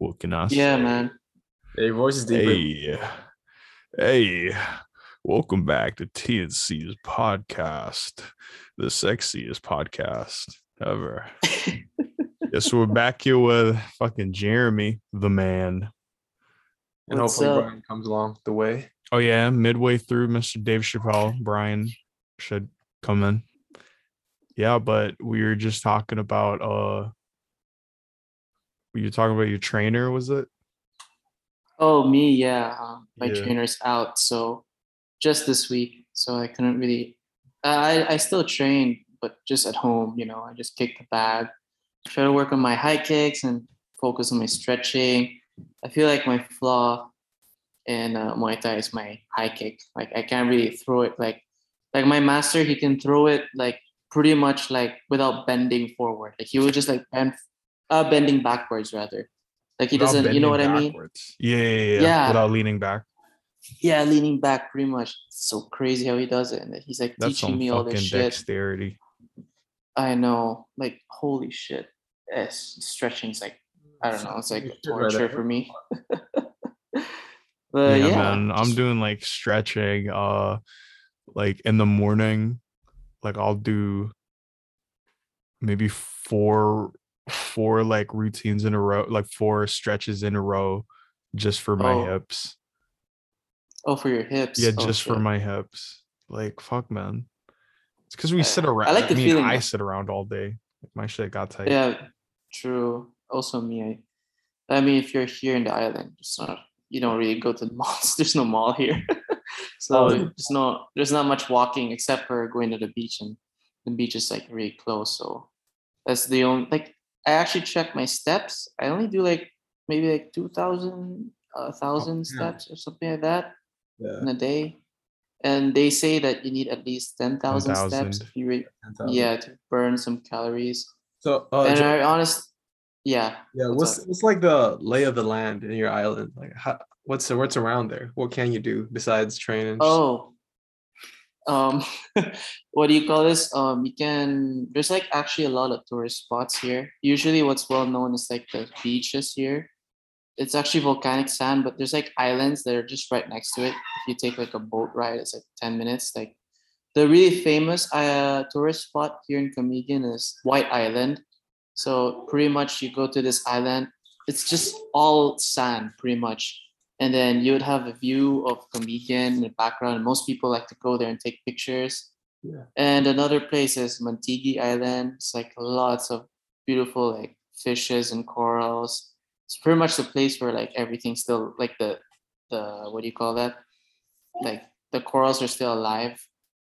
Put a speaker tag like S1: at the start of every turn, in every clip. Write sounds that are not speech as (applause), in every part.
S1: What can I
S2: Yeah,
S1: say?
S2: man.
S3: Yeah, your voice is deeper.
S1: Hey, hey, welcome back to T&C's podcast, the sexiest podcast ever. (laughs) yes, we're back here with fucking Jeremy, the man.
S3: and
S2: What's
S3: hopefully
S2: up?
S3: Brian comes along the way.
S1: Oh yeah, midway through, Mr. Dave Chappelle, Brian should come in. Yeah, but we were just talking about uh were you talking about your trainer, was it?
S2: Oh, me, yeah. Um, my
S1: Yeah.
S2: trainer's out, so just this week, so I couldn't really. I I still train, but just at home. You know, I just kick the bag, try to work on my high kicks and focus on my stretching. I feel like my flaw in uh, Muay Thai is my high kick. Like I can't really throw it like like my master. He can throw it like pretty much like without bending forward. Like he would just like bend, uh, bending backwards rather. Like he
S1: Without
S2: doesn't. You know what
S1: bending
S2: I mean?
S1: Yeah, yeah, yeah, yeah.
S2: Yeah.
S1: Without leaning back.
S2: yeah, leaning back pretty much. It's so crazy how he does it. And he's like
S1: That's
S2: teaching me all
S1: fucking
S2: this shit.
S1: dexterity.
S2: I know. Like, holy shit. Yes, stretching's like, I don't know, it's like
S3: You
S2: a
S3: should write
S2: torture for me. (laughs) but
S1: yeah,
S2: yeah,
S1: man. I'm doing like stretching uh like in the morning. Like I'll do maybe four four like routines in a row, like four stretches in a row just for my
S2: Oh,
S1: hips.
S2: Oh, for your hips.
S1: Yeah,
S2: Oh,
S1: just for my hips. Like fuck man. It's because we
S2: Uh,
S1: sit around.
S2: I like the
S1: me
S2: feeling
S1: I sit around all day. Like my shit got tight.
S2: Yeah, true. Also me. I, I mean, if you're here in the island, it's not, you don't really go to the (laughs) malls. There's no mall here. (laughs) so
S3: Oh.
S2: there's no, there's not much walking except for going to the beach and the beach is like really close. So that's the only, like, I actually check my steps. I only do like maybe like 2,000, a thousand
S3: yeah.
S2: steps or something like that
S3: Yeah.
S2: in a day. And they say that you need at least 10,000 steps if you re- yeah, to burn some calories.
S3: So, uh,
S2: and I honest, yeah.
S3: yeah,
S2: what's
S3: what's what's like the lay of the land in your island? Like, how, what's what's around there? What can you do besides training?
S2: Oh, um, (laughs) what do you call this? Um, you can. There's like actually a lot of tourist spots here. Usually, what's well known is like the beaches here. It's actually volcanic sand, but there's like islands that are just right next to it. If you take like a boat ride, it's like ten minutes. Like the really famous uh, tourist spot here in Camiguin is White Island. So pretty much you go to this island. It's just all sand, pretty much and then you would have a view of Camiguin in the background. And most people like to go there and take pictures.
S3: Yeah.
S2: And another place is Mantigue Island. It's like lots of beautiful like fishes and corals. It's pretty much the place where like everything's still like the the what do you call that? Like the corals are still alive.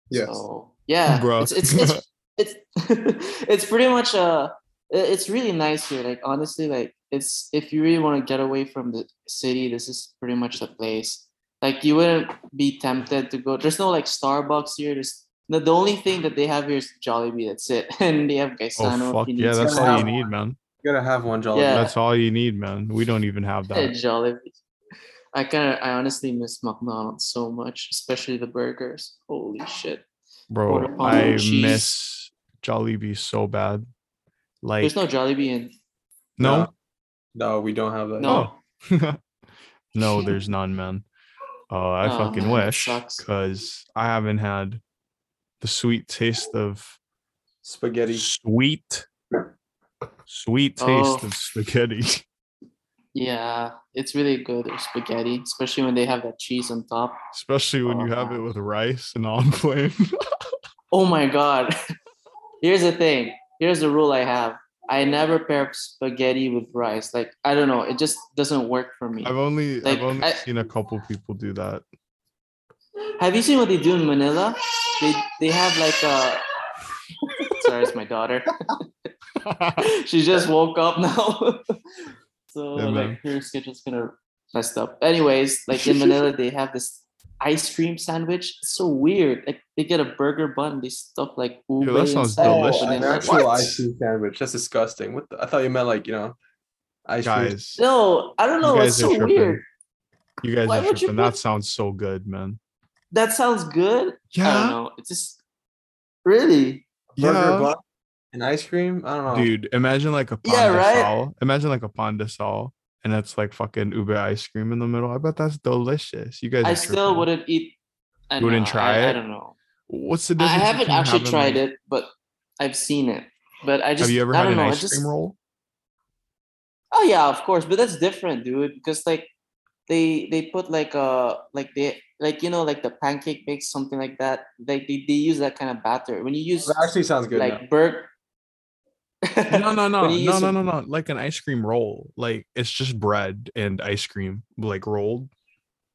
S3: Yes.
S2: So yeah,
S1: Bro.
S2: it's it's it's (laughs) it's, (laughs) it's pretty much i- it's really nice here. Like honestly, like it's if you really want to get away from the city, this is pretty much the place. Like you wouldn't be tempted to go. There's no like Starbucks here. There's the, the only thing that they have here is Jollibee. That's it, (laughs) and they have oh, Gaisano.
S1: Oh fuck yeah, that's all you need, man.
S3: you gotta have one jolly.
S2: Yeah.
S1: That's all you need, man. We don't even have
S2: Yeah, (laughs)
S1: that.
S2: Jollibee. I kind of, I honestly miss McDonald's so much, especially the burgers. Holy shit!
S1: Bro, I
S2: with cheese.
S1: miss Jollibee so bad. Like
S2: There's no Jollibee in.
S1: no,
S3: No, we don't have that.
S2: No. (laughs)
S1: no, (laughs) there's none, man. Uh, I
S2: Oh,
S1: fucking
S2: man,
S1: wish because I haven't had the sweet taste of
S3: Spaghetti.
S1: sweet, sweet taste
S2: Oh.
S1: of spaghetti. (laughs)
S2: Yeah, it's really good. Or spaghetti, especially when they have that cheese on top.
S1: Especially when you have it
S2: Oh.
S1: with rice and on plain.
S2: Oh my god. Here's the thing. Here's the rule I have. I never pair spaghetti with rice. Like I don't know, it just doesn't work for me.
S1: I've only
S2: Like,
S1: I've only
S2: I-
S1: seen a couple people do that.
S2: Have you seen what they do in Manila? They they have like a sorry, it's my daughter. (laughs) she just woke up now. (laughs) so
S1: Yeah,
S2: like her schedule's gonna messed up. Anyways, like in Manila, they have this ice cream sandwich. It's so weird. Like they get a burger bun, they stuff like ube
S1: Yo, that sounds
S2: inside,
S1: delicious.
S3: an actual
S1: What?
S3: ice cream sandwich. That's disgusting. What the, I thought you meant like you know, ice cream.
S1: guys,
S2: No, I don't know. It's so
S1: tripping.
S2: weird.
S1: You guys
S2: Why
S1: are
S2: would you
S1: tripping. That
S2: put-
S1: sounds so good, man.
S2: That sounds good. Yeah. I don't know. It's just really.
S3: Burger
S1: yeah.
S3: bun and ice cream. I don't know.
S1: Dude, imagine like a pan
S2: Yeah, right?
S1: Imagine like a pan de sal and it's like fucking ube ice cream in the middle. I bet that's delicious. You guys,
S2: I still
S1: tripping.
S2: wouldn't eat. I
S1: You wouldn't
S2: know,
S1: try
S2: I, I don't know.
S1: What's the difference?
S2: I
S1: haven't
S2: actually
S1: having,
S2: tried
S1: like-
S2: it, but I've seen it. But I just
S1: Have you ever
S2: I
S1: had
S2: don't
S1: an
S2: know.
S1: Ice
S2: just,
S1: cream roll?
S2: Oh yeah, of course, but that's different, dude. Because like they they put like uh like they like you know like the pancake mix something like that. Like they, they use that kind of batter. When you use
S3: That actually sounds good. now.
S2: like burg.
S1: No, no, (laughs) no, no, no, no, no. Like an ice cream roll. Like it's just bread and ice cream, like rolled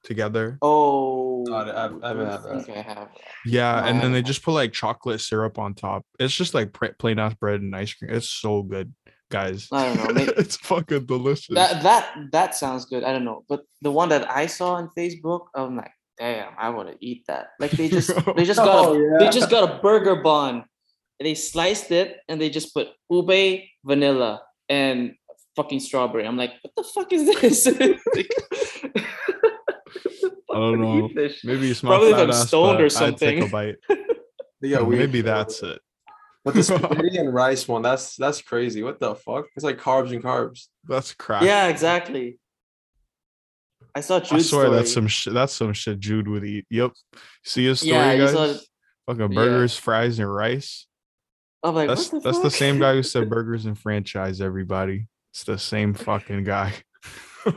S1: together.
S2: Oh,
S3: Got it. I've- I haven't had
S2: I think I have.
S1: Yeah,
S2: No,
S1: and then they just put like chocolate syrup on top. It's just like plain ass bread and ice cream. It's so good, guys.
S2: I don't know. (laughs) Maybe,
S1: it's fucking delicious.
S2: that that that sounds good. I don't know, but the one that I saw on Facebook, I'm like, damn, I want to eat that. Like they just (laughs) they just got
S3: Oh,
S2: a,
S3: yeah.
S2: they just got a burger bun. And they sliced it and they just put ube, vanilla, and fucking strawberry. I'm like, what the fuck is this? (laughs) Like, (laughs)
S1: I don't know.
S2: eat this shit.
S1: Maybe it's my
S2: Probably if
S1: fat
S2: I'm
S1: ass,
S2: stoned or
S1: but I'd take a
S2: something.
S1: bite. (laughs)
S3: Yeah, we
S1: maybe that's it.
S3: But the spaghetti and rice one, that's that's crazy. What the fuck? It's like carbs and carbs.
S1: That's crap.
S2: Yeah, exactly. I saw
S1: I
S2: Jude's
S1: swear that's some shit. That's some shit Jude would eat. Yep. See his story,
S2: Yeah, you
S1: guys.
S2: saw-
S1: Fucking
S2: yeah.
S1: burgers, fries, and rice.
S2: I'm like,
S1: That's
S2: what the
S1: that's the same guy who said (laughs) burgers and franchise. Everybody, it's the same fucking guy. (laughs)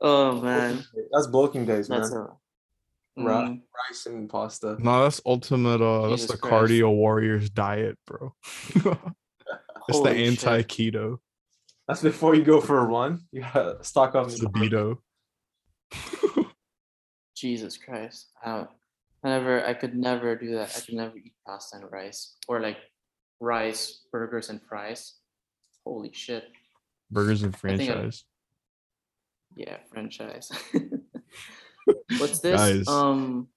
S2: oh man,
S3: That's bulking days, man.
S2: that's a
S3: Right.
S2: Mm,
S3: rice and pasta.
S1: no, that's ultimate. Uh, that's the
S2: Christ.
S1: cardio warriors diet, bro. (laughs) it's the
S2: holy shit.
S1: anti keto.
S3: That's before you go for a run. You gotta stock up.
S1: It's the beto.
S2: Jesus Christ. I don't I never I could never do that. I could never eat pasta and rice. Or like rice, burgers and fries. Holy shit.
S1: Burgers and
S2: I I-
S1: franchise.
S2: Yeah, franchise. (laughs) What's this?
S1: Guys.
S2: Um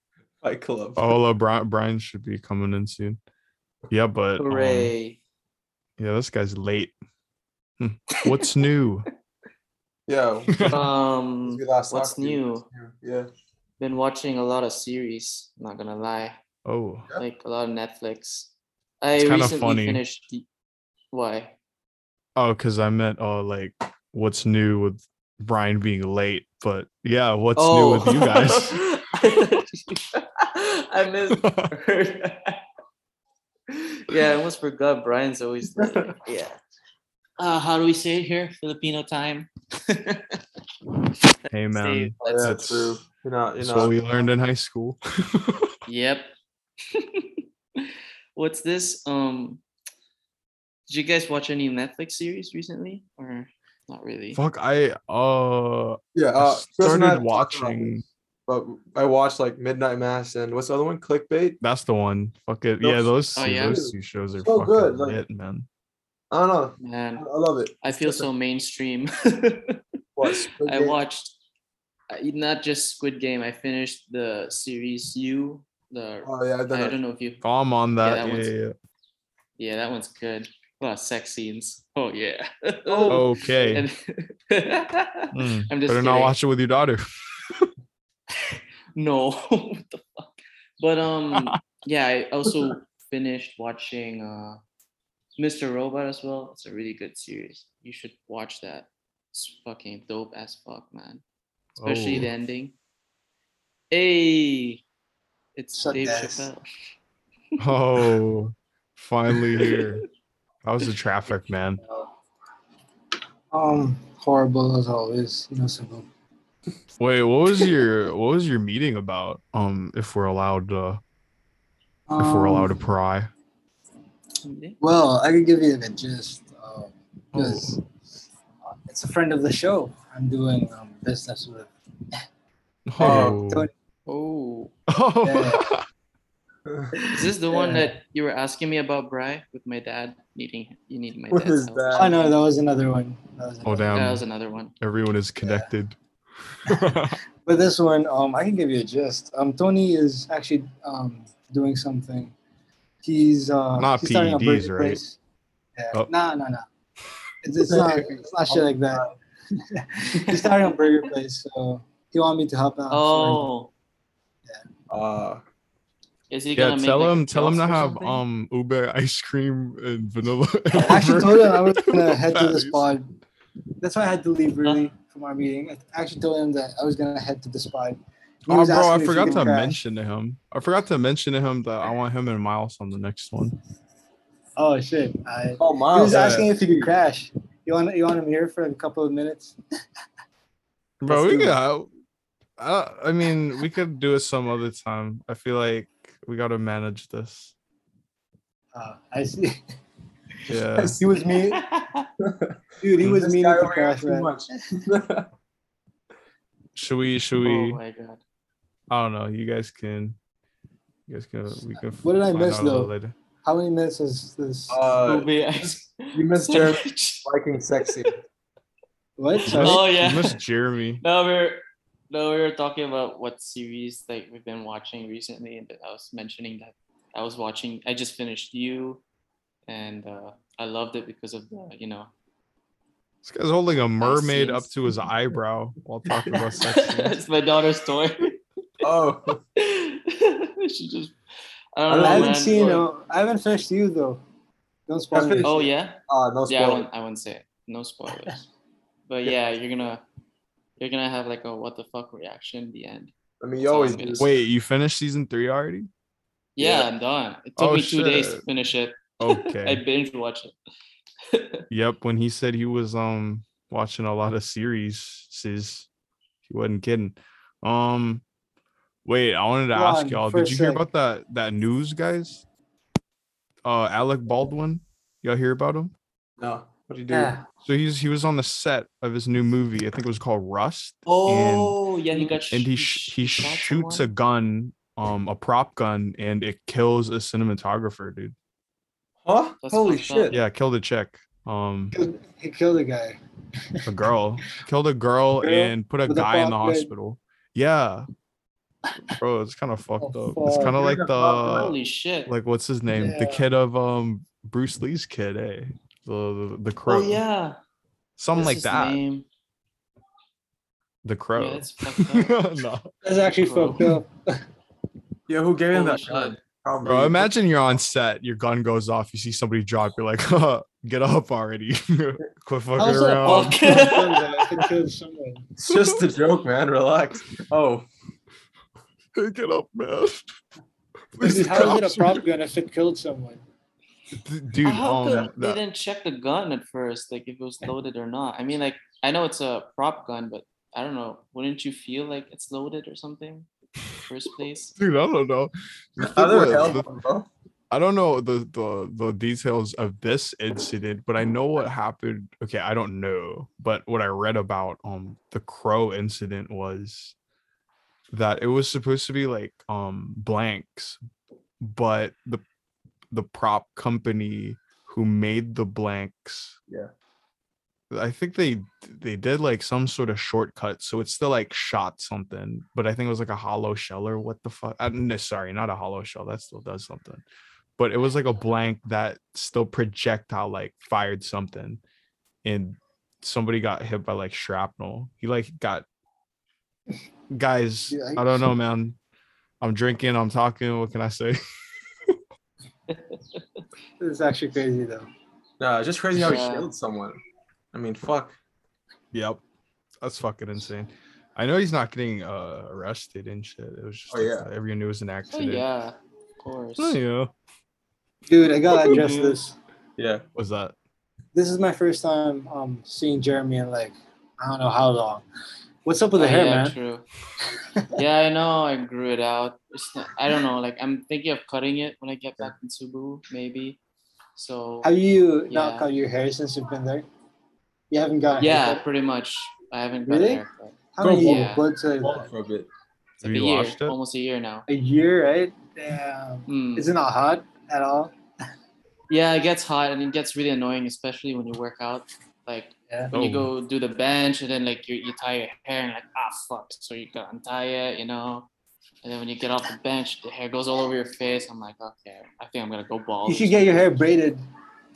S3: Fight Club.
S1: Oh, Brian, Brian should be coming in soon. Yeah, but um, yeah, this guy's late. Hmm. What's new? (laughs)
S3: Yeah. (laughs)
S2: Um
S3: we last
S2: what's
S3: talked to you.
S2: new?
S3: Yeah.
S2: Been watching a lot of series, not gonna lie.
S1: Oh,
S2: Like a lot of Netflix. I
S1: It's kinda
S2: recently
S1: funny.
S2: finished the- why?
S1: oh, because I meant uh like what's new with Brian being late. But yeah, what's new with you guys? (laughs) (laughs)
S2: I missed. (laughs) yeah, I almost forgot. Brian's always late. yeah. Uh, how do we say it here? Filipino time.
S1: Hey man,
S2: Say- let's-
S3: Yeah,
S1: That's-
S3: true. You're not. You're
S1: that's
S3: not.
S1: what we learned in high school. (laughs)
S2: Yep. (laughs) What's this? Um, did you guys watch any Netflix series recently, or not really?
S1: Fuck, I uh
S3: yeah.
S1: I
S3: Uh, I
S1: started watching.
S3: But I watched like Midnight Mass and what's the other one? Clickbait.
S1: That's the one. Fuck it.
S3: Those-
S1: Yeah, those
S2: Oh,
S1: two,
S2: yeah?
S1: those two shows are
S3: So
S1: fucking
S3: good, like-
S1: lit, man.
S3: I don't know.
S2: Man,
S3: I love it.
S2: I feel so mainstream. (laughs)
S3: What, Squid
S2: I watched uh, not just Squid Game. I finished the series You. The
S3: Oh yeah, I've done
S2: I don't know if you.
S1: Oh, I'm on that.
S2: that
S1: Yeah,
S2: one's-
S1: yeah, yeah.
S2: Yeah, that one's good. A lot of sex scenes. Oh yeah.
S1: Okay.
S2: And-
S1: Mm, (laughs)
S2: I'm just
S1: Better not
S2: kidding.
S1: watch it with your daughter. (laughs)
S2: No. (laughs) what the fuck? But um, yeah, I also finished watching uh, Mr. Robot as well. It's a really good series. You should watch that. It's fucking dope as fuck, man. Especially the
S1: Oh.
S2: ending. Hey, it's
S4: Suck
S2: Dave
S4: ass.
S2: Chappelle. (laughs)
S1: Oh, finally here. (laughs) That was the traffic, man.
S4: Um, horrible as always. You know, so
S1: Wait, what was your what was your meeting about? Um, if we're allowed to, if we're allowed to
S4: Um,
S1: pry.
S4: Well, I can give you the gist. Um,
S1: Oh.
S4: 'Cause, uh, it's a friend of the show. I'm doing um, business with. (laughs)
S1: Oh,
S4: Tony.
S2: Oh,
S1: oh.
S2: is this the one that you were asking me about, Bry, with my dad needing you need my
S3: What
S2: dad's
S3: is
S2: help?
S3: that?
S4: Oh no, that was another one. That was
S1: oh
S4: another
S1: damn!
S2: That was another one.
S1: Everyone is connected. (laughs)
S4: But this one, um, I can give you a gist. Um, Tony is actually um doing something. He's uh
S1: Not
S4: he's starting a
S1: PEDs, right?
S4: place. Yeah,
S1: Oh.
S4: no, no, no. It's, it's not. It's not shit like that. (laughs) he's starting a burger place, so he wanted me to help out.
S2: Oh,
S3: Uh,
S2: is he
S1: yeah,
S2: gonna make
S1: tell
S2: like,
S1: him tell him to have
S2: something?
S1: um ube ice cream and vanilla. (laughs)
S4: I actually told him I was gonna (laughs) head to the spot That's why I had to leave early from our meeting. I actually told him that I was gonna head to the spot. He
S1: Oh, bro, I
S4: asking if he
S1: forgot to
S4: crash.
S1: mention to him. I forgot to mention to him that I want him and Miles on the next one.
S4: Oh shit! I,
S3: Oh,
S4: he was asking if he could crash. You want you want him here for a couple of minutes?
S1: Bro, we
S4: do it.
S1: got. Uh, I mean, we could do it some other time. I feel like we got to manage this.
S4: Uh, I see.
S1: Yeah. (laughs)
S4: he was me, (laughs) dude. He was
S3: This
S4: meaning to crash,
S3: too
S4: man.
S3: much. (laughs)
S1: Should we? Should we?
S2: oh my god.
S1: I don't know. You guys can. You guys can. We can.
S4: What did I miss,
S1: out a little
S4: though?
S1: Later.
S4: How many minutes is this?
S3: Uh,
S2: Movie. (laughs) (laughs)
S3: you missed Jeremy liking sexy. (laughs)
S4: what? Sorry.
S2: Oh
S1: You
S2: yeah.
S1: missed Jeremy.
S2: No, we're no, we were talking about what series like we've been watching recently, and I was mentioning that I was watching. I just finished You, and uh, I loved it because of the you know.
S1: This guy's holding a mermaid up to his eyebrow while talking about sex. scenes.
S2: it's my daughter's toy.
S3: Oh,
S2: she just. I don't
S4: I
S2: know,
S4: haven't
S2: man.
S4: seen.
S2: Or-
S4: Uh, I haven't finished you though. Don't spoil
S3: finished
S4: it.
S2: oh yeah,
S3: uh, no spoilers.
S2: yeah. I
S3: spoiler.
S2: wouldn't, I wouldn't say it. No spoilers. (laughs) But yeah, you're gonna, you're gonna have like a what the fuck reaction at the end.
S3: I mean, you
S2: That's
S3: always
S2: I'm gonna
S3: do.
S2: say.
S1: Wait, you finished season three already?
S2: Yeah,
S3: Yeah.
S2: I'm done. It took
S1: Oh,
S2: me two days to finish it. (laughs)
S1: Okay.
S2: I binge watched it. (laughs)
S1: yep. When he said he was um watching a lot of series, he wasn't kidding. Um, wait, I wanted to ask y'all. Did you hear
S4: sec.
S1: about that that news, guys? Uh, Alec Baldwin. Y'all hear about him?
S3: No, what do you do?
S4: Yeah.
S1: So he's he was on the set of his new movie. I think it was called Rust.
S2: Oh yeah, he got. sh-
S1: and he
S2: sh-
S1: sh- he
S2: shot
S1: shoots a gun, um, a prop gun, and it kills a cinematographer, dude.
S3: Huh?
S2: That's
S3: Holy
S2: fucked up.
S3: shit!
S1: Yeah, killed a chick. Um,
S4: Killed- He killed a guy.
S1: a girl killed a girl,
S4: Girl
S1: and put a guy in the
S4: prop gun.
S1: hospital. Yeah, bro, it's kind of fucked
S4: Oh,
S1: up. It's kind of like
S3: the prop gun.
S1: the
S2: Holy shit!
S1: like what's his name? The kid of um Bruce Lee's kid, eh? The the, the crow.
S2: oh yeah,
S1: something
S2: What's
S1: like that.
S2: name?
S1: The crow.
S2: that's (laughs) fucked up.
S1: no,
S4: That's actually
S2: Bro.
S4: fucked up. (laughs)
S3: Yeah, who gave him that
S2: shit.
S3: gun? Probably.
S1: Bro, imagine you're on set, your gun goes off, you see somebody drop, you're like, uh, (laughs) get up already. Quit fucking around.
S2: fuck?
S4: possible? Kill a guy, I could kill someone.
S3: It's just a joke, man. Relax. Oh,
S1: get up, man. Please,
S4: Dude,
S1: the
S4: how is it a prop gun if it killed someone?
S1: D- Dude,
S2: How
S1: um,
S2: they
S1: that-
S2: didn't check the gun at first, like if it was loaded or not? I mean, like I know it's a prop gun, but I don't know. Wouldn't you feel like it's loaded or something? First place. (laughs)
S1: dude, I don't know. The
S3: I
S1: thing
S3: never
S1: was-
S3: held
S1: the-
S3: one, bro.
S1: I don't know the, the the details of this incident, but I know what happened. Okay, I don't know, but what I read about um the crow incident was that it was supposed to be like um blanks, but the the prop company who made the blanks,
S3: Yeah.
S1: I think they they did like some sort of shortcut, so it's still like shot something, but I think it was like a hollow shell or what the fuck? Uh, no, sorry, not a hollow shell. That still does something, but it was like a blank that still projectile like fired something, and somebody got hit by like shrapnel. He like got guys. I don't know, man. I'm drinking. I'm talking. What can I say? (laughs)
S4: It's actually crazy though.
S3: Nah, it's just crazy how he killed someone. I mean, fuck.
S1: Yep, that's fucking insane. I know he's not getting uh arrested and shit. It was just
S3: Oh, yeah.
S1: everyone knew it was an
S2: Oh
S1: accident.
S2: yeah, of course.
S1: Oh, yeah.
S4: Dude, I gotta address this.
S3: Yeah.
S1: Was that?
S4: This is my first time um seeing Jeremy in like I don't know how long. What's up with the
S2: Oh,
S4: hair,
S2: yeah,
S4: man?
S2: True. (laughs) yeah, I know. I grew it out. It's not, I don't know. Like I'm thinking of cutting it when I get back in Cebu, maybe. So
S4: Have you not cut your hair since you've been there? You haven't got
S2: yeah, pretty much. I haven't got
S4: Really?
S2: a haircut.
S4: How
S3: Go
S4: many
S2: bald.
S4: what's a,
S3: Bald for a bit.
S2: It's
S1: Have
S2: like a
S1: you
S2: year,
S1: washed it?
S2: almost a year now.
S4: a year, right? Damn.
S2: Hmm.
S4: Is it not hot at all?
S2: Yeah, it gets hot and it gets really annoying, especially when you work out. Like
S4: Yeah.
S2: when you
S1: Oh.
S2: go do the bench and then like you, you tie your hair and like ah fuck, so you gotta untie it, you know. And then when you get off the bench, the hair goes all over your face. I'm like, okay, I think I'm gonna go bald.
S4: You should get your hair braided.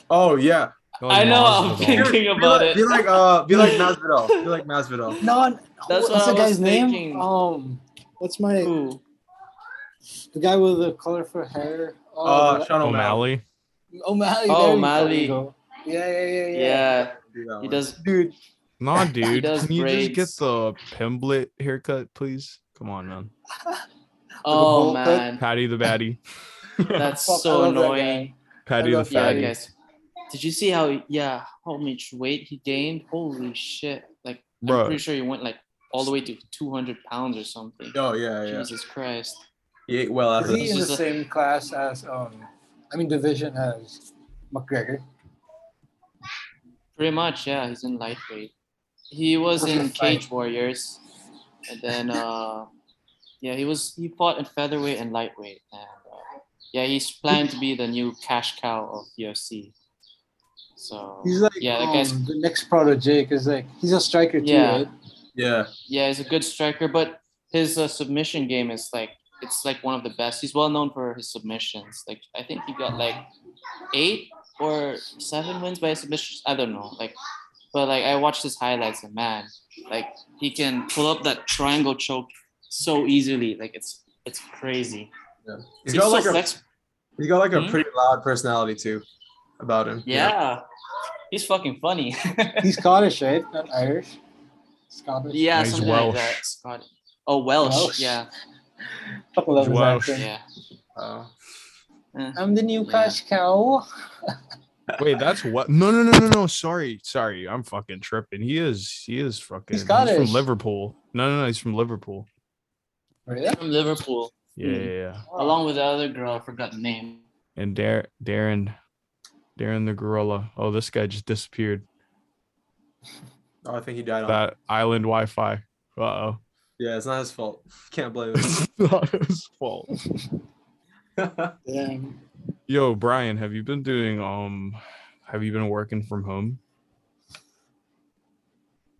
S3: Oh yeah.
S2: I know. I'm thinking
S3: Be
S2: about
S3: like,
S2: it.
S3: Be like uh, be like (laughs) Masvidal. Be like Masvidal.
S4: No,
S2: That's
S4: what's
S2: what
S4: the guy's
S2: was
S4: name? Um, what's my
S2: Ooh.
S4: the guy with the colorful hair?
S3: Uh, Sean O'Malley.
S1: O'Malley.
S4: O'Malley.
S2: Oh,
S4: there you- there
S2: O'Malley.
S4: Yeah, yeah, yeah, yeah.
S2: Yeah.
S3: Do
S2: He does.
S4: Dude,
S1: Nah, (laughs) dude.
S2: does
S1: Can you just get the Pimblett haircut, please? Come on, man. (laughs)
S2: Oh man,
S1: Paddy the Baddy. (laughs)
S2: that's so
S4: love that
S2: annoying.
S1: Patty the
S4: love
S2: Yeah,
S1: Fatty.
S2: guys. Did you see how? Yeah, how much weight he gained? Holy shit! Like, I'm pretty sure he went like all the way to 200 pounds or something.
S3: Oh yeah, yeah.
S2: Jesus Christ.
S3: He ate well
S4: is
S3: after
S4: he in the
S2: is a-
S4: same class as um I mean division as McGregor?
S2: Pretty much, yeah. He's in lightweight. He was in Cage Warriors, and then uh, yeah, he was he fought in featherweight and lightweight, and uh, yeah, he's planned to be the new cash cow of UFC. So
S4: He's like
S2: yeah, that
S4: um,
S2: guy's
S4: the next protege because like he's a striker too,
S2: Yeah.
S4: right?
S3: Yeah.
S2: yeah, he's a good striker, but his uh, submission game is like it's like one of the best. He's well known for his submissions. Like I think he got like eight or seven wins by submission. I don't know. Like, but like I watched his highlights and man, like he can pull up that triangle choke so easily. Like it's it's crazy.
S3: Yeah. He's
S2: He's
S3: got
S2: so
S3: like a he's got like a
S2: Hmm?
S3: pretty loud personality too about him. you know?
S2: yeah. He's fucking funny. (laughs)
S4: He's Scottish, right? Not Irish. Scottish.
S2: yeah,
S1: No, he's
S2: something
S1: Welsh.
S2: like that. Scott. Oh, Welsh.
S4: Welsh.
S2: Yeah.
S4: Fucking love
S1: He's Welsh.
S4: accent.
S2: Yeah.
S3: Uh,
S2: Eh.
S4: I'm the new cash (laughs) cow.
S1: Wait, that's what? No, no, no, no, no. Sorry, sorry. I'm fucking tripping. He is, he is fucking. He's,
S4: Scottish.
S1: from Liverpool. No, no, no. He's from Liverpool.
S4: Really?
S2: From Liverpool.
S1: Yeah, yeah, yeah.
S2: Along with the other girl, I forgot the name.
S1: And Dar- Darren, Darren the gorilla. Oh, this guy just disappeared.
S3: oh, I think he died on.
S1: That island Wi-Fi. Uh oh.
S3: Yeah, it's not his fault. Can't blame (laughs) him.
S1: Not his fault. (laughs)
S4: Damn.
S1: Yo, Brian, have you been doing um? Have you been working from home?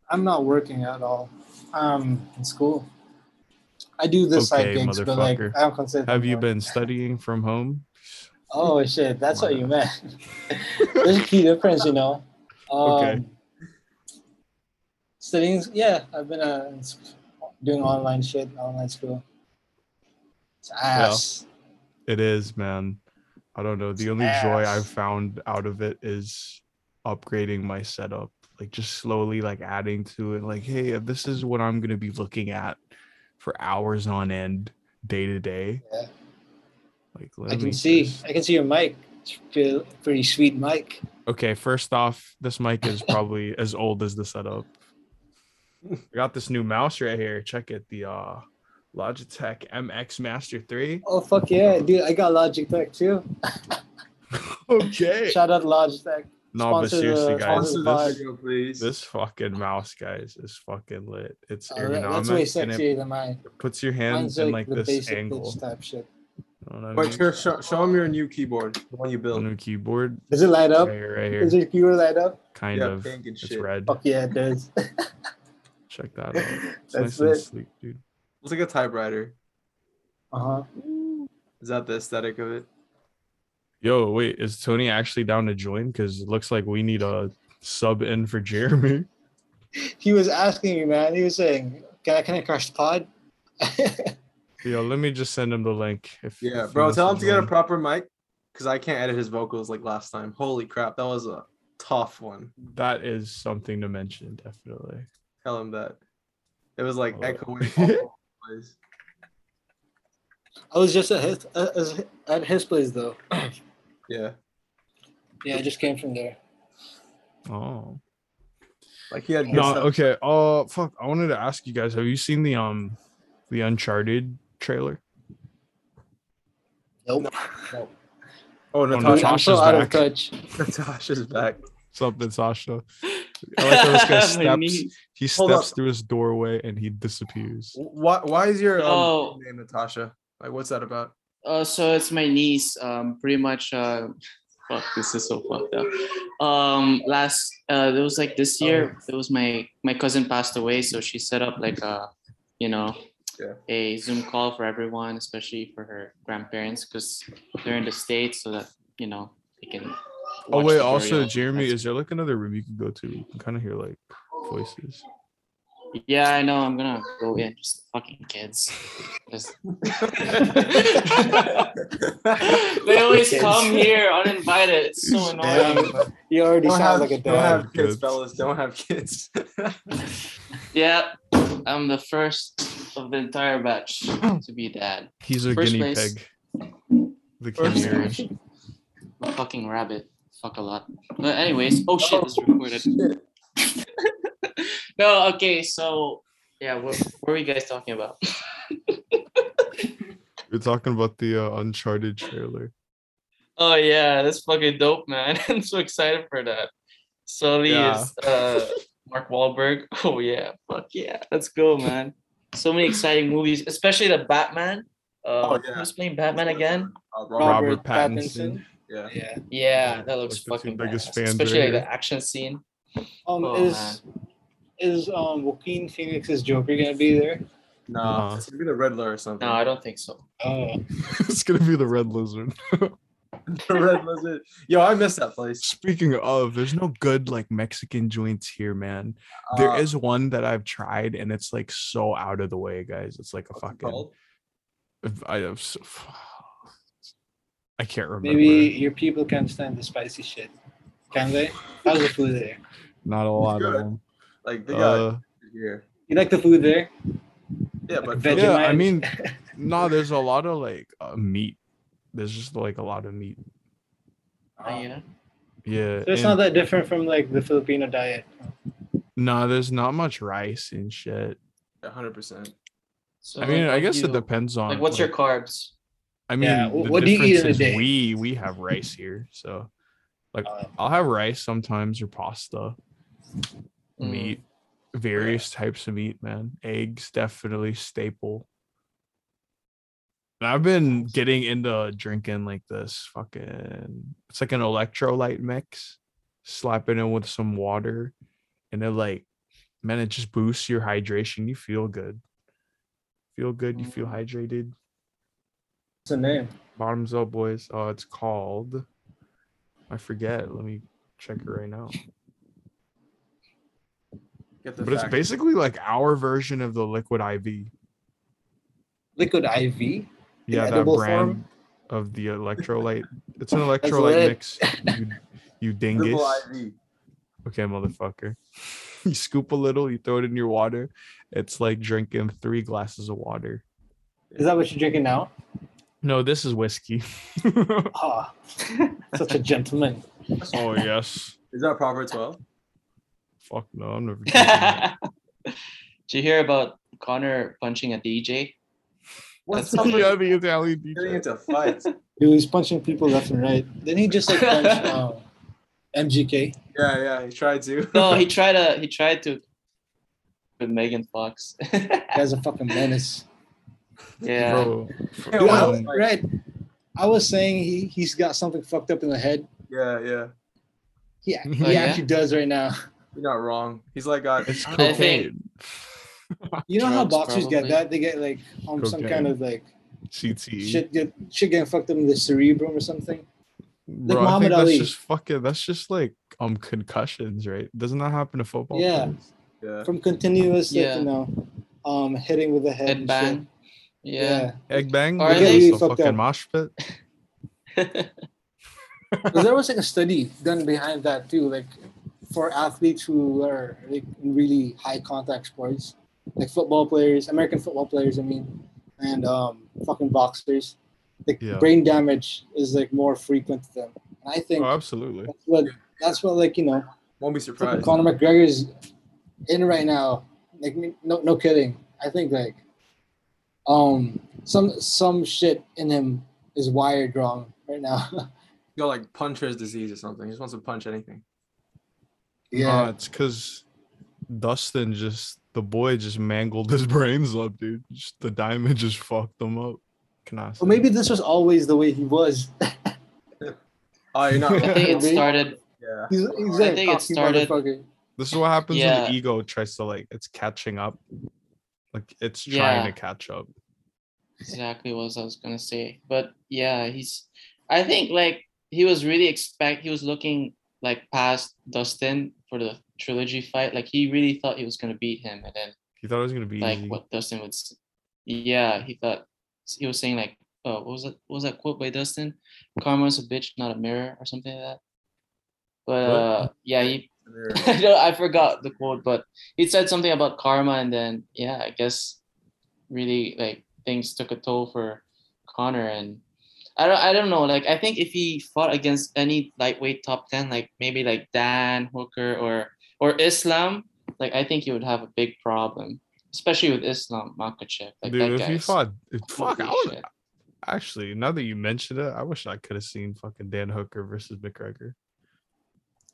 S4: I'm not working at all. Um, in school. I do side
S1: Okay,
S4: gigs, but like. I don't consider.
S1: Have you
S4: work.
S1: been studying from home?
S4: Oh shit, that's what you meant. (laughs) There's a key difference, you know. Um,
S1: Okay.
S4: Studying, yeah, I've been uh, doing online shit, online school. It's ass.
S1: It is, man. I don't know. The only joy I've found out of it is upgrading my setup, like just slowly like adding to it. Like, hey, if this is what I'm gonna be looking at for hours on end, day to day.
S4: Yeah.
S1: Like,
S4: I can see,
S1: just-
S4: I can see your mic. It's pretty sweet mic.
S1: Okay, first off, this mic is probably as old as the setup. (laughs) I got this new mouse right here. Check it, the uh Logitech MX Master 3.
S4: Oh fuck yeah, dude! I got Logitech too. (laughs)
S1: Okay.
S4: Shout out Logitech.
S1: No, but
S4: Sponsor the-
S1: seriously, guys,
S4: sponsor
S1: this,
S4: the
S3: please.
S1: this fucking mouse, guys, is fucking lit. It's
S4: Oh, that- that's
S1: ergonomic
S4: way
S1: and it
S4: sexier than mine.
S1: puts your hand
S4: Mine's
S1: in
S4: like,
S1: like
S4: the
S1: this
S4: basic
S1: angle.
S4: type shit.
S1: You know I
S3: Wait,
S1: mean?
S3: sure, show, show him your new keyboard, the one you built.
S1: a new keyboard,
S4: Does it light up?
S1: right here, right
S4: Does your keyboard light up?
S1: kind
S3: Yeah,
S1: of.
S3: pink and
S1: It's
S3: shit.
S1: red.
S4: Fuck yeah, it does.
S1: Check that (laughs) out. It's
S4: That's
S1: nice and
S4: it.
S1: sleek, dude.
S3: It's like a typewriter.
S4: Uh huh.
S3: Is that the aesthetic of it?
S1: Yo, wait, is Tony actually down to join? Because it looks like we need a sub in for Jeremy. (laughs)
S4: He was asking me, man. He was saying, "Can I can I crush the pod?" (laughs)
S1: Yo, let me just send him the link. If
S3: Yeah,
S1: if
S3: bro. Tell him to get a proper mic, because I can't edit his vocals like last time. Holy crap, that was a tough one.
S1: That is something to mention, definitely.
S3: Tell him that. It was like
S1: Oh.
S3: echoing. (laughs) all over the place.
S4: I was just at his uh, at his place though. (clears throat)
S3: Yeah,
S4: Yeah, I just came from there.
S1: Oh.
S3: like he had. good
S1: No,
S3: stuff.
S1: okay. Uh fuck. I wanted to ask you guys, have you seen the um the Uncharted trailer?
S4: Nope.
S3: Oh,
S1: Dude,
S4: I'm
S1: Natasha's
S3: Natasha.
S4: so out of
S1: back.
S4: touch. (laughs)
S3: Natasha's back.
S1: Something, Sasha. I like how this guy steps. He steps through his doorway and he disappears.
S3: Why? Why is your um,
S2: Oh.
S3: name Natasha? Like, what's that about?
S2: Uh, so it's my niece. Um, pretty much. Uh, (laughs) fuck, this is so fucked up. Um, last, uh, it was like this year. It was my my cousin passed away, so she set up like a, you know,
S3: Yeah.
S2: a Zoom call for everyone, especially for her grandparents, because they're in the states, so that you know they can.
S1: Oh wait, also
S2: burial.
S1: Jeremy,
S2: That's-
S1: is there like another room you can go to? You can kind of hear like voices.
S2: Yeah, I know. I'm gonna go in. Just fucking kids. Just- (laughs) they always
S4: Kids.
S2: come here uninvited. It's so annoying.
S4: Damn, you already
S3: Don't
S4: sound
S3: have,
S4: like a
S3: don't
S4: dad.
S3: have kids,
S1: Kids.
S3: fellas. Don't have kids. (laughs)
S2: Yeah, I'm the first of the entire batch to be dad.
S1: He's a
S2: First
S1: guinea
S2: place.
S1: pig. The
S2: First
S1: canary.
S2: A fucking rabbit. Fuck a lot. But anyways, oh shit, it's recorded. (laughs) no, okay, so yeah, what, what were you guys talking about? (laughs)
S1: We're talking about the uh, Uncharted trailer.
S2: Oh yeah, that's fucking dope, man. (laughs) I'm so excited for that. Sully
S1: Yeah.
S2: is uh Mark Wahlberg. Oh yeah, fuck yeah, let's go, man. So many exciting movies, especially the Batman. Uh,
S3: Oh, yeah.
S2: who's playing Batman again?
S3: Uh,
S1: Robert
S4: Robert
S1: Pattinson.
S4: Pattinson.
S3: Yeah.
S4: Yeah.
S2: Yeah, that looks
S1: Like the two
S2: fucking
S1: biggest
S2: badass,
S1: fans
S2: especially
S1: right
S2: like
S1: here.
S2: the action scene.
S4: Um,
S2: Oh,
S4: is is um Joaquin Phoenix's Joker gonna be there?
S3: No,
S1: Nah.
S3: it's gonna be the Riddler or something.
S2: No, I don't think so.
S4: Oh, (laughs)
S1: it's gonna be the Red Lizard. (laughs)
S3: the Red Lizard. Yo, I miss that place.
S1: Speaking of, there's no good like Mexican joints here, man. There
S3: Uh,
S1: is one that I've tried, and it's like so out of the way, guys. It's like a
S3: what's it
S1: fucking.
S3: called?
S1: I have. So, I can't remember.
S4: maybe your people can stand the spicy shit. Can they? How's the food there?
S1: not a lot of them.
S3: Like they got
S1: Uh,
S3: here.
S4: You like the food there?
S3: Yeah, but
S4: Vegemite?
S1: yeah, I mean, (laughs) no, there's a lot of like uh, meat. There's just like a lot of meat.
S2: Oh, yeah.
S1: Yeah.
S4: So it's
S1: and-
S4: not that different from like the Filipino diet.
S1: No, there's not much rice and shit.
S3: hundred percent.
S2: So
S1: I mean, I guess
S2: do
S1: it depends on.
S2: Like, what's your carbs?
S1: I mean,
S4: Yeah,
S1: the
S4: what do you eat in a day?
S1: We we have rice here, so like
S4: Uh,
S1: I'll have rice sometimes or pasta,
S2: Mm.
S1: meat, various types of meat, man. Eggs definitely staple. And I've been getting into drinking like this fucking. It's like an electrolyte mix. Slap it in with some water, and it like, man, it just boosts your hydration. You feel good. Feel good. You feel
S2: Mm.
S1: hydrated.
S4: What's the name?
S1: Bottoms up, boys. Oh, it's called. I forget. Let me check it right now.
S3: Get the
S1: But it's basically like our version of the liquid IV.
S4: Liquid IV.
S1: Yeah, that brand
S4: form?
S1: of the electrolyte. It's an (laughs) electrolyte mix. You, you
S3: Triple
S1: dingus.
S3: IV.
S1: Okay, motherfucker. (laughs) you scoop a little, you throw it in your water. It's like drinking three glasses of water.
S4: Is that what you're drinking now?
S1: No, this is whiskey. (laughs)
S4: Ah, such a gentleman.
S1: oh yes.
S3: Is that proper twelve?
S1: Fuck no, I'm never (laughs) drinking that.
S2: Did you hear about Conor punching a DJ?
S3: What's (laughs)
S2: That's
S3: up with
S1: yeah, the Italian
S3: getting
S1: DJ.
S3: into fights?
S4: Dude, he's punching people left and right. Didn't he just like punch um, MGK?
S3: yeah, yeah, he tried to.
S2: No, he tried to. He tried to with Megan Fox.
S4: Guy's a fucking menace.
S2: Yeah.
S1: Bro,
S3: Yeah,
S4: Dude, I
S3: well,
S4: was, right. I was saying he, he's got something fucked up in the head.
S3: yeah, yeah.
S4: Yeah, he
S1: Oh,
S2: yeah?
S4: actually does right now.
S3: You're not wrong. He's like got
S1: it's
S2: I think-
S1: cocaine.
S4: You know how
S2: Drugs,
S4: boxers get that? They get like um, some kind of like
S1: CTE.
S4: shit get shit getting fucked up in the cerebrum or something.
S1: Bro, I
S4: Muhammad
S1: think that's
S4: Ali.
S1: just fucking. That's just like um concussions, right? Doesn't that happen to football?
S4: Yeah.
S1: players?
S3: yeah.
S4: From continuous like,
S2: Yeah.
S4: you know, um hitting with the head.
S2: Head
S4: and
S2: bang.
S4: shit.
S2: Yeah.
S1: Egg bang.
S2: Are they-
S1: a fucking
S4: up.
S1: mosh pit. (laughs)
S4: 'Cause there was like a study done behind that too, like for athletes who are like in really high contact sports, like football players, American football players, I mean, and um fucking boxers. Like
S1: Yeah.
S4: brain damage is like more frequent to them. And I think
S1: Oh, absolutely.
S4: that's what that's what like you know
S3: Won't be
S4: fucking
S3: surprised.
S4: Conor McGregor's in right now. Like no no kidding. I think like um some some shit in him is wired wrong right now. (laughs)
S3: Go like puncher's disease or something. He just wants to punch anything.
S1: Yeah, it's because Dustin just the boy just mangled his (laughs) brains up, dude. Just the diamond just fucked him up. Can I?
S4: Well, maybe this was always the way he was. (laughs)
S3: Oh, you're not
S2: I think it started.
S3: yeah.
S4: He's, he's
S2: I
S4: a
S2: think it started-
S1: This is what happens when the ego tries to like it's catching up. Like it's
S2: Yeah.
S1: trying to catch up.
S2: Exactly what I was gonna say. But yeah, he's. I think like he was really expect. He was looking like past Dustin for the trilogy fight. Like he really thought he was gonna beat him, and then
S1: He thought it was gonna be
S2: like
S1: easy.
S2: what Dustin would. Yeah, he thought he was saying like, oh, what was that? What was that quote by Dustin? Karma's a bitch, not a mirror, or something like that. But
S1: What?
S2: uh, yeah, he. (laughs) (laughs) I don't. I forgot the quote, but he said something about karma, and then yeah, I guess really like things took a toll for Conor, and I don't. I don't know. Like I think if he fought against any lightweight top ten, like maybe like Dan Hooker or or Islam, like I think he would have a big problem, especially with Islam Makhachev. Like
S1: Dude,
S2: that
S1: if
S2: guy.
S1: he fought, if- fuck, I would
S2: shit.
S1: actually. Now that you mentioned it, I wish I could have seen fucking Dan Hooker versus McGregor.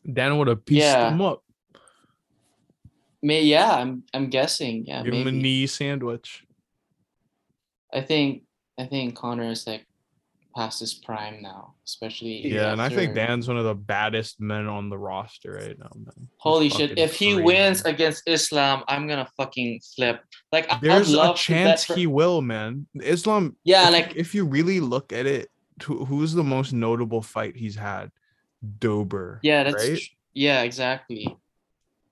S1: Dan would have pieced
S2: Yeah.
S1: him up,
S2: May yeah, I'm I'm guessing. Yeah,
S1: give him a knee sandwich.
S2: I think I think Conor is like past his prime now, especially
S1: Yeah, and I think Dan's one of the baddest men on the roster right now, man. He's
S2: Holy shit! If he
S1: crazy.
S2: wins against Islam, I'm gonna fucking flip. Like I- I'd
S1: there's a
S2: love to bet
S1: chance
S2: for-
S1: he will, man. Islam.
S2: Yeah,
S1: if,
S2: like
S1: if you really look at it, who's the most notable fight he's had? Dober.
S2: yeah, that's
S1: right?
S2: tr- yeah, exactly.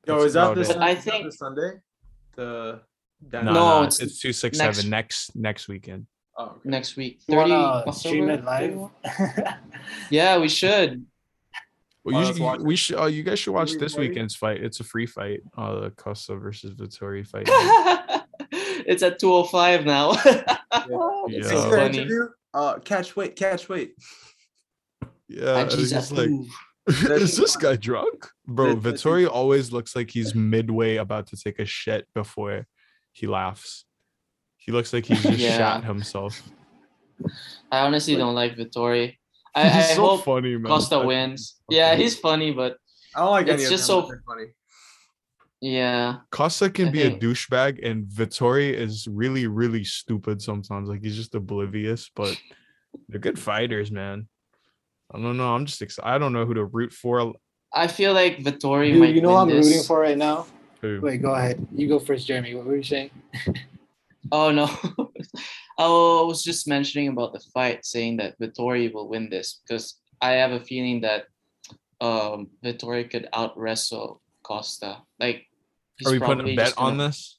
S3: Yo,
S1: That's
S3: is that
S1: about
S3: this?
S1: it.
S2: I
S3: is that
S2: think-
S3: Sunday. The
S1: No,
S2: No,
S1: no,
S2: it's
S1: it's, two six
S2: next-
S1: seven next next weekend.
S3: Oh, okay.
S2: Next week, thirty
S4: wanna stream it live? (laughs)
S2: Yeah, we should.
S1: Well,
S3: Oh,
S1: you,
S3: let's
S1: should- we should. Uh, you guys should watch
S3: Maybe
S1: this weekend's fight. It's a free fight. Uh, the Costa versus Vettori fight. (laughs)
S2: it's at two oh five now. (laughs)
S1: Yeah.
S2: It's so funny.
S3: Uh, catch weight, catch weight.
S1: yeah,
S2: And
S1: it's just like, is this guy drunk, bro?
S3: That- that-
S1: Vettori always looks like he's midway about to take a shit before he laughs. He looks like he just (laughs)
S2: Yeah.
S1: shat himself.
S2: I honestly don't like Vettori. I, I
S1: he's so
S2: hope
S1: funny, man.
S2: Costa
S1: I-
S2: wins.
S1: fucking-
S2: Yeah, he's funny, but
S3: I don't like any
S2: It's
S3: of
S2: just
S3: them,
S2: so-
S3: funny.
S2: yeah.
S1: Costa can
S2: I
S1: be
S2: think-
S1: a douchebag, and Vettori is really, really stupid sometimes. Like he's just oblivious, but they're good fighters, man. I don't know. I'm just excited. I don't know who to root for.
S2: I feel like Vettori
S4: Dude,
S2: might
S4: you know
S2: win
S4: what I'm
S2: this.
S4: rooting for right now?
S1: Who?
S4: Wait, go ahead. You go first, Jeremy. What were you saying? (laughs)
S2: Oh no. (laughs) I was just mentioning about the fight, saying that Vettori will win this because I have a feeling that um Vettori could out wrestle Costa. Like he's
S1: Are we putting
S2: probably
S1: a bet
S2: just
S1: on
S2: gonna-
S1: this?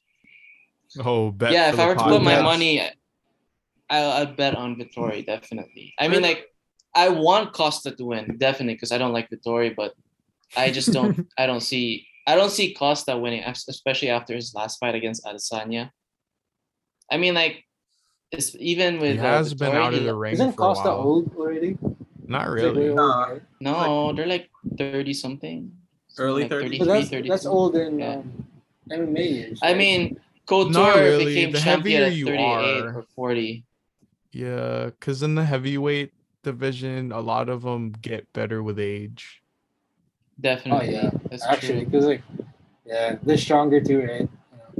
S1: Oh, bet.
S2: yeah, if I were to put my
S1: podcast.
S2: money, I I'd bet on Vettori definitely. I mean, like I want Costa to win definitely because I don't like Vettori, but I just don't. (laughs) I don't see. I don't see Costa winning, especially after his last fight against Adesanya. I mean, like, it's even with
S1: he
S2: uh,
S1: has been
S2: Vettori,
S1: out of the
S2: lo-
S1: ring
S4: Isn't
S1: for a
S4: Costa
S1: while.
S4: old already?
S1: Not
S4: He's like way
S1: really.
S4: old,
S3: Nah.
S4: right?
S2: No, they're like thirty something.
S3: Early
S2: like
S3: 30s.
S4: But
S2: 33,
S4: that's,
S2: 32.
S4: that's old in
S2: Yeah.
S4: um, MMA years.
S2: I mean, Couture
S1: really.
S2: became
S1: The
S2: champion at
S1: you
S2: 38
S1: are-
S2: or 40.
S1: Yeah, because in the heavyweight division, a lot of them get better with age.
S2: Definitely.
S4: yeah.
S2: That's
S4: actually, because like, yeah, they're stronger too, right?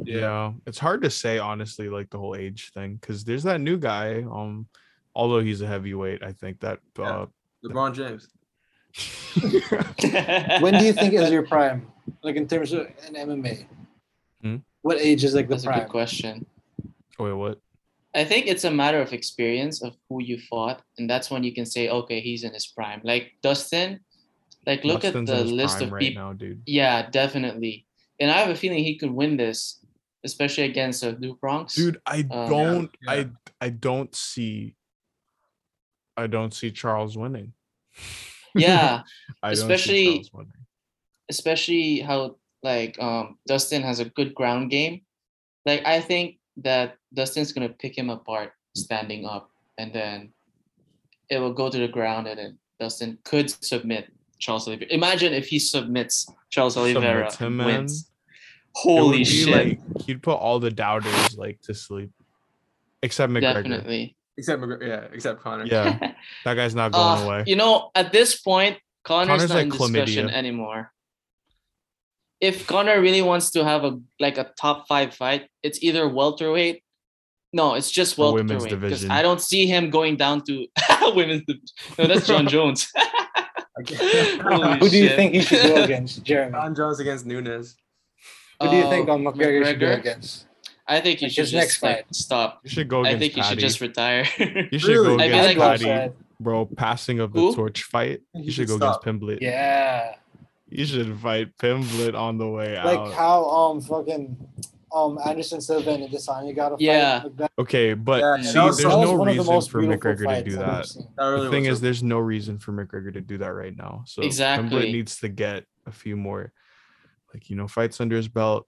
S1: Yeah, it's hard to say honestly, like the whole age thing, because there's that new guy. Um, although he's a heavyweight, I think that. Uh,
S3: LeBron James. (laughs)
S4: When do you think is your prime? Like in terms of an MMA?
S1: Hmm?
S4: What age is like the
S2: That's a
S4: prime?
S2: good question.
S1: wait, what?
S2: I think it's a matter of experience of who you fought, and that's when you can say, okay, he's in his prime. Like Dustin, like look
S1: Dustin's
S2: at the list
S1: prime
S2: of
S1: right
S2: people.
S1: now, dude.
S2: Yeah, definitely. And I have a feeling he could win this, especially against uh, do Bronx.
S1: Dude, I
S2: Um,
S1: don't,
S3: Yeah,
S1: I. I don't see, I don't see Charles winning.
S2: Yeah, (laughs)
S1: I don't see
S2: especially-
S1: winning.
S2: especially how like um Dustin has a good ground game. Like I think that Dustin's gonna pick him apart standing up, and then it will go to the ground, and then Dustin could submit Charles Oliveira. Imagine if he submits Charles Oliveira
S1: Submits him,
S2: wins. Holy
S1: be
S2: shit!
S1: Like, he'd put all the doubters like to sleep, except McGregor.
S2: Definitely.
S3: Except McGregor, yeah, except Conor.
S1: Yeah, (laughs) that guy's not going
S2: Uh,
S1: away.
S2: You know, at this point, Conor's,
S1: Conor's
S2: not
S1: like
S2: in discussion
S1: chlamydia.
S2: anymore. If Conor really wants to have a like a top five fight, it's either welterweight. No, it's just
S1: Or women's
S2: welterweight. Because
S1: division.
S2: I don't see him going down to (laughs) women's. div- No, that's John (laughs) Jones. (laughs) Holy
S4: Who do you
S2: shit.
S4: think he should go (laughs) against, Jeremy?
S3: Jon Jones against Nunes.
S4: Who do you think um, McGregor, should go against?
S2: I think you
S4: Like
S2: should just
S4: next
S2: like,
S4: fight.
S2: stop.
S1: You should go
S2: I
S1: against
S2: think you should just retire. (laughs)
S1: You should
S3: Really?
S1: go
S2: I feel
S1: against
S2: like-
S1: Patty,
S4: Said,
S1: bro. Passing of the
S2: Who?
S1: torch fight.
S3: He
S1: You should
S3: should
S1: go
S3: stop.
S1: against Pimblett.
S4: yeah.
S1: You should fight Pimblett on the way
S4: Like
S1: out.
S4: Like how um fucking um Anderson Silva and Adesanya got a fight.
S2: Yeah.
S4: Like
S1: okay, but
S3: Yeah,
S1: see,
S3: was-
S1: there's no
S4: one of the
S1: reason for McGregor to do that.
S3: That really
S1: the thing is,
S3: a-
S1: there's no reason for McGregor to do that right now. So
S2: Exactly.
S1: Pimblett needs to get a few more, like you know, fights under his belt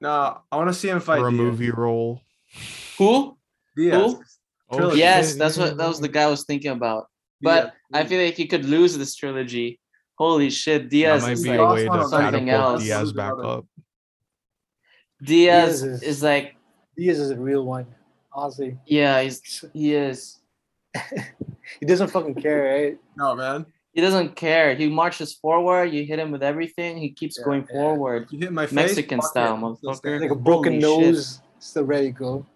S3: no, I want to see him fight
S1: or a
S3: Diaz.
S1: movie role.
S2: Who?
S3: Diaz.
S2: Who?
S1: Oh,
S3: Trilogy.
S2: Yes, that's what that was the guy I was thinking about. But I feel like he could lose this trilogy. Holy shit,
S1: that
S2: Diaz
S1: might
S2: is
S1: be
S2: like
S1: a way to
S3: something
S2: something
S1: catapult
S2: else.
S1: Diaz back up.
S2: Diaz
S4: Diaz is-
S2: is like,
S4: Diaz is a real one. Honestly,
S2: yeah, he's he is. (laughs)
S4: he doesn't fucking care, right?
S3: No, man.
S2: He doesn't care. He marches forward. You hit him with everything. He keeps
S3: Yeah,
S2: going
S3: yeah.
S2: forward.
S3: You hit my face.
S2: Mexican style, motherfucker.
S4: Like a broken
S2: Holy shit.
S4: nose, still ready to go.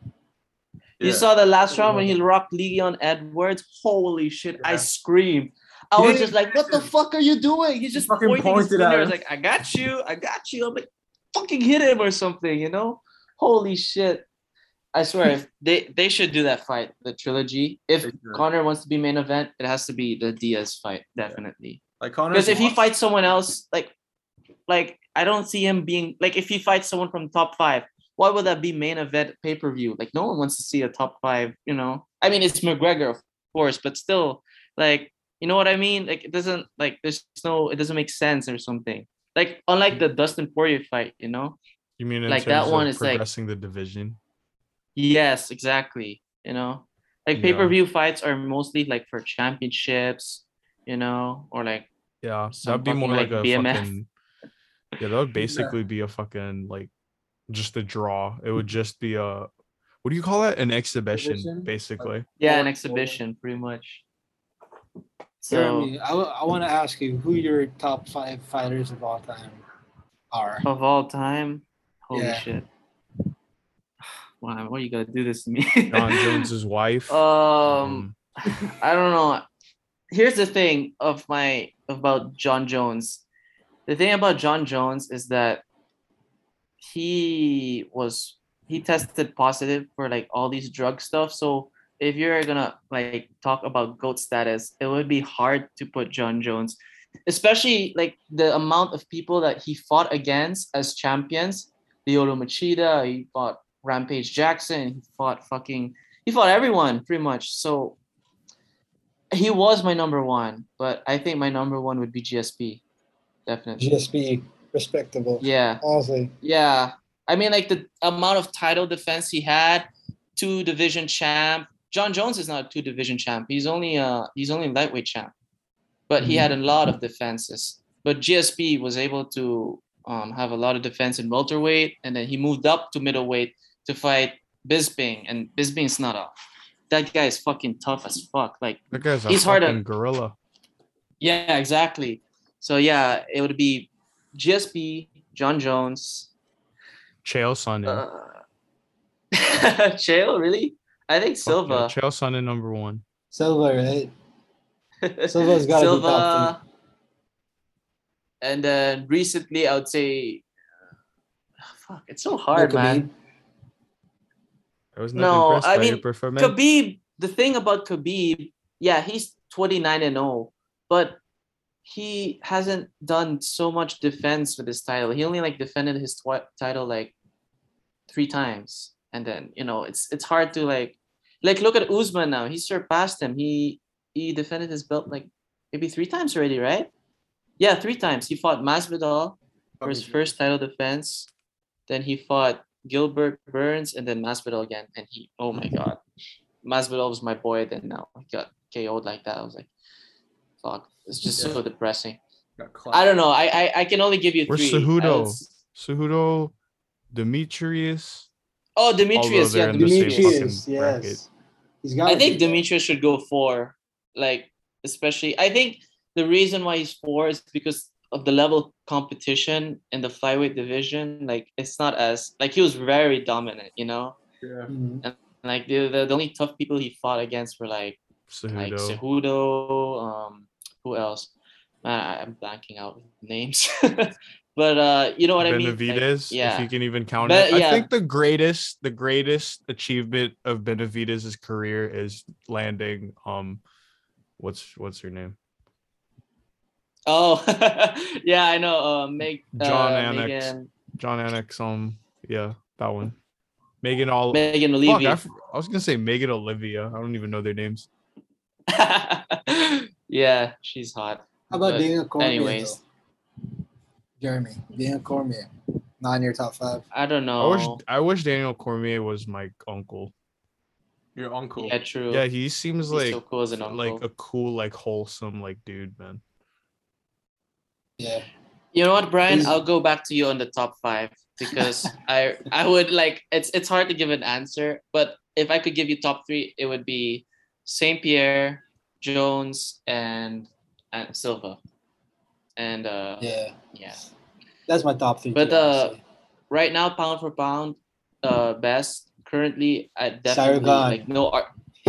S2: You
S3: Yeah.
S2: saw the last round when he rocked Leon Edwards. Holy shit! I
S3: Yeah.
S2: screamed. I was just like, "What the fuck are you doing?" He's just
S3: fucking
S2: pointing his
S3: pointed at
S2: finger.
S3: him.
S2: Like, "I got you, I got you." I'm like, "Fucking hit him or something," you know? Holy shit! I swear, if they they should do that fight, the trilogy. If. Conor wants to be main event, it has to be the Diaz fight, definitely.
S3: Like Conor.
S2: Because if he fights someone else, like, like I don't see him being like if he fights someone from top five, why would that be main event pay per view? Like no one wants to see a top five. You know, I mean it's McGregor of course, but still, like you know what I mean? Like it doesn't like there's no it doesn't make sense or something. Like unlike mm. the Dustin Poirier fight, you know.
S1: You mean in
S2: Like,
S1: terms
S2: that one
S1: of
S2: is like-
S1: progressing the division?
S2: Yes, exactly. You know, like pay per view fights are mostly like for championships, you know, or like
S1: Yeah,
S2: Some
S1: that'd be more like,
S2: like,
S1: a
S2: BMF.
S1: fucking. Yeah, that would (laughs) basically be a fucking like, just a draw. It would just be a, what do you call it? An exhibition,
S3: Exhibition?
S1: basically.
S2: yeah, an exhibition, pretty much. So.
S4: Jeremy, I, I want to ask you who your top five fighters of all time are.
S2: of all time. Holy
S4: Yeah.
S2: shit. Wow, (sighs) why are you gotta do this to me?
S1: Jon (laughs) Jones's wife.
S2: um,
S1: um, (laughs)
S2: I don't know. Here's the thing of my about Jon Jones. The thing about Jon Jones is that he was he tested positive for like all these drug stuff. So if you're gonna like talk about goat status, it would be hard to put Jon Jones, especially like the amount of people that he fought against as champions. Lyoto Machida, he fought Rampage Jackson, he fought fucking he fought everyone pretty much. So he was my number one, but I think my number one would be GSP. Definitely.
S4: GSP, respectable.
S2: Yeah.
S4: Honestly,
S2: Yeah. I mean, like the amount of title defense he had, two division champ. Jon Jones is not a two division champ. He's only uh he's only a lightweight champ. But he had a lot of defenses. But GSP was able to um, have a lot of defense in welterweight, and then he moved up to middleweight to fight Bisping, and Bisping's not a that guy is fucking tough as fuck. Like
S1: that guy's a
S2: he's hard to-
S1: gorilla.
S2: yeah, exactly. So yeah, it would be GSP, Jon Jones,
S1: Chael Sonnen.
S2: uh, (laughs) Chael, really? I think
S1: Fuck yeah,
S2: Silva.
S1: Chael Sonnen number one.
S4: Silva, right? (laughs) Silva's gotta be
S2: Silva. And then recently, I would say, uh, fuck, it's so hard,
S4: No
S2: man.
S1: I was not
S2: No,
S1: impressed
S2: I
S1: by
S2: mean,
S1: your performance.
S2: Khabib, the thing about Khabib, yeah, he's 29 and 0, but he hasn't done so much defense with his title. He only like defended his twi- title like three times. And then, you know, it's it's hard to like like look at Usman now. He surpassed him. He he defended his belt like maybe three times already, right? Yeah, three times. He fought Masvidal for his first title defense. Then he fought Gilbert Burns and then Masvidal again. And he, oh my God, Masvidal was my boy. Then now he got KO'd like that. I was like, fuck, it's just so depressing. I don't know. I I, I can only give you
S1: Where's
S2: three. I
S1: Cejudo?
S2: would s-
S1: Cejudo, Demetrious.
S2: Oh,
S1: Demetrious.
S2: Yeah,
S1: in the same
S2: Demetrious.
S1: fucking
S4: Demetrious,
S1: bracket.
S4: yes. He's got.
S2: I think Demetrious should go four. Like, especially, I think the reason why he's four is because of the level of competition in the flyweight division. Like, it's not as like he was very dominant. You know,
S3: Yeah.
S4: Mhm.
S2: like the the, the only tough people he fought against were like like
S1: Cejudo.
S2: Cejudo. Um, who else? Man, I, I'm blanking out names. (laughs) but uh, you know what I mean? Like,
S1: Benavidez,
S2: yeah.
S1: if you can even count
S2: Be-
S1: it. I think the greatest, the greatest achievement of Benavidez' career is landing um what's what's her name?
S2: Oh, (laughs) yeah, I know. Uh, Meg,
S1: John
S2: uh,
S1: Annex.
S2: Megan,
S1: John Annex. Um, yeah, that one. Megan all.
S2: Megan
S1: Fuck, I,
S2: Levy.
S1: f- I was gonna say Megan Olivia. I don't even know their names. (laughs)
S2: yeah, she's hot.
S4: How about
S2: But
S4: Daniel Cormier?
S2: anyways.
S4: though? Jeremy, Daniel Cormier, not in your top five.
S2: I don't
S1: I
S2: know.
S1: wish I wish Daniel Cormier was my uncle.
S3: Your uncle.
S2: Yeah, true.
S1: Yeah, he seems
S2: He's
S1: like
S2: so cool as an
S1: like a cool, like wholesome, like dude, man.
S4: Yeah,
S2: You know what, Brian?
S4: He's-
S2: I'll go back to you on the top five because (laughs) I I would like it's it's hard to give an answer, but if I could give you top three, it would be Saint Pierre, Jones, and and Silva. And uh
S4: yeah,
S2: yeah.
S4: that's my top three.
S2: But, uh. Right now, pound for pound, uh best currently I definitely
S4: Saragon.
S2: like no art (laughs)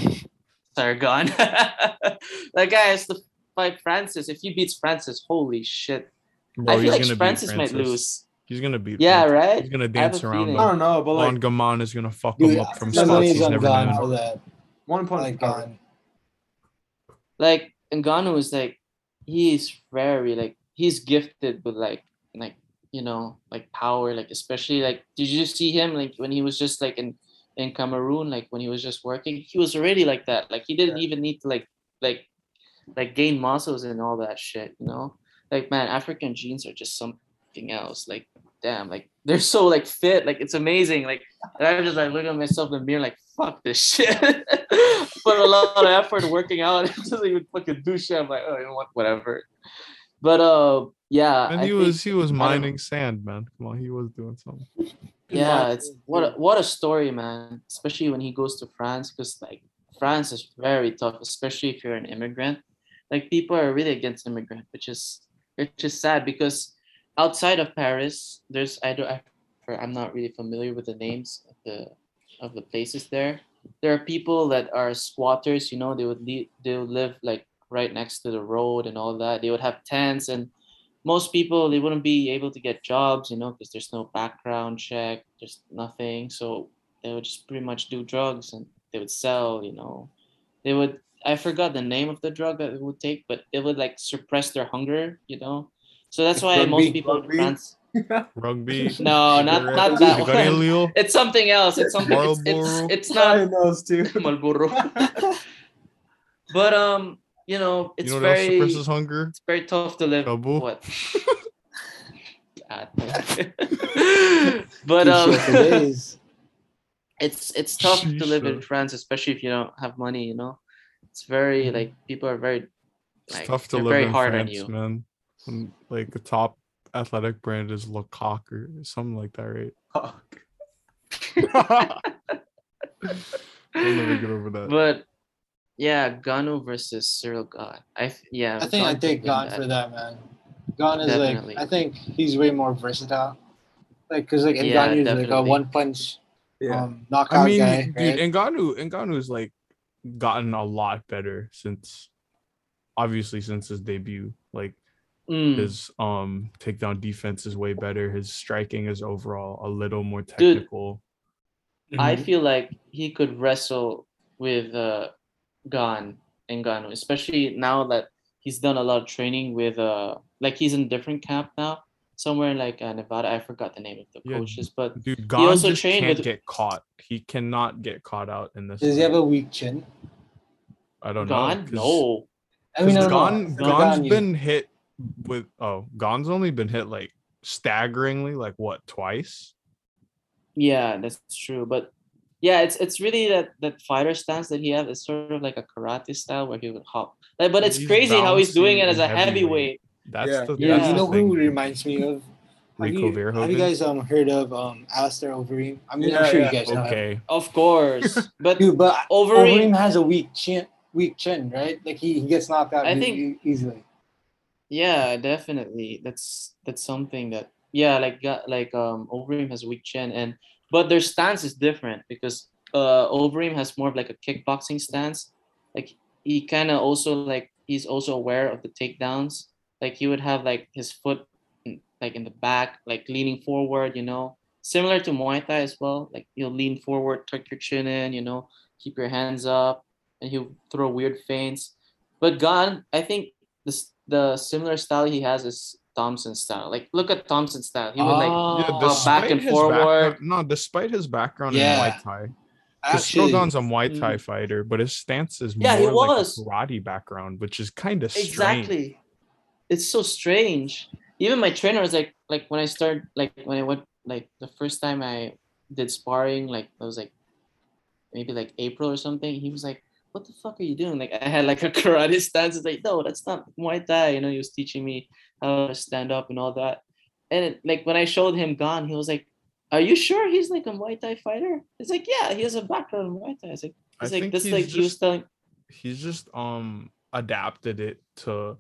S2: Saragon. (laughs) that guy has to fight Francis. If he beats Francis, holy shit.
S1: Bro,
S2: I feel
S1: he's
S2: like
S1: gonna beat
S2: Francis, might lose.
S1: He's gonna beat.
S2: Yeah,
S1: Francis.
S2: right?
S1: He's gonna dance
S2: a
S1: around
S2: feeling.
S3: I don't know, but
S1: Juan
S3: like
S1: Gaman is gonna fuck
S4: Dude,
S1: him up from spots
S4: money's
S1: he's
S4: on
S1: never
S4: Ghana
S1: known.
S4: for that.
S3: one point.
S4: Like gone.
S2: like Ngannou is like he's very like he's gifted with like like you know like power like especially like did you see him like when he was just like in in Cameroon like when he was just working? He was already like that like he didn't even need to like like like gain muscles and all that shit you know? Like man African genes are just something else like damn like they're so like fit like it's amazing like and I'm just like looking at myself in the mirror like fuck this shit. (laughs) Put a lot of effort working out (laughs) it doesn't even fucking do shit I'm like oh you know what whatever but uh yeah
S1: And
S2: I
S1: he
S2: think-
S1: was he was mining sand, man. Come on, he was doing something.
S2: yeah it's what a, what a story man especially when he goes to france because like france is very tough especially if you're an immigrant like people are really against immigrant which is which is sad because outside of paris there's i don't I, i'm not really familiar with the names of the of the places there there are people that are squatters you know they would leave, they would live like right next to the road and all that they would have tents and most people they wouldn't be able to get jobs you know because there's no background check there's nothing so they would just pretty much do drugs and they would sell you know they would i forgot the name of the drug that it would take but it would like suppress their hunger you know so that's why
S4: Rugby?
S2: most people in france (laughs)
S1: Rugby.
S2: no not not that one it's something else it's something it's, it's,
S1: Marlboro.
S2: it's
S3: I
S2: not
S3: knows too.
S2: Marlboro. (laughs) but um you know it's
S1: you know
S2: very
S1: suppresses hunger?
S2: it's very tough to live
S1: Trouble.
S2: what (laughs) (laughs) but um
S4: shit for days. (laughs)
S2: it's it's tough to live in France, especially if you don't have money, you know. It's very like people are very
S1: It's tough to live
S2: very
S1: in
S2: hard
S1: France,
S2: on you.
S1: man. When, like the top athletic brand is Lecoq or something like that, right? I'll never get over that.
S2: But yeah, Ngannou versus Ciryl Gane. I th- yeah.
S4: I think I take
S2: could win
S4: Gane
S2: that.
S4: for that, man. Gane is
S2: Definitely.
S4: like I think he's way more versatile. Like, cause like
S2: Yeah,
S4: Ngannou is like a one punch
S3: Yeah.
S4: um, knockout
S1: I mean,
S4: guy.
S1: dude,
S4: right?
S1: Ngannou, Ngannou's like gotten a lot better since, obviously, since his debut. Like
S2: Mm.
S1: his um takedown defense is way better. His striking is overall a little more technical.
S2: I
S4: Mhm.
S2: feel like he could wrestle with uh Gane and Ngannou, especially now that he's done a lot of training with uh like he's in a different camp now, somewhere in like uh, Nevada. I forgot the name of the
S1: Yeah.
S2: coaches, but
S1: Dude, Gane
S2: also
S1: just
S2: trained
S1: can't
S2: with-
S1: get caught. He cannot get caught out in this.
S4: Does he have a weak chin?
S1: I don't
S2: Gane,
S1: know. 'cause-
S2: no.
S4: I mean, I don't
S1: Gane,
S4: know.
S1: Gane's
S4: Ngannou.
S1: been hit with oh, Gane's only been hit like staggeringly, like what twice?
S2: Yeah, that's true. But yeah, it's it's really that that fighter stance that he has. It's sort of like a karate style where he would hop. Like, but it's
S1: He's
S2: crazy how he's doing it as a
S1: heavyweight.
S2: heavyweight.
S1: That's
S3: Yeah.
S1: the
S2: Yeah.
S1: that's
S4: you
S1: the
S4: know
S1: thing.
S4: who reminds me of? Have
S1: Rico
S4: you, have you guys um heard of um Alistair Overeem? I mean,
S3: Yeah,
S4: I'm sure
S3: yeah.
S4: you guys know him.
S1: Okay,
S2: Of course, (laughs) but
S4: Dude, but
S2: Overeem-
S4: Overeem has a weak chin, weak chin, right? Like he, he gets knocked out
S2: I
S4: e-
S2: think-
S4: easily.
S2: Yeah, definitely. That's that's something that yeah, like got like um Overeem has a weak chin and but their stance is different because uh Overeem has more of like a kickboxing stance. Like he kind of also like he's also aware of the takedowns. Like he would have like his foot in, like in the back, like leaning forward, you know. Similar to Muay Thai as well. Like you'll lean forward, tuck your chin in, you know, keep your hands up, and he'll throw weird feints. But Gane, I think this the similar style he has is Thompson's style. Like look at Thompson style. He would like
S4: Oh,
S1: Yeah,
S2: uh, back and forward.
S1: no, despite his background
S4: Yeah.
S1: in Muay Thai, because
S4: actually,
S1: Shogun's a Muay
S2: Mm.
S1: Thai fighter, but his stance is
S2: Yeah, he
S1: more like
S2: was.
S1: a karate background, which is kind of strange.
S2: exactly. It's so strange. Even my trainer was like, like when I started, like when I went, like the first time I did sparring, like I was like maybe like April or something. He was like, "What the fuck are you doing?" Like I had like a karate (laughs) stance. It's like, no, that's not Muay Thai. You know, he was teaching me how to stand up and all that. And it, like when I showed him Gane, he was like, "Are you sure he's like a Muay Thai fighter?" It's like, yeah, he has a background in Muay Thai. It's like,
S1: I
S2: it's like
S1: think
S2: this. Like he was
S1: just-
S2: telling
S1: He's just um adapted it to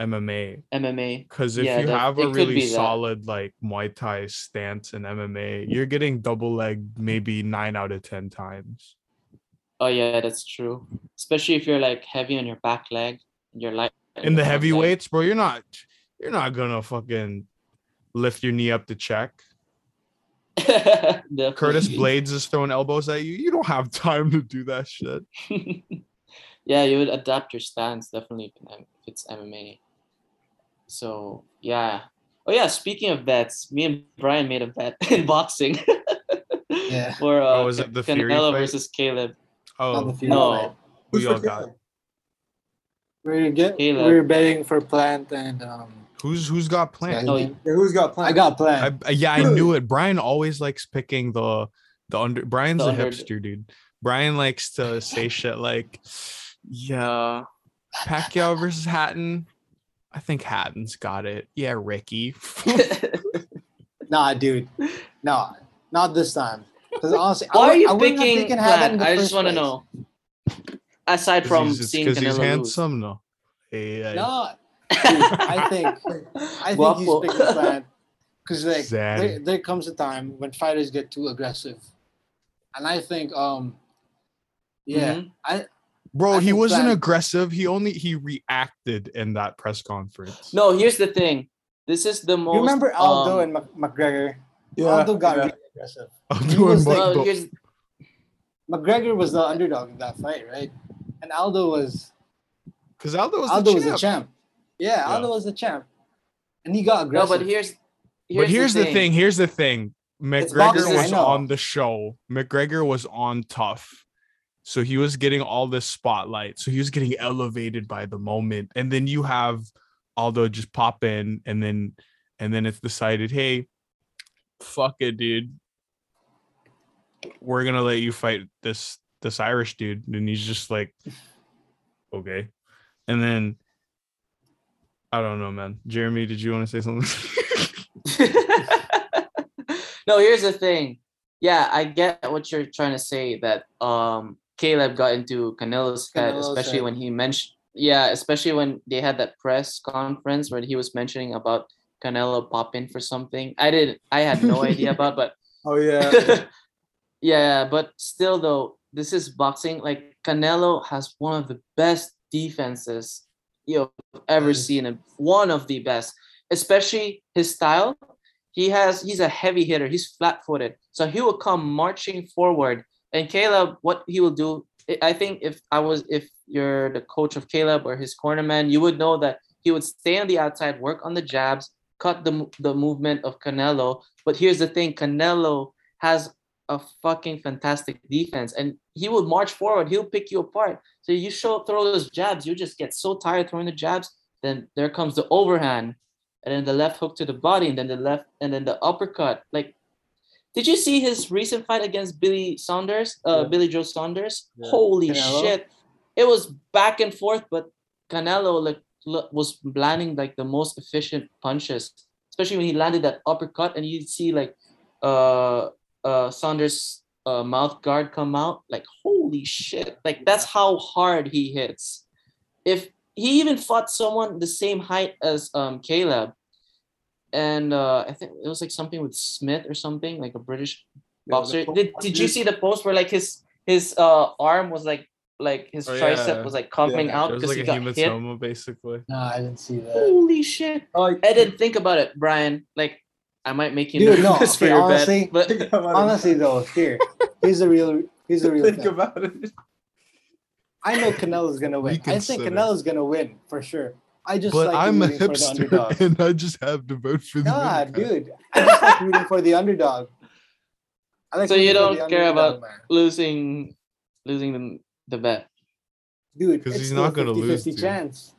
S1: MMA
S2: MMA.
S1: because if
S2: Yeah,
S1: you
S2: that-
S1: have a really
S2: that.
S1: solid like Muay Thai stance in MMA, you're getting double leg maybe nine out of ten times.
S2: Oh yeah, that's true. Especially if you're like heavy on your back leg, and you're light
S1: In the
S2: your leg.
S1: heavyweights, bro, you're not you're not gonna fucking lift your knee up to check. (laughs) Curtis Blaydes is throwing elbows at you. You don't have (laughs) time to do that shit. (laughs)
S2: yeah, you would adapt your stance definitely if if it's MMA. So yeah. Oh yeah. Speaking of bets, me and Brian made a bet in boxing.
S4: Yeah.
S2: For uh,
S1: Oh, was it the Fury
S2: Canelo
S1: fight?
S2: versus Caleb.
S1: Oh,
S4: Not
S2: No.
S4: fight.
S1: who y'all got?
S4: We're get we're betting for Plant and um.
S1: Who's who's got plans?
S2: No,
S4: Skyline.
S3: Yeah, who's got
S4: I got
S1: I,
S4: Plant.
S1: I- yeah, I knew it. Brian always likes picking the the under. Brian's
S2: The
S1: a
S2: under-
S1: hipster, dude. Brian likes to say (laughs) shit like, "Yeah, Pacquiao versus Hatton. I think Hatton's got it. Yeah, Ricky. (laughs)
S4: Nah, dude. No, not this time. Because honestly, I
S2: Why are you
S4: I
S2: picking
S4: taken Hatton in
S2: Plant?
S4: the
S2: I just want to know. Aside from
S1: he's,
S2: seeing
S1: because he's
S2: Canelo lose.
S1: handsome. No, yeah,
S4: No, dude, I (laughs) think I think he's
S2: Guapo.
S4: picking Plant because like there, there comes a time when fighters get too aggressive, and I think um yeah
S2: Mhm.
S4: I
S1: bro.
S4: I
S1: he wasn't
S4: Plant-
S1: aggressive. He only he reacted in that press conference.
S2: No, here's the thing. This is the most.
S4: you remember Aldo
S2: um,
S4: and Mc- McGregor.
S3: Yeah,
S4: Aldo got
S3: yeah.
S4: really aggressive.
S1: I'm
S4: he was like-
S2: well, here's
S4: McGregor was the underdog in that fight, right? And Aldo was
S1: because Aldo was
S4: Aldo
S1: the
S4: was
S1: champ.
S4: the champ. Yeah,
S1: Yeah.
S4: Aldo was the champ, and he got
S2: no,
S4: aggressive.
S2: but here's.
S1: but here's the thing. Here's the thing. McGregor was on the show. McGregor was on tough. So he was getting all this spotlight. So he was getting elevated by the moment. And then you have Aldo just pop in and then and then it's decided, hey, fuck it, dude. We're gonna let you fight this this Irish dude. And he's just like, okay. And then I don't know, man. Jeremy, did you want to say something? (laughs)
S2: no, here's the thing. Yeah, I get what you're trying to say that um Caleb got into Canelo's head,
S4: Canelo's
S2: especially
S4: head.
S2: when he mentioned yeah, especially when they had that press conference where he was mentioning about Canelo popping for something. I didn't I had no (laughs) idea about, but
S3: Oh yeah. (laughs)
S2: yeah, but still though, this is boxing. Like Canelo has one of the best defenses you've ever seen, and one of the best, especially his style. He has he's a heavy hitter. He's flat-footed, so he will come marching forward. And Caleb, what he will do, I- I think if I was if you're the coach of Caleb or his cornerman, you would know that he would stay on the outside, work on the jabs, cut the the movement of Canelo. But here's the thing: Canelo has a fucking fantastic defense, and he will march forward. He'll pick you apart. So you show throw those jabs, you just get so tired throwing the jabs. Then there comes the overhand, and then the left hook to the body, and then the left, and then the uppercut. Like, did you see his recent fight against Billy Saunders? Uh,
S3: Yeah.
S2: Billy Joe Saunders.
S3: Yeah.
S2: Holy
S4: Canelo?
S2: shit! It was back and forth, but Canelo like was landing like the most efficient punches, especially when he landed that uppercut, and you see like uh uh Saunders uh mouth guard come out like holy shit like that's how hard he hits. If he even fought someone the same height as um Caleb and uh I think it was like something with Smith or something like a British boxer. did, did you see the post where like his his uh arm was like like his
S1: Oh,
S2: tricep
S1: yeah.
S2: was like coming
S3: Yeah,
S2: out because
S1: like
S2: he
S1: a
S2: got hit?
S1: hematoma, basically.
S4: no, I didn't see that.
S2: holy shit.
S3: Oh,
S2: and then think about it Brian. Like I might make you
S4: Dude, no,
S2: nervous for
S4: okay,
S2: your
S4: honestly-
S2: bet but
S3: think it.
S4: Honestly, though, here, here's the real, here's the real
S3: think
S4: thing.
S3: about it.
S4: I know Canelo's gonna win. I think
S1: Reconsider.
S4: Canelo's gonna win for sure. I just
S1: but
S4: like
S1: I'm a
S4: rooting for the underdog.
S1: hipster (laughs) and I just have to vote for the
S4: Nah,
S1: underdog.
S4: dude. I just like rooting for the underdog. I like
S2: So you
S4: rooting for the
S2: don't care
S4: underdog,
S2: about-
S4: man.
S2: losing losing the, the bet.
S4: dude.
S1: 'Cause
S4: Because
S1: he's not gonna lose,
S4: 50
S1: dude.
S4: chance.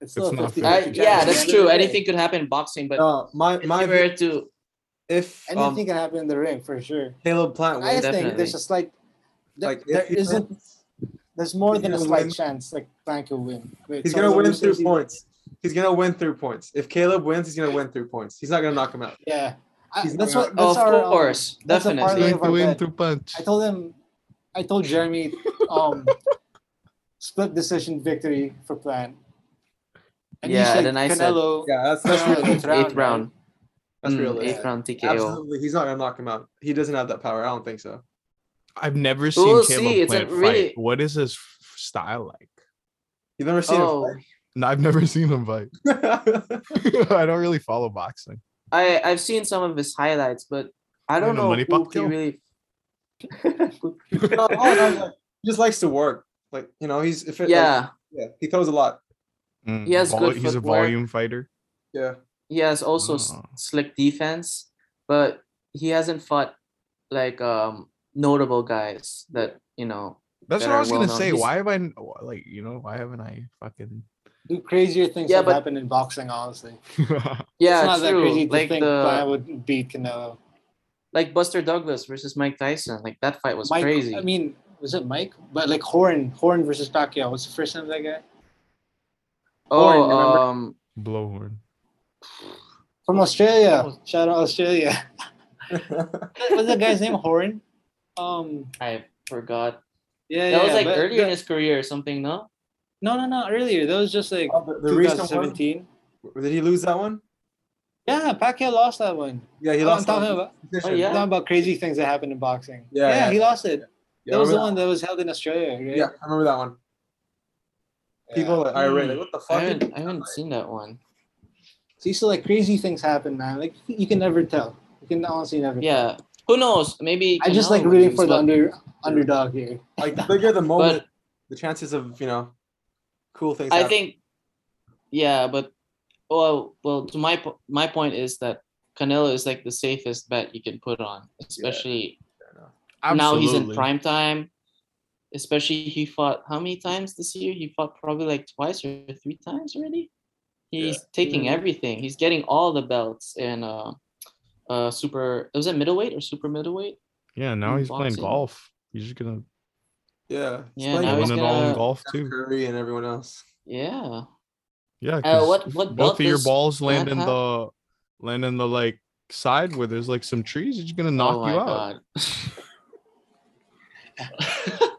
S4: It's
S1: It's not
S4: 50
S1: fair.
S2: I,
S4: 50 chance
S2: yeah, that's true. Anything could happen in boxing, but
S3: No, my my
S2: you were to
S3: if um,
S4: Anything can happen in the ring for sure.
S3: Caleb Plant
S4: I
S3: wins,
S4: think there's
S2: Definitely.
S4: a slight. There,
S3: like
S4: there
S3: if he
S4: isn't.
S3: wins,
S4: There's more than a slight
S3: win.
S4: chance. Like Plant will win. Wait,
S3: he's
S4: sorry,
S3: gonna win
S4: was
S3: through
S4: it?
S3: points. He's gonna win through points. If Caleb wins, he's gonna win through points. He's not gonna knock him out.
S4: Yeah, I, that's
S3: not
S4: what.
S2: of
S4: That's our, um,
S2: course,
S4: that's a
S2: definitely.
S4: parlay
S1: gonna win through punch.
S4: I told him. I told Jeremy. Um, (laughs) split decision victory for Plan. And
S2: Yeah,
S4: he said
S2: then I said-
S4: Canelo.
S3: Yeah, that's that's
S4: Canelo
S3: real.
S4: eighth round.
S2: round.
S3: That's
S2: Mm,
S3: real.
S2: eighth round TKO.
S3: Absolutely, he's not gonna knock him out. He doesn't have that power. I don't think so.
S1: I've never seen
S2: We'll
S1: Caleb
S2: see, it's a
S1: Plant
S2: really-
S1: fight. What is his style like?
S3: You've never seen
S2: Oh,
S1: No, I've never (laughs) seen him fight. (laughs) (laughs) I don't really follow boxing.
S2: I I've seen some of his highlights, but I don't know
S1: Money
S2: who he really.
S3: no, no, like, he just likes to work. Like you know, he's if it, like,
S2: yeah,
S3: yeah, he throws a lot.
S1: Mm,
S2: He has
S1: vol-
S2: good
S1: He's a volume fighter.
S3: Yeah,
S2: he has also s-
S1: Oh.
S2: slick defense, but he hasn't fought like um notable guys that you know.
S1: That's
S2: that
S1: what I
S2: are
S1: was gonna
S2: well-known.
S1: say.
S2: He's-
S1: Why have I n- like you know why haven't I fucking
S4: Do crazier things
S2: Yeah,
S4: have
S2: but-
S4: happened in boxing, honestly. (laughs)
S2: Yeah,
S4: it's not that crazy to
S2: Like
S4: think
S2: the
S4: Plan would beat Canelo.
S2: like Buster Douglas versus Mike Tyson. Like that fight was
S4: Mike,
S2: crazy.
S4: I mean, was it Mike? But like Horn, Horn versus Pacquiao. What's the first name of that guy?
S2: Oh,
S4: Horn, remember?
S2: um,
S1: blowhorn?
S4: From Australia.
S2: Oh.
S4: Shout out Australia. (laughs) What's that guy's name? Horn. Um.
S2: I forgot.
S4: Yeah, yeah.
S2: That
S4: yeah.
S2: was like
S4: but
S2: earlier in his career or something, no?
S4: No, no, no. Earlier. That was just like
S3: Oh, the, the recent one.
S4: 2017.
S3: Did he lose that one?
S4: Yeah, Pacquiao lost that one.
S3: Yeah, he
S4: Oh,
S3: lost.
S4: I'm talking about.
S2: Oh, yeah?
S4: I'm talking about crazy things that happened in boxing.
S3: Yeah,
S4: yeah,
S3: yeah.
S4: he lost it.
S3: Yeah,
S4: that was the
S3: remember
S4: one that was held in Australia, right?
S3: Yeah, I remember that one. People are irate. Like, hmm. what the
S2: I
S3: fuck?
S2: haven't, I haven't seen that one.
S4: See, so like crazy things happen, man. Like you can never tell. You can honestly never. tell.
S2: Yeah. Who knows? Maybe
S4: I just like rooting for the
S2: but-
S4: under underdog here.
S3: Like the bigger the (laughs) moment,
S2: But
S3: the chances of you know, cool things.
S2: I
S3: happen.
S2: think, yeah, but well, well, to my my point is that Canelo is like the safest bet you can put on, especially now he's in prime time. Especially he fought how many times this year? He fought probably like twice or three times already. He's taking
S4: Mhm.
S2: everything. He's getting all the belts and uh uh super was it middleweight or super middleweight?
S1: Yeah, now
S2: in
S1: he's playing golf. He's just gonna
S3: Yeah. he's
S2: Yeah,
S3: playing
S2: now he's
S1: win
S3: against
S1: it all in golf
S3: Steph
S1: too.
S3: Curry and everyone else.
S2: Yeah.
S1: Yeah,
S2: Uh,
S1: 'cause
S2: what- what
S1: both of your balls land in
S2: Plant
S1: the land in the like side where there's like some trees. It's just gonna knock
S2: oh my
S1: you out. (laughs) (laughs)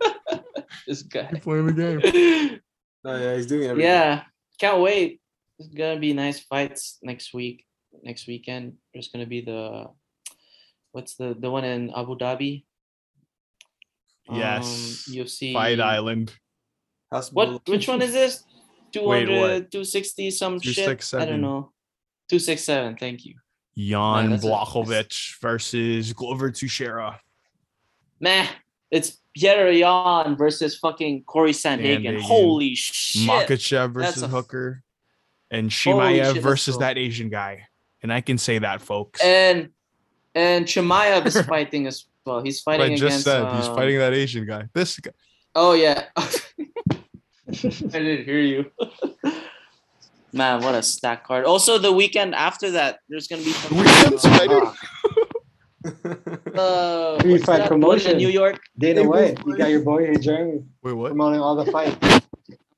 S2: god. this guy.
S1: Keep playing the game. (laughs)
S3: Oh yeah, he's doing everything.
S2: yeah, can't wait. It's gonna be nice fights next week. Next weekend, there's gonna be the what's the the one in Abu Dhabi?
S1: Yes.
S2: Um, UFC.
S1: Fight Island.
S2: What? Which one is this? 200, (laughs)
S1: Wait,
S2: 260, some shit. I don't know. Two six seven. Thank you.
S1: Jan
S2: that's
S1: Blachowicz versus Glover Teixeira.
S2: Meh. It's Petr Yan versus fucking Cory Sandhagen.
S1: Sandhagen.
S2: Holy shit. Makhachev
S1: versus
S2: a-
S1: Hooker. And
S2: Chimaev
S1: versus
S2: go.
S1: that Asian guy. And I can say that, folks.
S2: And and Chimaev is (laughs) fighting as well. He's
S1: What
S2: fighting
S1: I just
S2: against.
S1: said, he's
S2: um,
S1: fighting that Asian guy. This guy.
S2: Oh yeah. (laughs) I didn't hear you. (laughs) Man, what a stack card. Also, the weekend after that, there's gonna be some
S1: Weekend's fighting?
S2: Uh,
S4: Free fight
S2: that?
S4: promotion.
S2: In New York.
S4: Dana
S3: Hey,
S4: White, you got your boy here, Jeremy,
S1: Wait, what?
S4: promoting all the fights. (laughs)
S2: I'm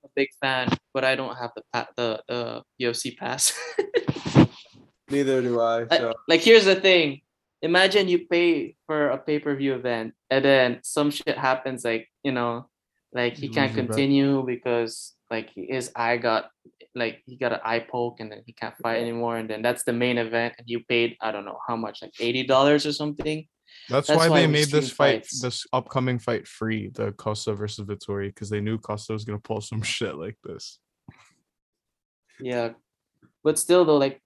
S2: a big fan, but I don't have the pa- the the UFC pass. (laughs)
S3: Neither do I.
S2: like,
S3: So
S2: like, here's the thing. Imagine you pay for a pay-per-view event and then some shit happens like, you know, like he
S1: You
S2: can't
S1: lose your bet.
S2: continue because like his eye got like he got an eye poke and then he can't fight anymore and then that's the main event and you paid I don't know how much like $80 or something.
S1: That's,
S2: That's
S1: why,
S2: why
S1: they made this fight,
S2: fights.
S1: this upcoming fight free, the Costa versus Vettori, because they knew Costa was gonna pull some (laughs) shit like this.
S2: Yeah. But still though like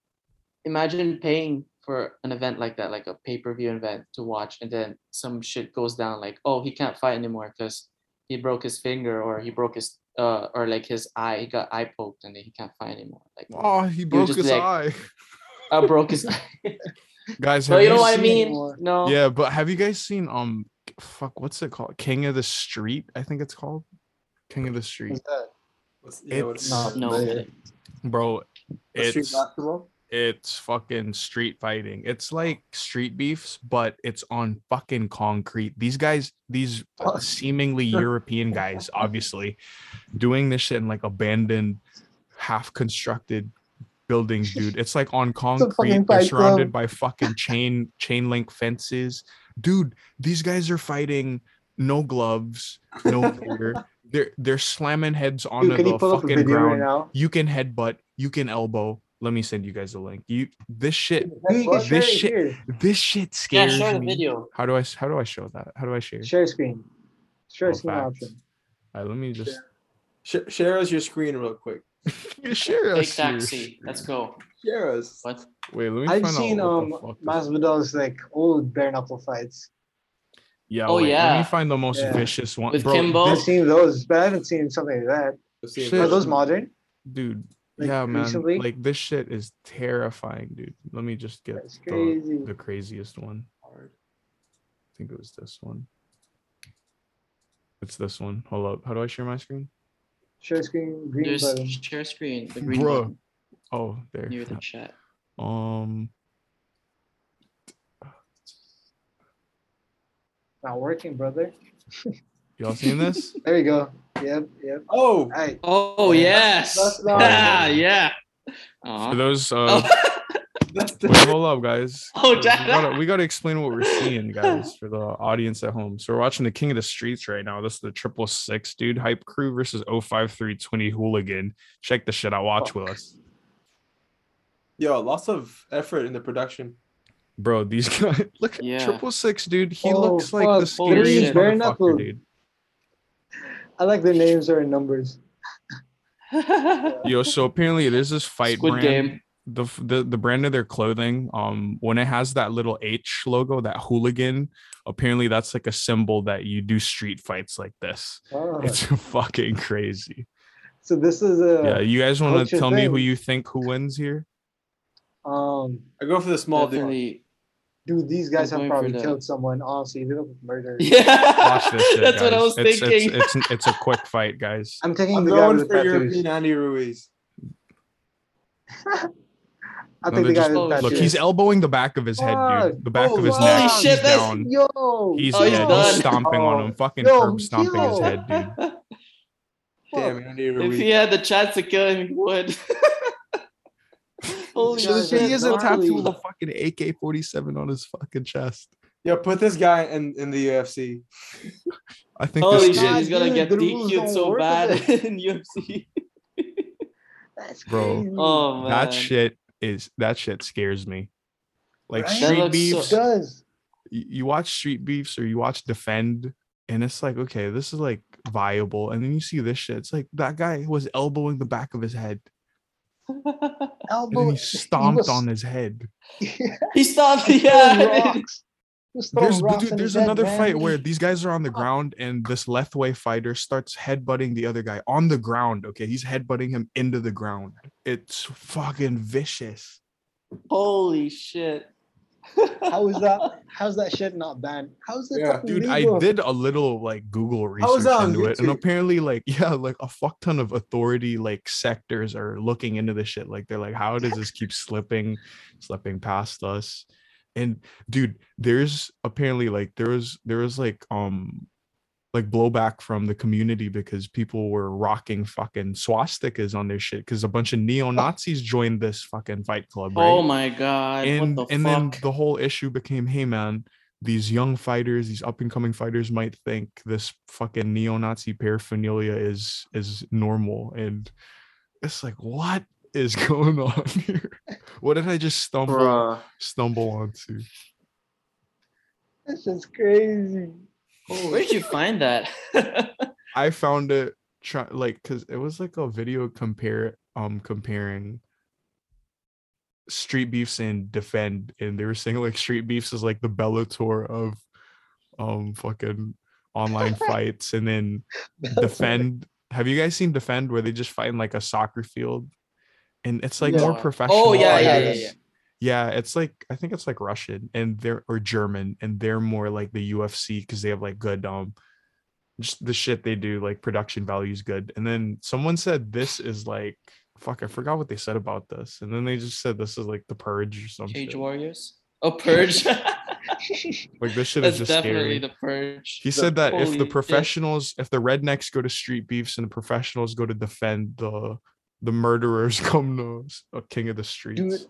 S2: imagine paying for an event like that like a pay-per-view event to watch and then some shit goes down like oh he can't fight anymore because he broke his finger or he broke his uh, or like his eye, he got eye poked and then he can't fight anymore. Like,
S1: Oh, he broke his
S2: like-
S1: eye.
S2: I broke his (laughs) eye. (laughs)
S1: Guys,
S2: so
S1: have
S2: you know what I
S1: seen-
S2: mean?
S4: anymore?
S2: No.
S1: Yeah, but have you guys seen um fuck what's it called? King of the Street, I think it's called. King of the Street.
S4: What's that?
S3: What's, yeah, what's,
S1: It's-
S4: Not
S2: No.
S4: familiar.
S1: Bro, it's it's fucking street fighting. It's like street beefs, but it's on fucking concrete. These guys, these seemingly (laughs) European guys, obviously, doing this shit in like abandoned, half constructed buildings, dude. It's like on (laughs) concrete. They're
S4: Fight
S1: surrounded
S4: Club.
S1: by fucking chain chain link fences. Dude, these guys are fighting no gloves, no gear. (laughs) They're they're slamming heads onto
S4: Dude, can you
S1: the
S4: pull
S1: fucking
S4: video right
S1: ground.
S4: now?
S1: You can headbutt, you can elbow. Let me send you guys a link. You this shit,
S4: Dude, you
S1: This shit-
S4: here.
S1: this shit
S2: Yeah,
S1: scares
S2: share the
S1: me.
S2: video.
S1: How do I how do I show that? How do I share?
S4: Share screen. Share
S1: Oh,
S4: screen
S1: facts.
S4: option.
S1: All right, let me just
S3: Sh- share us your screen real quick.
S1: Share us your
S2: taxi. Let's go.
S3: Share us.
S2: What?
S1: Wait, let me
S4: I've
S1: find
S4: seen
S1: out
S4: um
S1: what the
S4: Masvidal's like old bare knuckle fights.
S1: Yeah,
S2: Oh,
S1: wait, Let
S2: yeah.
S1: me find the most
S4: Yeah.
S1: vicious one.
S2: With
S1: Bro,
S2: Kimbo?
S4: I've seen those, but I haven't seen something like that.
S3: See if
S1: Shit.
S4: Are those modern?
S1: dude.
S4: like,
S1: yeah, man.
S4: recently?
S1: Like this shit is terrifying, dude. Let me just get
S4: That's
S1: the, the craziest one. I think it was this one. It's this one. Hold up. How do I share my screen?
S4: Share screen, green
S2: There's
S4: button.
S2: share screen. The green
S1: Bruh.
S2: button
S1: Oh, there.
S2: near the chat.
S1: Um,
S4: Not working, brother. (laughs)
S1: y'all seen this?
S4: There you go. Yep, yep.
S3: Oh,
S4: All right.
S2: Oh yes. (laughs)
S3: that's not-
S2: yeah, yeah.
S1: For those, uh,
S2: Oh. (laughs)
S3: that's the
S1: wait, hold up, guys. (laughs)
S2: Oh,
S1: we,
S2: Jack-
S1: gotta, we gotta explain what we're seeing, guys, for the audience at home. So we're watching the King of the Streets right now. This is the triple six dude hype crew versus 05320 hooligan. Check the shit out. Watch with us.
S3: yo, lots of effort in the production.
S1: Bro, these (laughs) guys look at
S2: Yeah.
S1: triple six, dude. He
S4: Oh,
S1: looks like the
S4: fuck.
S2: Holy
S1: scariest motherfucker,
S4: knuckle.
S1: dude.
S4: I like their names are in numbers. (laughs)
S1: Yo, so apparently there's this fight
S2: Squid
S1: brand.
S2: Game.
S1: The, the the brand of their clothing, um, when it has that little H logo, that hooligan, apparently that's like a symbol that you do street fights like this.
S4: Oh,
S1: It's (laughs) fucking crazy.
S4: so this is a
S1: Yeah, you guys want to
S4: culture
S1: tell me who you think who wins here?
S4: um
S3: I go for the small dude.
S4: Dude, these guys
S2: I'm
S4: have probably
S2: the-
S4: killed someone. Honestly, they look like murder. (laughs)
S2: Yeah.
S1: Watch this shit,
S2: That's what I was
S1: it's,
S2: thinking.
S1: It's, it's it's a quick fight, guys.
S4: I'm taking
S3: I'm
S4: the guy
S3: going
S4: with
S3: for
S4: tattoos.
S3: European Andy Ruiz. (laughs)
S4: I'll
S1: No,
S4: take the
S1: they're
S4: guy
S1: just-
S4: with
S2: Oh,
S1: Look, he's elbowing the back of his head, dude. The back oh, of his
S4: Oh,
S1: neck.
S2: Holy shit,
S1: he's
S2: that's-
S1: down.
S4: Yo,
S1: He's,
S2: Oh, he's
S1: yeah,
S2: done.
S1: he's stomping on
S4: Oh.
S1: him, fucking
S4: Yo,
S1: curb stomping his head, dude. (laughs)
S3: Damn,
S2: if he had the chance to kill him, he would. (laughs) Holy shit.
S1: he has a
S4: gnarly.
S1: tattoo of a fucking AK 47 on his fucking chest.
S3: Yeah, put this guy in, in the UFC.
S1: I think
S2: Holy
S1: this
S2: shit,
S4: God,
S2: he's gonna
S4: dude,
S2: get
S4: the rules
S2: DQ'd so bad (laughs) in UFC.
S4: That's
S1: Bro.
S2: Oh man.
S1: that shit is that shit scares me. Like
S4: Right?
S1: Street
S2: looks so-
S1: beefs,
S4: does.
S1: you, you watch street beefs or you watch defend, and it's like, okay, this is like viable. And then you see this shit. It's like that guy was elbowing the back of his head. (laughs) And
S4: Elbow.
S1: then he
S4: he
S1: stomped
S4: was-
S1: on his head.
S2: he stopped.
S4: throwing (laughs)
S2: Yeah.
S4: rocks. He was throwing
S1: There's dude, there's
S4: his head,
S1: another fight where these guys are on the ground and this Lethwei fighter starts headbutting the other guy on the ground. Okay, he's headbutting him into the ground. It's fucking vicious.
S2: Holy shit.
S4: How is that? (laughs) How's that shit not banned? How's that?
S3: Yeah,
S1: Dude,
S4: legal?
S1: I did a little like Google
S3: How is
S1: research
S3: that on
S1: into it, and apparently, like, (laughs) yeah, like a fuck ton of authority like sectors are looking into this shit. Like, they're like, how does this keep slipping, slipping past us? And dude, there's apparently like there was there was like um like blowback from the community because people were rocking fucking swastikas on their shit because a bunch of neo Nazis joined this fucking fight club, right?
S2: Oh my god.
S1: and
S2: what the
S1: and
S2: fuck?
S1: then the whole issue became hey man these young fighters these up and coming fighters might think this fucking neo-nazi paraphernalia is is normal and it's like what is (laughs) going on here what did i just stumble
S2: Bruh.
S1: stumble onto
S4: This is crazy.
S2: Where'd you find that? (laughs)
S1: i found it try like because it was like a video compare um comparing street beefs and defend and they were saying like street beefs is like the bellator of um fucking online (laughs) fights and then defend have you guys seen Defend where they just fight in like a soccer field? And it's like
S4: Yeah.
S1: more
S2: Oh,
S1: professional.
S2: yeah,
S4: yeah,
S2: yeah.
S1: Yeah, it's like I think it's like Russian and they're or German and they're more like the UFC because they have like good um just the shit they do, like production value is good. And then someone said this is like fuck, I forgot what they said about this. And then they just said this is like the purge or something.
S2: Cage Warriors. Oh, Purge. (laughs) (laughs)
S1: Like this shit
S2: That's
S1: is just
S2: definitely
S1: scary.
S2: the Purge.
S1: He
S2: The-
S1: said that if
S2: holy
S1: the
S2: shit.
S1: professionals, if the rednecks go to street beefs and the professionals go to defend the the murderers (laughs) come to a king of the streets.
S4: Dude,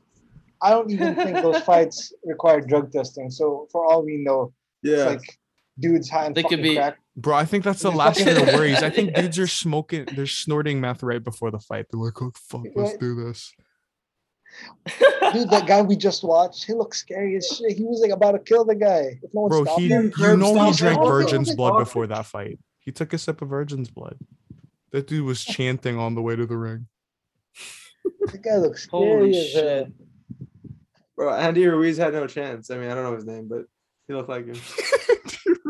S4: I don't even think those (laughs) fights require drug testing. So for all we know,
S3: Yeah.
S4: it's like dudes high and
S2: They could
S4: fucking
S2: be-
S4: crack.
S1: Bro, I think that's the
S4: Just
S1: last of their worries. I think (laughs) dudes are smoking, they're snorting meth right before the fight. They're like, oh fuck, let's
S4: Right.
S1: do this.
S4: Dude, that guy we just watched, he looked scary as shit. He was like about to kill the guy. If no one
S1: Bro,
S4: stopped
S1: he
S4: him.
S1: you
S3: Curb
S1: know he drank virgin's
S3: fucking
S1: blood before that fight. He took a sip of virgin's blood. That dude was chanting on the way to the ring.
S4: The guy looks
S2: Holy
S4: scary as hell.
S2: shit.
S3: Bro, Andy Ruiz had no chance. I mean, I don't know his name, but he looked like him.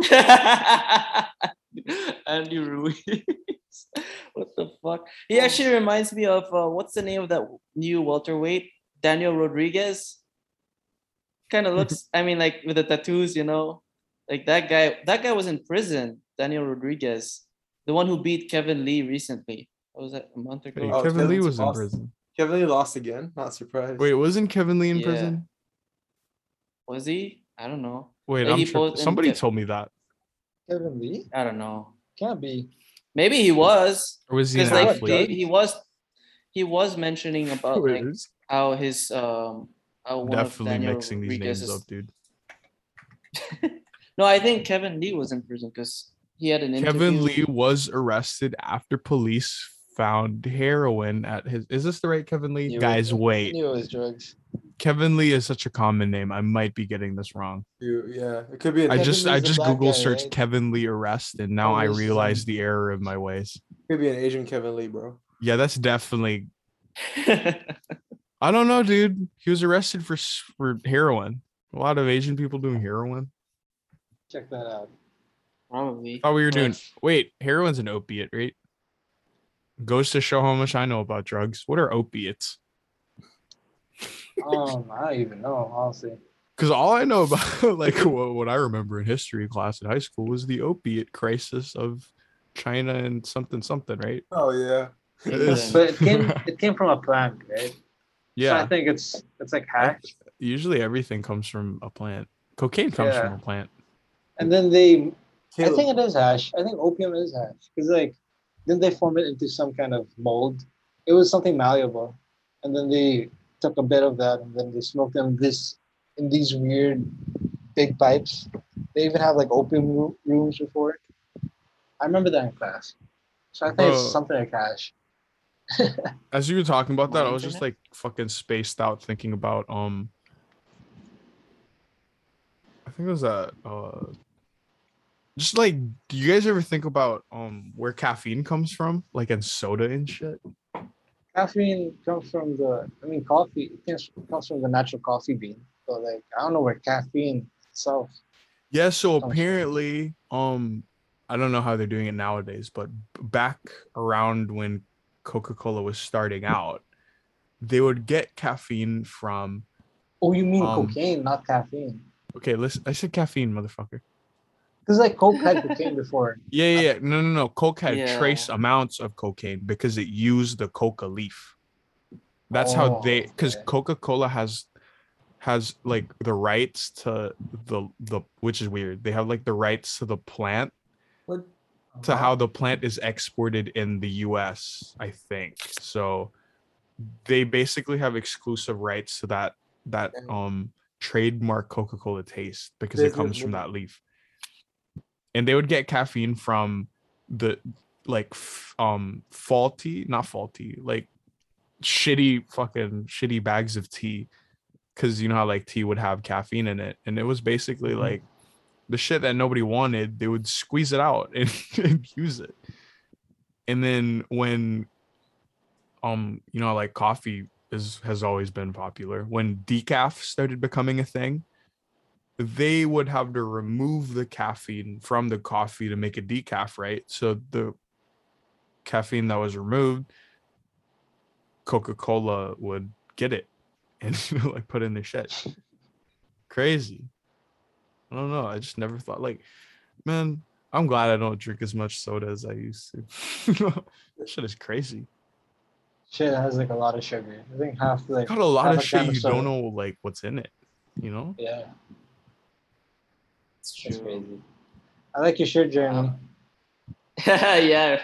S3: (laughs)
S2: Andy Ruiz. what the fuck? He actually reminds me of uh, what's the name of that new welterweight? Daniel Rodriguez. Kind of (laughs) looks, I mean, like with the tattoos, you know, like that guy. That guy was in prison. Daniel Rodriguez, the one who beat Kevin Lee recently. What was that a month ago?
S1: Hey,
S3: Oh,
S1: Kevin Lee
S3: Kevin's
S1: was in prison.
S3: Kevin Lee lost again. Not surprised.
S1: Wait, wasn't Kevin Lee in
S2: Yeah.
S1: prison?
S2: Was he? I don't know.
S1: Wait,
S2: Like,
S1: I'm
S2: he
S1: sure somebody
S2: and Kev-
S1: told me that.
S4: Kevin Lee?
S2: I don't know.
S4: Can't be.
S2: Maybe he was
S1: Or was he an
S2: because like
S1: athlete?
S2: he, he was he was mentioning (laughs) about like how his um how one of
S1: Definitely mixing these
S2: Rodriguez's-
S1: names up, dude. (laughs)
S2: No, I think Kevin Lee was in prison because he had an interview.
S1: Kevin
S2: interview.
S1: Lee was arrested after police found heroin at his. Is this the right Kevin Lee?
S4: Knew it-
S1: Guys,
S4: I
S1: wait.
S4: knew it was drugs.
S1: Kevin Lee is such a common name. I might be getting this wrong.
S3: You- yeah, it could be. A,
S1: I
S4: Kevin
S1: just I
S4: Lee's the
S1: just Google
S4: guy,
S1: searched
S4: right?
S1: Kevin Lee arrest and now
S4: Oh,
S1: I realize the error of my ways.
S3: could be an Asian Kevin Lee, bro.
S1: Yeah, that's definitely. (laughs) I don't know, dude. He was arrested for for heroin. A lot of Asian people doing heroin.
S4: Check that out.
S2: Probably.
S1: Thought we were doing. Wait, heroin's an opiate, right? Goes to show how much I know about drugs. What are opiates?
S4: Um, I don't even know, honestly.
S1: Because all I know about, (laughs) like, what, what I remember in history class in high school was the opiate crisis of China and something something, right?
S3: Oh yeah.
S1: It's-
S4: But it came (laughs) it came from a plant, right? Yeah. So I think it's it's like hash.
S1: Usually everything comes from a plant. Cocaine comes
S4: Yeah.
S1: from a plant.
S4: And then they I think it is hash. I think opium is hash. Because like didn't they form it into some kind of mold? It was something malleable. And then they took a bit of that and then they smoked them this in these weird big pipes. They even have like opium roo- rooms before. I remember that in class. So I think
S1: Bro.
S4: it's something like hash. (laughs)
S1: As you were talking about that, I was just like fucking spaced out thinking about um I think it was that uh just like do you guys ever think about um where caffeine comes from? Like in soda and shit?
S4: Caffeine comes from the I mean coffee it comes, from the natural coffee bean. So like I don't know where caffeine itself.
S1: Yeah, so
S4: from.
S1: apparently, um, I don't know how they're doing it nowadays, but back around when Coca-Cola was starting out, they would get caffeine from
S4: Oh you mean
S1: Um,
S4: cocaine, not caffeine.
S1: okay, listen, I said caffeine, motherfucker.
S4: Because like Coke had cocaine before.
S1: Yeah, yeah, yeah. No, no, no. Coke had trace amounts of cocaine because it used the coca leaf. That's how they
S4: Oh,
S1: because
S4: okay.
S1: Coca-Cola has has like the rights to the the which is weird. They have like the rights to the plant
S3: what?
S1: to how the plant is exported in the US, I think. So they basically have exclusive rights to that that um trademark Coca-Cola taste because it comes from that leaf. And they would get caffeine from the like f- um faulty, not faulty, like shitty fucking shitty bags of tea cuz you know how like tea would have caffeine in it and it was basically
S3: Mhm.
S1: like the shit that nobody wanted, they would squeeze it out (laughs) and, and use it. And then when um you know like coffee is has always been popular, when decaf started becoming a thing, they would have to remove the caffeine from the coffee to make a decaf, right? So the caffeine that was removed, Coca Cola would get it and (laughs) like put in their shit. Crazy. I don't know. I just never thought like, man. I'm glad I don't drink as much soda as I used to. (laughs) that shit is crazy.
S4: Shit has like a lot of sugar. I think half like
S1: Got a lot of shit
S4: of
S1: you don't know like what's in it. You know?
S4: Yeah,
S2: It's
S4: that's
S2: true.
S4: crazy. I like your shirt, Jeremy. (laughs)
S2: yeah,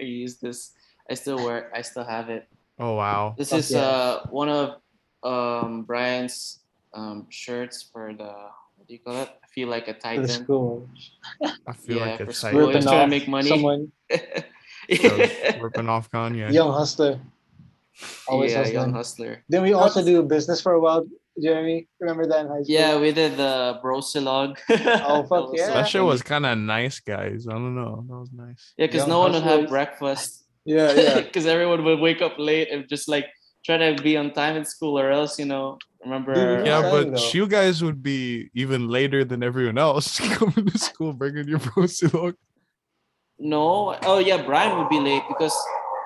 S2: I use this. I still wear. I still have it.
S1: Oh wow.
S2: This
S4: Fuck
S2: is
S4: yeah.
S2: uh one of um Brian's um shirts for the what do you call it? I feel like a
S4: For
S2: titan.
S4: the school. (laughs)
S1: I feel
S2: Yeah,
S1: like
S2: for
S1: it's
S2: school,
S1: like
S2: Always
S4: Ripping
S2: trying to
S4: off
S2: make money.
S4: someone. (laughs)
S1: ripping off Kanye.
S4: Young hustler. Always
S2: yeah, young hustler.
S4: Then we also do business for a while, Jeremy. Remember that in high school?
S2: Yeah, we did the brosilog. (laughs)
S4: Oh, fuck yeah.
S1: That shit was kind of nice, guys. I don't know. That was nice.
S2: Yeah, because no one would have breakfast.
S3: Yeah, (laughs) yeah.
S2: Because everyone would wake up late and just like try to be on time in school, or else you know. Remember?
S4: Dude,
S1: Yeah, but
S4: though.
S1: you guys would be even later than everyone else (laughs) coming to school bringing your brosilog.
S2: No. Oh yeah, Brian would be late because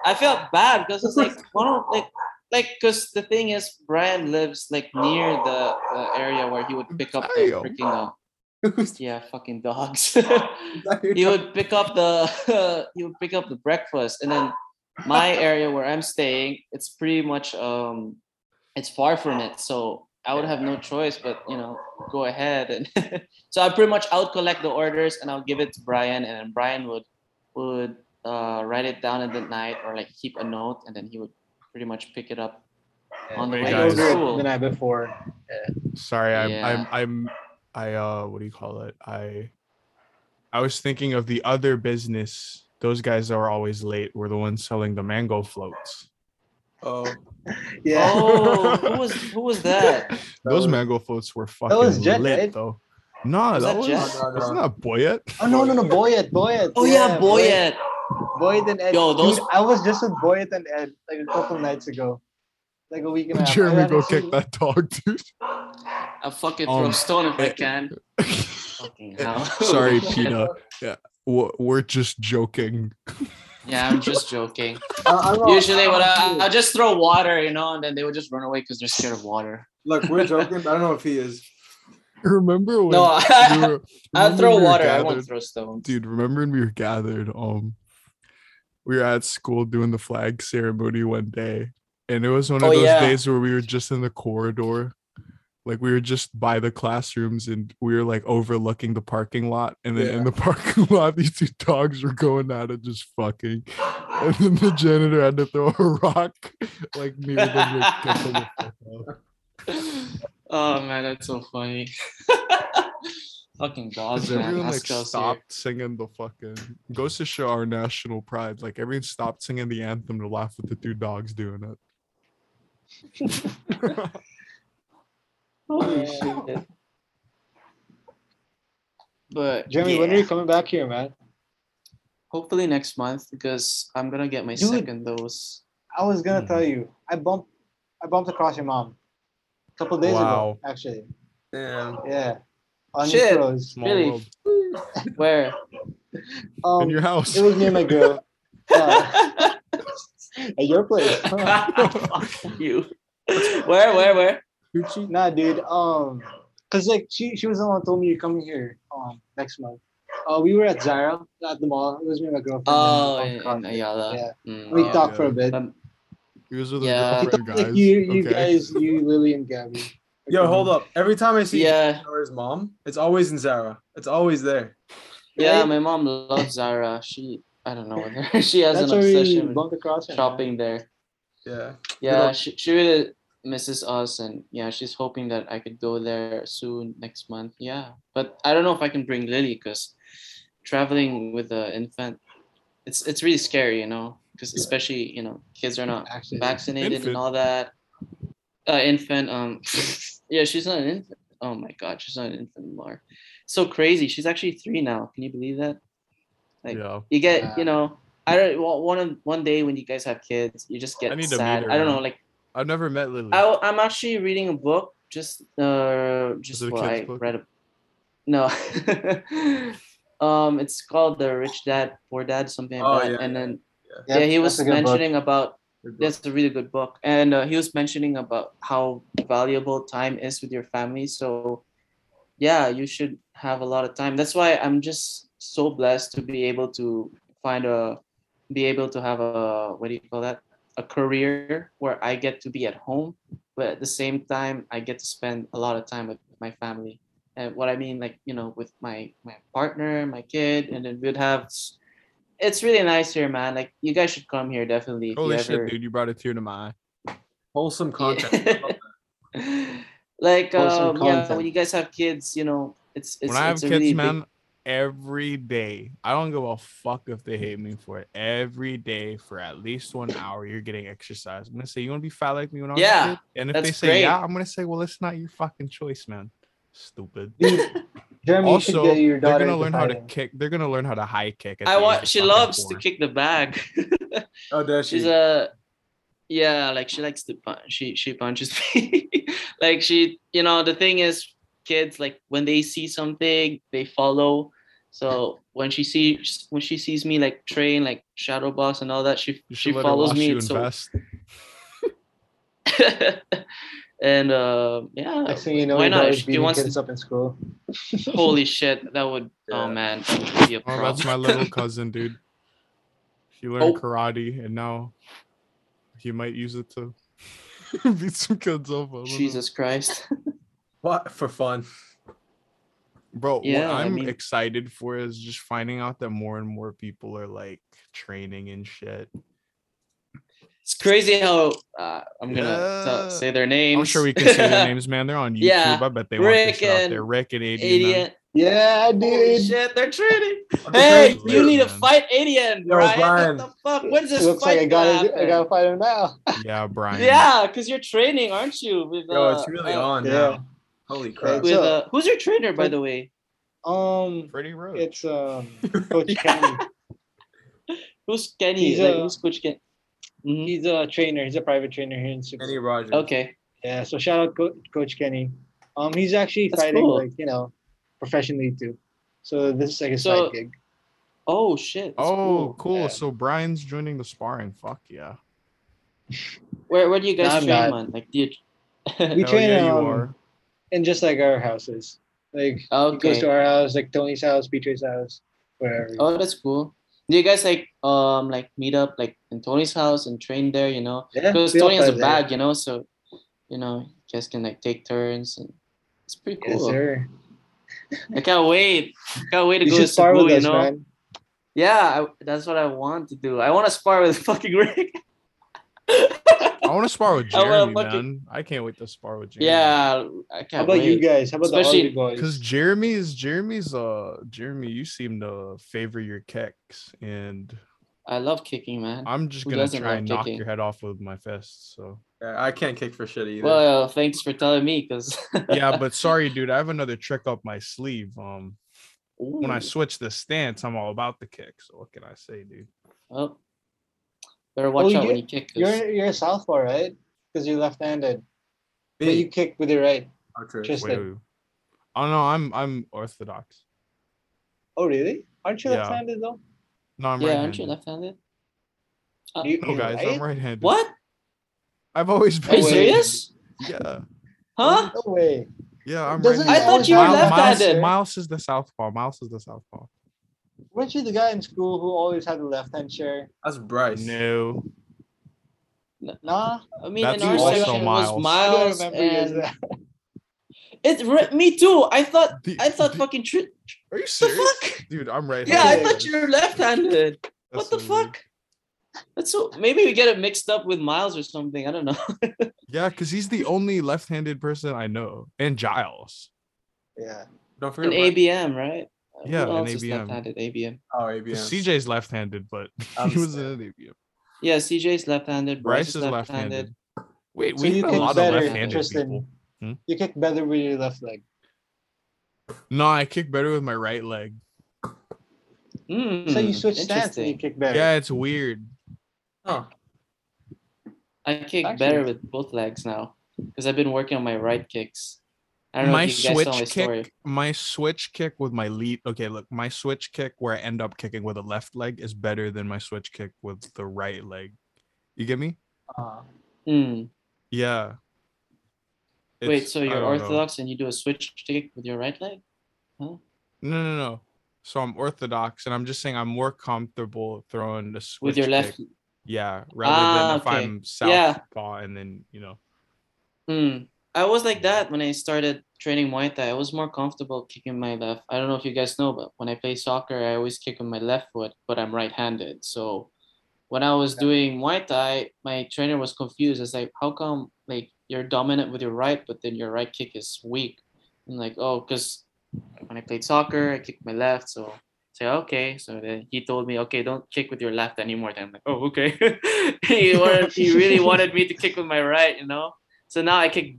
S2: I felt bad because it's like one of like like because the thing is Brian lives like near the, the area where he would pick up the freaking uh, yeah fucking dogs. (laughs) he would pick up the (laughs) he would pick up the breakfast and then my area where I'm staying it's pretty much um it's far from it so I would have no choice but you know go ahead and (laughs) so I pretty much I would collect the orders and I'll give it to Brian and then Brian would would uh, write it down in the night or like keep a note and then he would pretty much pick it up on the way
S1: guys.
S2: to school.
S4: the night before.
S1: Sorry, I'm
S2: Yeah.
S1: I'm I'm I uh what do you call it? I I was thinking of the other business. Those guys that were always late were the ones selling the mango floats.
S3: Oh, (laughs)
S4: Yeah.
S2: Oh, who was who was that? (laughs)
S1: Those mango floats were fucking
S4: was Jet,
S1: lit
S4: right?
S1: though. Nah,
S2: Was
S1: that,
S2: that
S1: was
S2: Jet?
S3: No, no,
S1: wasn't
S3: no.
S1: that Boyet?
S4: Oh no no no Boyet Boyet.
S2: Oh yeah, Boyet.
S4: Boyet and Ed.
S2: Yo, those-
S4: Dude, I was just with Boyet and Ed like a couple nights ago, like a week and a half.
S1: Jeremy, go kick
S4: seen-
S1: that dog, dude.
S2: I fucking throw
S1: Um,
S2: a stone if I (laughs) can. Fucking (laughs) hell.
S1: Sorry, (laughs) Peta. Yeah, we're we're just joking.
S2: Yeah, I'm just joking.
S4: I-
S2: Usually, what
S4: I'm
S2: I, just throw water, you know, and then they would just run away because they're scared of water.
S3: look, we're joking. but I don't know if he is.
S1: Remember when
S2: No,
S1: we
S2: I,
S1: were-
S2: I'll throw
S1: we were
S2: water. I
S1: gathered-
S2: won't throw stones.
S1: dude remember when we were gathered um we were at school doing the flag ceremony one day and it was one of
S2: Oh,
S1: those
S2: yeah.
S1: days where we were just in the corridor like we were just by the classrooms and we were like overlooking the parking lot and then in the (laughs) parking lot these two dogs were going at it just fucking and then the janitor had to throw a rock like near them to get them the fuck out. (laughs)
S2: Oh man, that's so funny. (laughs) Fucking dogs,
S1: Because
S2: man.
S1: everyone like
S2: Haskell's here.
S1: stopped singing the fucking goes to show our national pride. Like everyone stopped singing the anthem to laugh at the two dogs doing it. (laughs)
S2: Holy
S4: Yeah.
S2: shit. But
S4: Jeremy, when are you coming back here, man?
S2: hopefully next month because I'm gonna get my
S4: Dude.
S2: second dose.
S4: I was gonna
S1: Mhm.
S4: tell you. I bumped I bumped across your mom a couple days
S1: Wow.
S4: ago, actually.
S3: Damn.
S4: Yeah. On
S2: Shit.
S4: your pros.
S1: Small
S2: Really? (laughs) Where?
S4: Um,
S1: In your house.
S4: it was near my girl. Yeah. (laughs) At your place. (laughs)
S2: Fuck you. Where? Where? Where?
S3: Gucci?
S4: nah, dude. Um, cause like she she was the one who told me you're coming here um next month. Uh, we were at Zara at the mall. It was me and my girlfriend.
S2: Oh,
S4: and,
S2: in,
S4: um,
S2: in Ayala.
S4: Yeah.
S2: Mm,
S4: We
S2: yeah.
S4: talked for a bit.
S2: Um,
S1: He was with
S2: Yeah.
S1: girlfriend, guys.
S4: like you you
S1: Okay.
S4: guys you Lily and Gabby.
S3: Yo, hold up. Every time I see
S2: Yeah.
S3: Zara's mom, it's always in Zara. It's always there.
S2: Yeah,
S4: Right?
S2: my mom loves Zara. She, I don't know, whether (laughs) she has
S4: That's
S2: an obsession with
S4: bumped across. man.
S2: shopping there.
S3: Yeah.
S2: Yeah, she, she really misses us, and yeah, she's hoping that I could go there soon next month. Yeah, but I don't know if I can bring Lily because traveling with an infant, it's it's really scary, you know, because especially you know kids are not
S4: Actually,
S2: vaccinated
S1: Infant.
S2: and all that. Uh, infant, um, (laughs) yeah, she's not an infant. Oh my god, she's not an infant anymore. So crazy. She's actually three now. Can you believe that? Like
S1: yeah.
S2: you get,
S4: Yeah.
S2: you know, I don't. Well, one one day when you guys have kids, you just get
S1: I need to meet
S2: sad.
S1: her,
S2: I don't know, like
S1: I've never met Lily.
S2: I, I'm actually reading a book. Just uh, just
S1: it a
S2: what I
S1: book?
S2: read. A, no, (laughs) um, it's called the Rich Dad Poor Dad, something like
S3: Oh,
S2: that.
S3: yeah,
S2: and then yeah, he was
S4: a good book.
S2: mentioning about
S3: Good book.
S2: That's a really good book. And uh, he was mentioning about how valuable time is with your family. So yeah you should have a lot of time. That's why i'm just so blessed to be able to find a be able to have a what do you call that? A career where i get to be at home but at the same time i get to spend a lot of time with my family. And what i mean like you know with my my partner my kid and then we'd have it's really nice here man like you guys should come here definitely if you
S1: Holy
S2: ever-
S1: shit, dude! You brought a tear to my eye.
S3: Wholesome content. (laughs)
S2: Like
S4: Wholesome
S2: um, yeah, when you guys have kids, you know, it's it's
S1: when I have
S2: it's
S1: kids,
S2: really
S1: man,
S2: big,
S1: every day, I don't give a fuck if they hate me for it. Every day for at least one hour, you're getting exercise. I'm gonna say, you want to be fat like me when I'm
S2: Yeah,
S1: kid? And if they say
S2: great.
S1: yeah, I'm gonna say, well, it's not your fucking choice, man. Stupid. (laughs)
S4: Dude, Jeremy, you
S1: also,
S4: get your
S1: they're gonna
S4: into
S1: learn how to
S4: fighting.
S1: kick. They're gonna learn how to high kick.
S2: I want she
S1: fucking
S2: loves to kick the bag. (laughs)
S3: oh, does she?
S2: She's a yeah, like she likes to punch. She she punches (laughs) me. like she, you know, the thing is, kids like when they see something, they follow. So when she sees when she sees me like train like shadow boss and all that, she she
S1: should let her
S2: follows me. so
S1: invest. (laughs)
S2: and uh, yeah,
S4: Next thing you know,
S2: why not?
S4: daughter's
S2: If she
S4: beating
S2: wants
S4: kids
S2: to,
S4: up in school. (laughs) (laughs)
S2: holy shit, that would
S3: Yeah.
S2: oh man, that would be a
S1: Oh, that's my little (laughs) cousin, dude. He learned
S2: Oh.
S1: karate, and now he might use it to beat some kids up. I don't know.
S2: Jesus Christ.
S3: what for fun?
S1: Bro,
S2: Yeah,
S1: what
S2: I
S1: I'm
S2: mean-
S1: excited for is just finding out that more and more people are like training and shit.
S2: It's crazy how uh, I'm gonna tell,
S1: Yeah.
S2: say their names.
S1: I'm sure we can say their (laughs) names, man. They're on YouTube.
S2: Yeah,
S1: I bet they want
S2: Rick
S1: this shit out
S2: and
S1: there. Rick and Adian. man.
S2: Adian.
S4: Yeah,
S2: Holy shit, they're training. (laughs) Hey,
S1: great,
S2: you need to fight Adian,
S3: Yo,
S2: Brian.
S3: Brian.
S2: What the fuck? When's this
S4: It looks
S2: fight
S4: like I
S2: gonna
S4: gotta, I gotta fight him now.
S1: Yeah, Brian.
S2: Yeah, because you're training, aren't you? With,
S3: Yo,
S2: uh,
S3: it's really
S2: uh,
S3: on
S4: yeah.
S3: now. Holy crap!
S2: With uh, who's your trainer, by the way?
S4: Um,
S1: Pretty road.
S4: it's um, (laughs) Coach Kenny.
S2: Who's Kenny?
S4: He's,
S2: like,
S4: uh,
S2: who's Coach Kenny? Mhm.
S4: He's a trainer. He's a private trainer here in Cebu.
S3: Kenny Rogers.
S2: Okay.
S4: Yeah, so shout out Co- Coach Kenny. Um, he's actually
S2: That's
S4: fighting
S2: cool.
S4: like you know, professionally too. So this is like a
S2: So-
S4: side gig.
S2: Oh shit. that's
S1: oh, cool.
S4: Yeah.
S1: So Brian's joining the sparring. Fuck yeah. (laughs)
S2: Where where do you guys
S4: I'm
S2: train,
S4: not.
S2: man? Like, do you? (laughs)
S4: We
S1: Hell
S4: train
S1: yeah, you
S4: um, in just like our houses. Like he goes
S2: okay.
S4: to our house, like Tony's house, Peter's house, wherever.
S2: Oh, that's cool. Do you guys like um like meet up like in Tony's house and train there? You know,
S4: yeah,
S2: because
S4: all
S2: Tony has a
S4: there.
S2: bag, you know, so you know you guys can like take turns and it's pretty
S4: Yes,
S2: cool.
S4: sir.
S2: I can't wait. Can't wait to
S4: You
S2: go to
S4: spar
S2: Cebu,
S4: with
S2: you
S4: us,
S2: know.
S4: man.
S2: Yeah, I, that's what I want to do. I want to spar with (laughs) fucking Rick.
S1: I want to spar with (laughs)
S2: I
S1: Jeremy,
S2: fucking-
S1: man. I can't wait to spar with Jeremy.
S2: yeah, I can't
S4: How about
S2: wait.
S4: you guys? How about
S2: Especially-
S4: the other
S1: Because
S4: boys?
S1: Jeremy's Jeremy's uh Jeremy, you seem to favor your kicks, and
S2: I love kicking, man.
S1: I'm just
S2: Who
S1: gonna try
S2: love
S1: and knock
S2: kicking?
S1: your head off with my fists. So
S3: Yeah, I can't kick for shit either.
S2: Well, thanks for telling me, because (laughs)
S1: yeah, but sorry, dude, I have another trick up my sleeve. Um, when I switch the stance, I'm all about the kick. So what can I say, dude?
S2: oh, better watch
S4: Oh,
S2: out
S4: you-
S2: when you kick. 'cause-
S4: You're you're a southpaw, right? Because you're left-handed, but you kick with your right.
S3: Oh, true.
S4: just-
S1: Wait, wait. oh no, I'm I'm orthodox.
S4: Oh, really? Aren't you
S1: Yeah.
S4: left-handed though?
S1: No, I'm
S2: yeah,
S1: right.
S2: aren't you left-handed? Uh,
S4: You-
S1: No, guys,
S4: right?
S1: I'm right-handed.
S2: what?
S1: I've always been.
S2: Are you
S1: been.
S2: serious? (laughs)
S1: Yeah,
S2: Huh?
S4: No way.
S1: yeah, I'm
S4: Doesn't
S1: right.
S2: I thought you were
S1: Miles,
S2: left-handed.
S1: Miles is the southpaw. Miles is the southpaw.
S4: Weren't you the guy in school who always had the left-hand chair?
S3: That's Bryce.
S1: No,
S4: Nah,
S2: I mean,
S1: That's
S2: in our section it
S1: Miles.
S2: was
S4: I don't
S2: Miles
S4: remember you as
S2: and (laughs) it's re- me too. I thought
S1: The-
S2: I thought
S1: the-
S2: fucking tri-
S1: are you
S2: the
S1: serious,
S2: fuck?
S1: dude? I'm right.
S2: Yeah, I thought you were left-handed.
S1: That's
S2: what the
S1: so weird.
S2: fuck? That's so maybe we get it mixed up with Miles or something. I don't know. (laughs)
S1: Yeah, because he's the only left-handed person I know, and Giles.
S4: Yeah.
S3: Don't
S2: In
S3: forget. Bryce.
S2: ABM, right? Who
S1: Yeah, in
S2: else is
S1: ABM.
S2: left-handed? ABM.
S3: Oh,
S1: 'Cause
S3: ABM.
S1: CJ's left-handed, but
S3: I'm (laughs)
S1: he was
S3: sad.
S1: in an ABM.
S2: Yeah, CJ's left-handed.
S1: Bryce
S2: Bryce,
S1: is left-handed. Wait,
S4: So
S1: we
S4: you
S1: have a
S4: kick
S1: lot of
S4: better,
S1: left-handed
S4: Tristan.
S1: people. Hmm?
S4: You kick better with your left leg.
S1: No, I kick better with my right leg.
S2: Mm,
S4: so you switch stance and you kick better.
S1: Yeah, it's weird.
S3: Oh,
S2: I kick
S4: Actually-
S2: better with both legs now because I've been working on my right kicks. I don't know
S1: my
S2: if you guys
S1: switch kick,
S2: story.
S1: my switch kick with my lead. Okay, look, my switch kick where I end up kicking with a left leg is better than my switch kick with the right leg. You get me?
S4: Uh,
S2: Mm.
S1: Yeah.
S2: Wait, so you're
S1: don't know.
S2: orthodox and you do a switch kick with your right leg? Huh?
S1: No, no, no. So I'm orthodox, and I'm just saying I'm more comfortable throwing the switch
S2: With your left.
S1: kick. Yeah, rather
S2: Ah,
S1: than if
S2: okay.
S1: I'm southpaw
S2: Yeah.
S1: and then you know.
S2: Mm. I was like that when I started training Muay Thai. I was more comfortable kicking my left. I don't know if you guys know, but when I play soccer, I always kick with my left foot, but I'm right-handed. So when I was doing Muay Thai, my trainer was confused. It's like, how come like you're dominant with your right, but then your right kick is weak? And like, oh, because when I played soccer, I kicked my left. So say okay. So then he told me, okay, don't kick with your left anymore. Then I'm like, oh, okay. (laughs) he wanted, he really wanted me to kick with my right, you know. So now I kick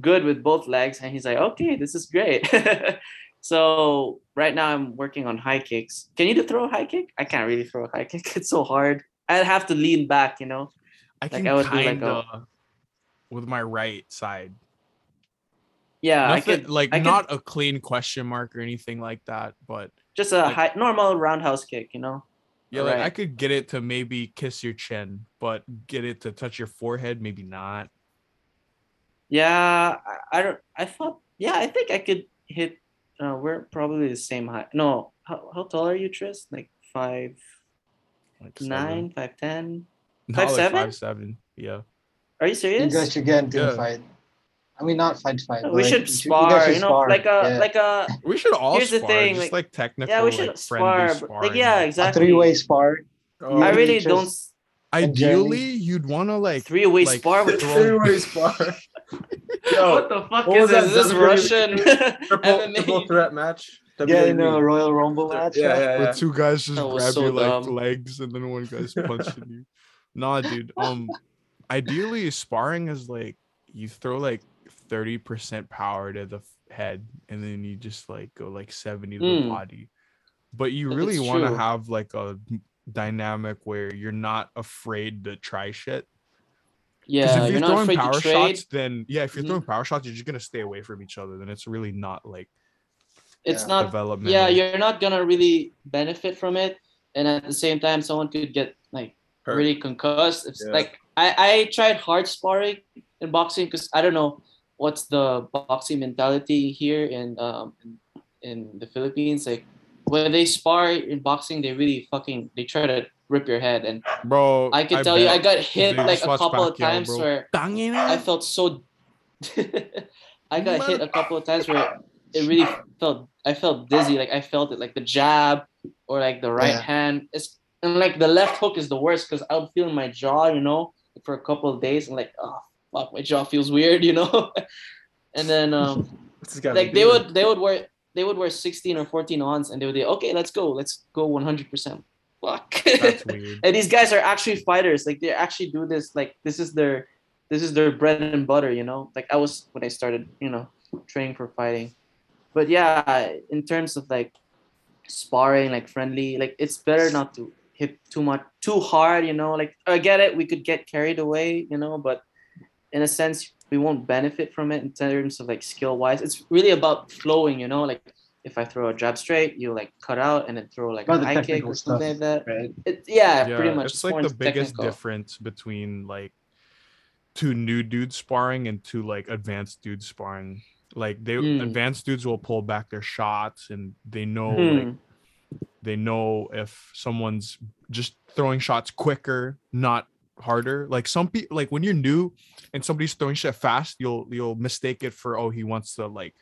S2: good with both legs, and he's like, okay, this is great. (laughs) so right now I'm working on high kicks. Can you throw a high kick? I can't really throw a high kick. (laughs) It's so hard. I'd have to lean back, you know.
S1: I
S2: Like,
S1: can
S2: I would do like
S1: kind
S2: a-
S1: with my right side.
S2: Yeah, I
S1: Nothing
S2: could
S1: like
S2: I could-
S1: not a clean question mark or anything like that, but
S2: just a
S1: like-
S2: high normal roundhouse kick, you know.
S1: yeah, like I could get it to maybe kiss your chin, but get it to touch your forehead, maybe not.
S2: Yeah, I, I don't. I thought. Yeah, I think I could hit. Uh, we're probably the same height. No, how, how tall are you, Tris? Like five
S1: Like
S2: nine, five ten.
S1: Not
S2: Five
S1: like
S2: seven?
S1: five seven. Yeah.
S2: Are you
S4: you
S2: serious?
S4: guys should get into
S1: Yeah.
S4: a fight. I mean, not fight, fight. but
S2: we
S4: like,
S2: should
S4: you
S2: spar.
S4: guys should
S2: You know,
S4: spar,
S2: like a
S4: yeah.
S2: like a. (laughs)
S1: We should all
S2: Here's the thing,
S1: just
S2: like-
S1: like, technical.
S2: Yeah, we should
S1: like,
S2: spar. Like
S1: sparring.
S2: yeah,
S4: a
S2: exactly.
S4: three-way spar.
S3: Oh,
S2: I really
S4: just-
S2: don't. s-
S4: And Jeremy?
S1: Ideally, you'd want to like
S2: Three-way
S1: like,
S2: spar with
S1: throw-
S3: Three-way (laughs) spar.
S2: what the fuck
S3: what
S2: is
S3: was
S2: this?
S3: that
S2: Is this Russian (laughs)
S3: triple,
S2: MMA?
S3: triple threat match.
S4: Yeah, in
S3: WWE.
S4: a Royal Rumble match.
S3: Yeah, yeah,
S1: where
S3: yeah.
S1: two guys just
S2: That was
S1: grab
S2: so
S1: you like legs and then one guy's punching you. Nah, dude. Um, ideally, sparring is like you throw like thirty percent power to the head, and then you just like go like seventy to the
S2: Mm.
S1: body. But you really want to have like a dynamic where you're not afraid to try shit. 'Cause
S2: Yeah,
S1: if
S2: you're
S1: you're throwing
S2: afraid
S1: power
S2: to trade.
S1: shots, then yeah, if you're
S2: Mhm.
S1: throwing power shots, you're just gonna stay away from each other. Then it's really not like
S2: It's
S4: Yeah.
S2: not
S1: development.
S2: yeah you're not gonna really benefit from it and at the same time someone could get like
S3: Hurt.
S2: really concussed it's
S3: Yeah.
S2: like i i tried hard sparring in boxing because i don't know what's the boxing mentality here in um in, in the philippines like when they spar in boxing they really fucking they try to rip your head and
S1: bro.
S2: i can tell you i got hit
S1: Dude,
S2: like a couple of times
S1: bro.
S2: where
S1: Tangina.
S2: I felt so. (laughs) I got hit a couple of times where it really felt. I felt dizzy. Like I felt it, like the jab or like the right
S4: Yeah.
S2: hand. It's and like the left hook is the worst because I would feel in my jaw, you know, for a couple of days. and like, oh fuck, my jaw feels weird, (laughs) you know. and then um,
S3: What's (laughs) this guy
S2: like they would they would wear they would wear 16 or 14 ons and they would be okay, let's go, let's go 100. percent Fuck.
S1: That's (laughs) weird.
S2: and these guys are actually fighters. Like they actually do this like this is their this is their bread and butter you know? Like i was when i started you know training for fighting. But yeah in terms of like sparring like friendly like it's better not to hit too much too hard you know? Like i get it we could get carried away you know? But in a sense we won't benefit from it in terms of like skill wise it's really about flowing you know? Like if i throw a jab straight you like cut out and then throw like a high kick
S4: technical
S2: or something like that
S4: Right.
S2: it, yeah,
S1: yeah,
S2: pretty much.
S1: It's like the biggest
S2: technical.
S1: difference between like two new dudes sparring and two like advanced dudes sparring. Like they
S2: Mm.
S1: advanced dudes will pull back their shots and they know like
S2: Hmm.
S1: they know if someone's just throwing shots quicker, not harder. Like some people like when you're new and somebody's throwing shit fast, you'll you'll mistake it for oh he wants to like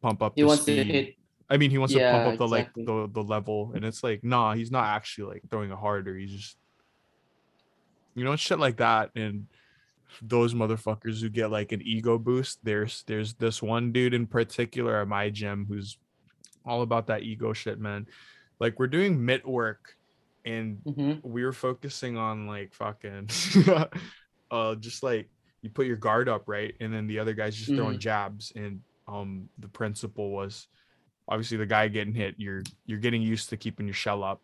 S1: pump up
S2: He
S1: the
S2: wants to hit.
S1: I mean, he wants to pump up the
S2: exactly.
S1: like the, the level, and it's like, nah, he's not actually like throwing it harder. He's just, you know, shit like that. And those motherfuckers who get like an ego boost. There's there's this one dude in particular at my gym who's all about that ego shit, man. Like we're doing mitt work, and
S2: hmm
S1: we were focusing on like fucking, (laughs) uh, just like you put your guard up right, and then the other guy's just throwing
S2: Mhm.
S1: jabs, and um, the principle was obviously the guy getting hit. You're you're getting used to keeping your shell up.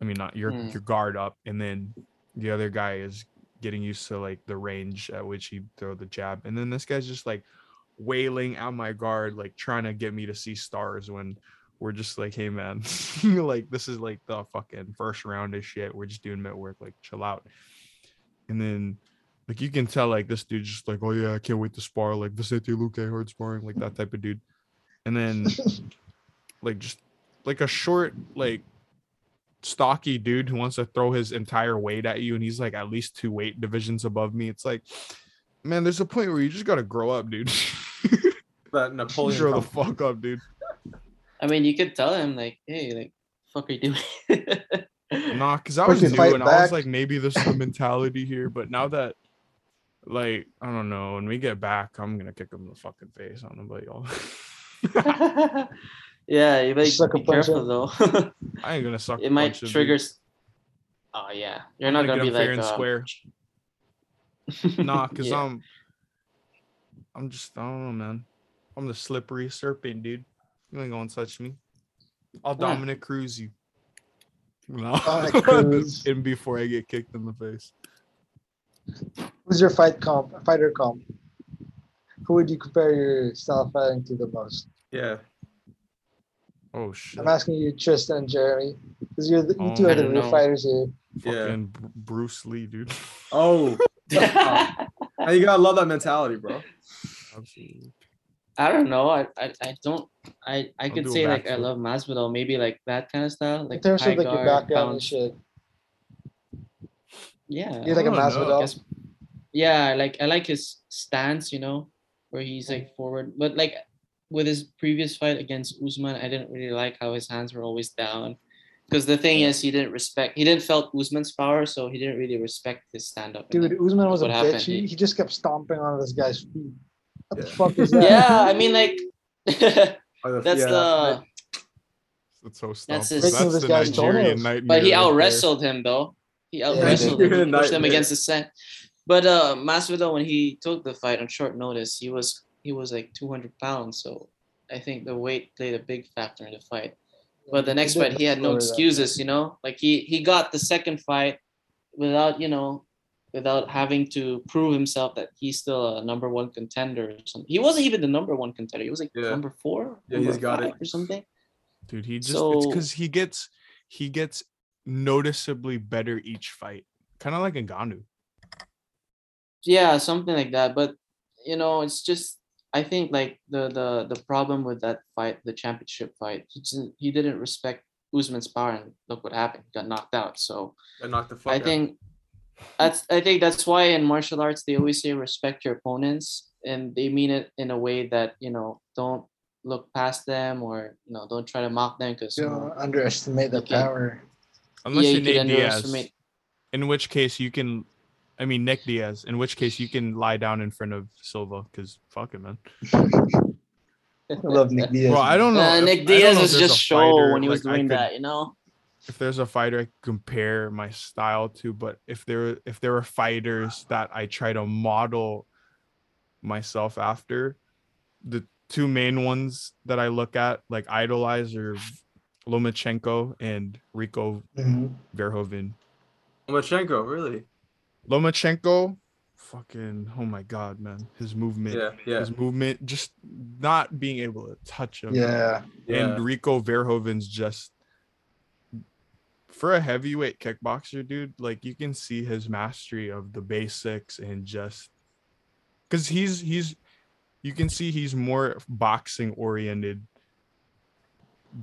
S1: I mean, not your
S2: Mm.
S1: your guard up, and then the other guy is getting used to like the range at which he throw the jab, and then this guy's just like wailing at my guard, like trying to get me to see stars when we're just like, hey man, (laughs) like this is like the fucking first round of shit. We're just doing mitt work, like chill out. And then like you can tell like this dude just like, oh yeah, I can't wait to spar, like Vicente Luque hard sparring, like that type of dude. And then (laughs) like just like a short, like stocky dude who wants to throw his entire weight at you and he's like at least two weight divisions above me. It's like, man, there's a point where you just gotta grow up, dude. (laughs)
S3: That Napoleon.
S1: Grow the fuck up, dude.
S2: I mean, you could tell him like, hey, like, fuck are you doing? (laughs)
S1: Nah, because I was
S5: you
S1: new
S5: fight
S1: and I was like, maybe there's is the mentality here. But now that, like, I don't know, when we get back, I'm gonna kick him in the fucking face. I don't know about y'all. (laughs)
S2: yeah, you better
S5: Sucker
S2: be
S5: punch
S2: careful though. (laughs)
S1: I ain't gonna suck.
S2: it might
S1: punch
S2: trigger. s- Oh yeah, you're
S1: I'm
S2: not
S1: gonna
S2: gonna, be
S1: him fair
S2: like
S1: and
S2: uh,
S1: square. (laughs) Nah, cause
S2: yeah.
S1: I'm, I'm just, I don't know, man. I'm the slippery serpent, dude. You ain't gonna touch me. I'll
S2: Why?
S1: Dominick Cruz you. No, and (laughs) before I get kicked in the face.
S5: Who's your fight comp? Fighter comp? Who would you compare your style fighting to the most?
S3: Yeah.
S1: Oh shit.
S5: I'm asking you, Tristan and Jeremy, because you're the, you oh, two
S1: Oh,
S5: are the
S2: don't
S5: real fighters here.
S3: Yeah.
S1: Fucking Br- Bruce Lee, dude. (laughs)
S3: Oh, (laughs) Hey, you gotta love that mentality, bro.
S1: Absolutely.
S2: I don't know. I, I, I don't. I, I
S1: I'll
S2: could say like I love Masvidal, maybe like that kind of style,
S5: In
S2: like
S5: terms
S2: high
S5: of like your
S2: guard,
S5: background and shit,
S2: Yeah,
S5: you're like a. Masvidal.
S2: guess- yeah, like I like his stance, you know, where he's like forward. But like with his previous fight against Usman, I didn't really like how his hands were always down. Because the thing is, he didn't respect. He didn't felt Usman's power, so he didn't really respect his stand up.
S5: Dude, Usman was a bitch. He,
S2: he-
S5: he just kept stomping on this guy's feet. What the
S3: Yeah.
S5: fuck is (laughs) that?
S2: yeah, I mean like. (laughs) (laughs) That's
S3: yeah,
S2: the.
S1: That's so
S2: That's his-
S1: That's,
S5: this
S1: the
S5: guy's
S1: Nigerian
S5: toenails.
S1: nightmare.
S2: But he
S1: right
S2: out
S1: there.
S2: wrestled him though. He out wrestled
S3: he
S2: him. He pushed him against the set. But uh Masvidal, when he took the fight on short notice, he was he was like 200 pounds. So I think the weight played a big factor in the fight. But the next
S5: did
S2: fight, he had no
S5: destroy that.
S2: excuses. You know, like he he got the second fight without you know without having to prove himself that he's still a number one contender or something. He wasn't even the number one contender. He was like
S3: Yeah.
S2: number four,
S3: Yeah, he's
S2: number
S3: got it.
S2: or something.
S1: Dude, he just it's because he gets he gets noticeably better each fight. Kind of like Ngannou.
S2: yeah something like that but you know it's just i think like the the the problem with that fight the championship fight he, just- he didn't respect Usman's power and look what happened he got knocked out so
S3: That knocked the fuck
S2: i
S3: out.
S2: think that's i think that's why in martial arts they always say respect your opponents and they mean it in a way that you know don't look past them or you know don't try to mock them because you know,
S5: Don't underestimate the power.
S1: Unless
S2: yeah
S1: you
S2: you
S1: Nate Diaz.
S2: underestimate
S1: In which case you can I mean Nick Diaz, in which case you can lie down in front of Silva because fuck it, man.
S5: I love Nick Diaz.
S1: Well, I don't know.
S2: Uh,
S1: if-
S2: Nick Diaz
S1: know if
S2: is just
S1: a
S2: show
S1: fighter,
S2: when he was
S1: like,
S2: doing
S1: could-
S2: that, you know.
S1: if there's a fighter I could compare my style to, but if there if there are fighters that I try to model myself after, the two main ones that I look at like idolize are Lomachenko and Rico
S5: Mhm.
S1: Verhoeven.
S3: Lomachenko, really?
S1: Lomachenko, fucking oh my god, man, his movement,
S3: Yeah, yeah,
S1: his movement, just not being able to touch him.
S5: Yeah.
S3: yeah.
S1: And Rico Verhoeven's just for a heavyweight kickboxer, dude. Like you can see his mastery of the basics and just because he's he's you can see he's more boxing oriented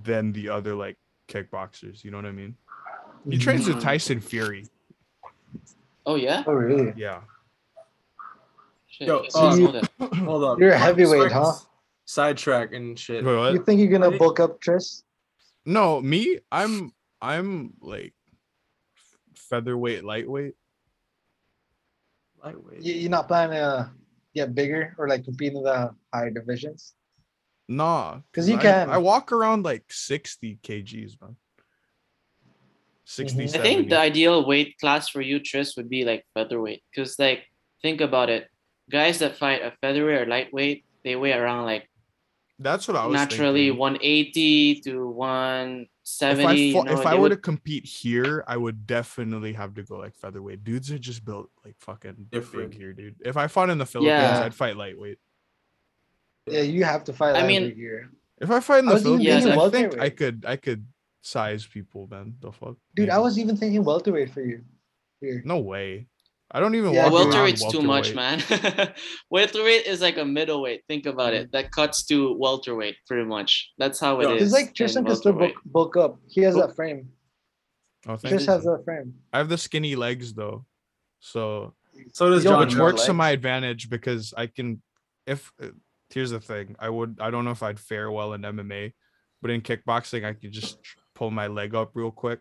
S1: than the other like kickboxers. You know what I mean? He trains with mm-hmm. Tyson Fury.
S2: Oh yeah.
S5: Oh, really?
S1: Yeah.
S2: Shit,
S3: Yo,
S2: I
S3: uh,
S2: know that.
S3: Hold up.
S5: You're a heavyweight, huh?
S3: Sidetrack and shit.
S1: Wait, what?
S5: You think you're gonna
S3: Right.
S5: bulk up, Tris?
S1: No, me, I'm I'm like featherweight, lightweight.
S3: Lightweight.
S5: You, you're not planning to get bigger or like compete in the higher divisions?
S1: Nah,
S5: because you
S1: I-
S5: can.
S1: I walk around like 60 kgs, man. 60,
S5: Mhm.
S2: I think the ideal weight class for you, Tris, would be like featherweight. Cause like think about it, guys that fight a featherweight or lightweight, they weigh around like
S1: That's what I was
S2: naturally
S1: thinking.
S2: 180 to
S1: If
S2: 170.
S1: I,
S2: you know,
S1: if I were
S2: would-
S1: to compete here, I would definitely have to go like featherweight. Dudes are just built like fucking
S3: Different.
S1: big here, dude. If I fought in the Philippines,
S2: Yeah.
S1: I'd fight lightweight.
S5: Yeah, you have to fight
S2: I mean-
S5: every year.
S1: If I fight in the
S5: was
S1: Philippines,
S2: thinking
S1: I think I could I could size people, man. The fuck,
S5: Dude, I was even thinking welterweight for you. Here.
S1: no way. I don't even
S5: Yeah,
S1: walk
S5: dude.
S1: around
S2: welterweight's too much, man. (laughs) welterweight is like a middleweight. Think about it. That cuts to welterweight, pretty much. That's how it
S3: Yeah,
S2: is.
S5: Because like Tristan can still bulk,
S2: welterweight.
S5: bulk up. He has
S3: Bulk-
S5: that frame.
S1: Oh, thank
S5: Tris
S1: you.
S5: has that frame.
S1: I have the skinny legs though, so
S3: So does John.
S1: which
S5: John
S1: works to my advantage because I can. If uh, here's the thing, I would I don't know if I'd fare well in MMA, but in kickboxing I could just pull my leg up real quick,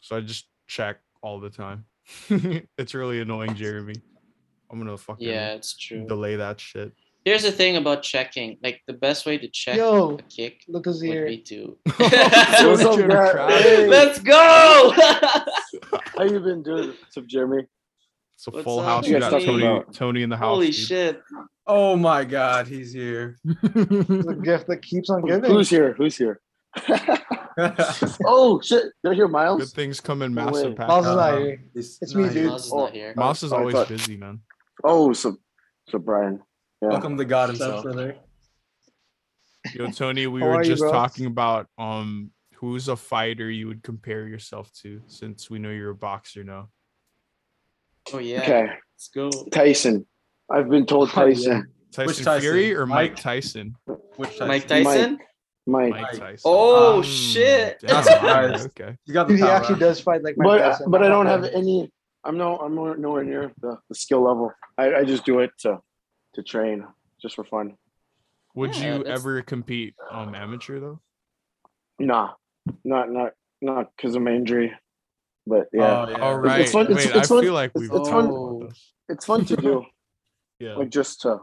S1: so I just check all the time. (laughs) it's really annoying, Jeremy. I'm gonna fucking
S2: Yeah, it's true.
S1: delay that shit.
S2: Here's the thing about checking. Like the best way to check
S5: Yo,
S2: a kick
S5: look who's
S2: would
S5: here.
S2: be to. (laughs) (laughs)
S5: What's up,
S1: Richard.
S5: Hey.
S2: Let's go!
S6: How you been doing? What's up, Jeremy?
S1: It's a
S2: What's
S1: full
S2: up,
S1: house.
S6: You
S1: We
S6: guys
S1: got Tony, Tony in the house.
S2: Holy
S1: dude.
S2: shit!
S3: Oh my God, he's here.
S5: the gift that keeps on giving.
S6: Who's here? Who's here? (laughs) oh shit! Did I hear Miles?
S1: Good things come in
S6: No
S1: massive
S6: way.
S1: packages.
S5: Miles is not
S3: Uh,
S5: here.
S3: He's-
S5: It's me, dude.
S2: Miles is
S6: Oh,
S2: not here.
S1: Moss is always
S6: thought-
S1: busy, man.
S6: Oh, so so Brian. Yeah.
S3: Welcome to God
S5: What's up,
S3: himself.
S5: brother?
S1: Yo, Tony, we were
S5: are you,
S1: just talking about um who's a fighter you would compare yourself to since we know you're a boxer now.
S2: Oh yeah.
S6: Okay,
S2: Let's go.
S6: Tyson. I've been told (laughs)
S5: Oh, yeah.
S6: Tyson.
S1: Tyson,
S3: Tyson?
S1: Fury or Mike,
S3: Mike?
S1: Tyson?
S3: Which
S2: Mike
S3: Tyson?
S2: Tyson.
S6: Mike.
S1: Mike
S3: Mike.
S1: Tyson.
S2: Oh,
S1: Mm,
S2: shit.
S1: damn,
S3: Not. (laughs)
S1: Okay.
S3: He's got the
S5: Dude, he actually does fight like Mike
S6: But
S5: Tyson.
S6: but I don't have any. I'm no. I'm nowhere, nowhere near the, the skill level. I, I just do it to to train just for fun.
S1: Would
S2: Yeah,
S1: you
S2: that's-
S1: ever compete um amateur though?
S6: Nah, not not not because of my injury. But yeah,
S3: Oh, yeah.
S1: All right.
S6: fun- it's-
S1: Wait,
S6: it's
S1: I
S6: fun-
S1: feel like
S6: it's-
S1: we've
S6: it's
S1: talked
S2: fun.
S1: about
S6: it's fun to do. (laughs)
S1: Yeah.
S6: like just to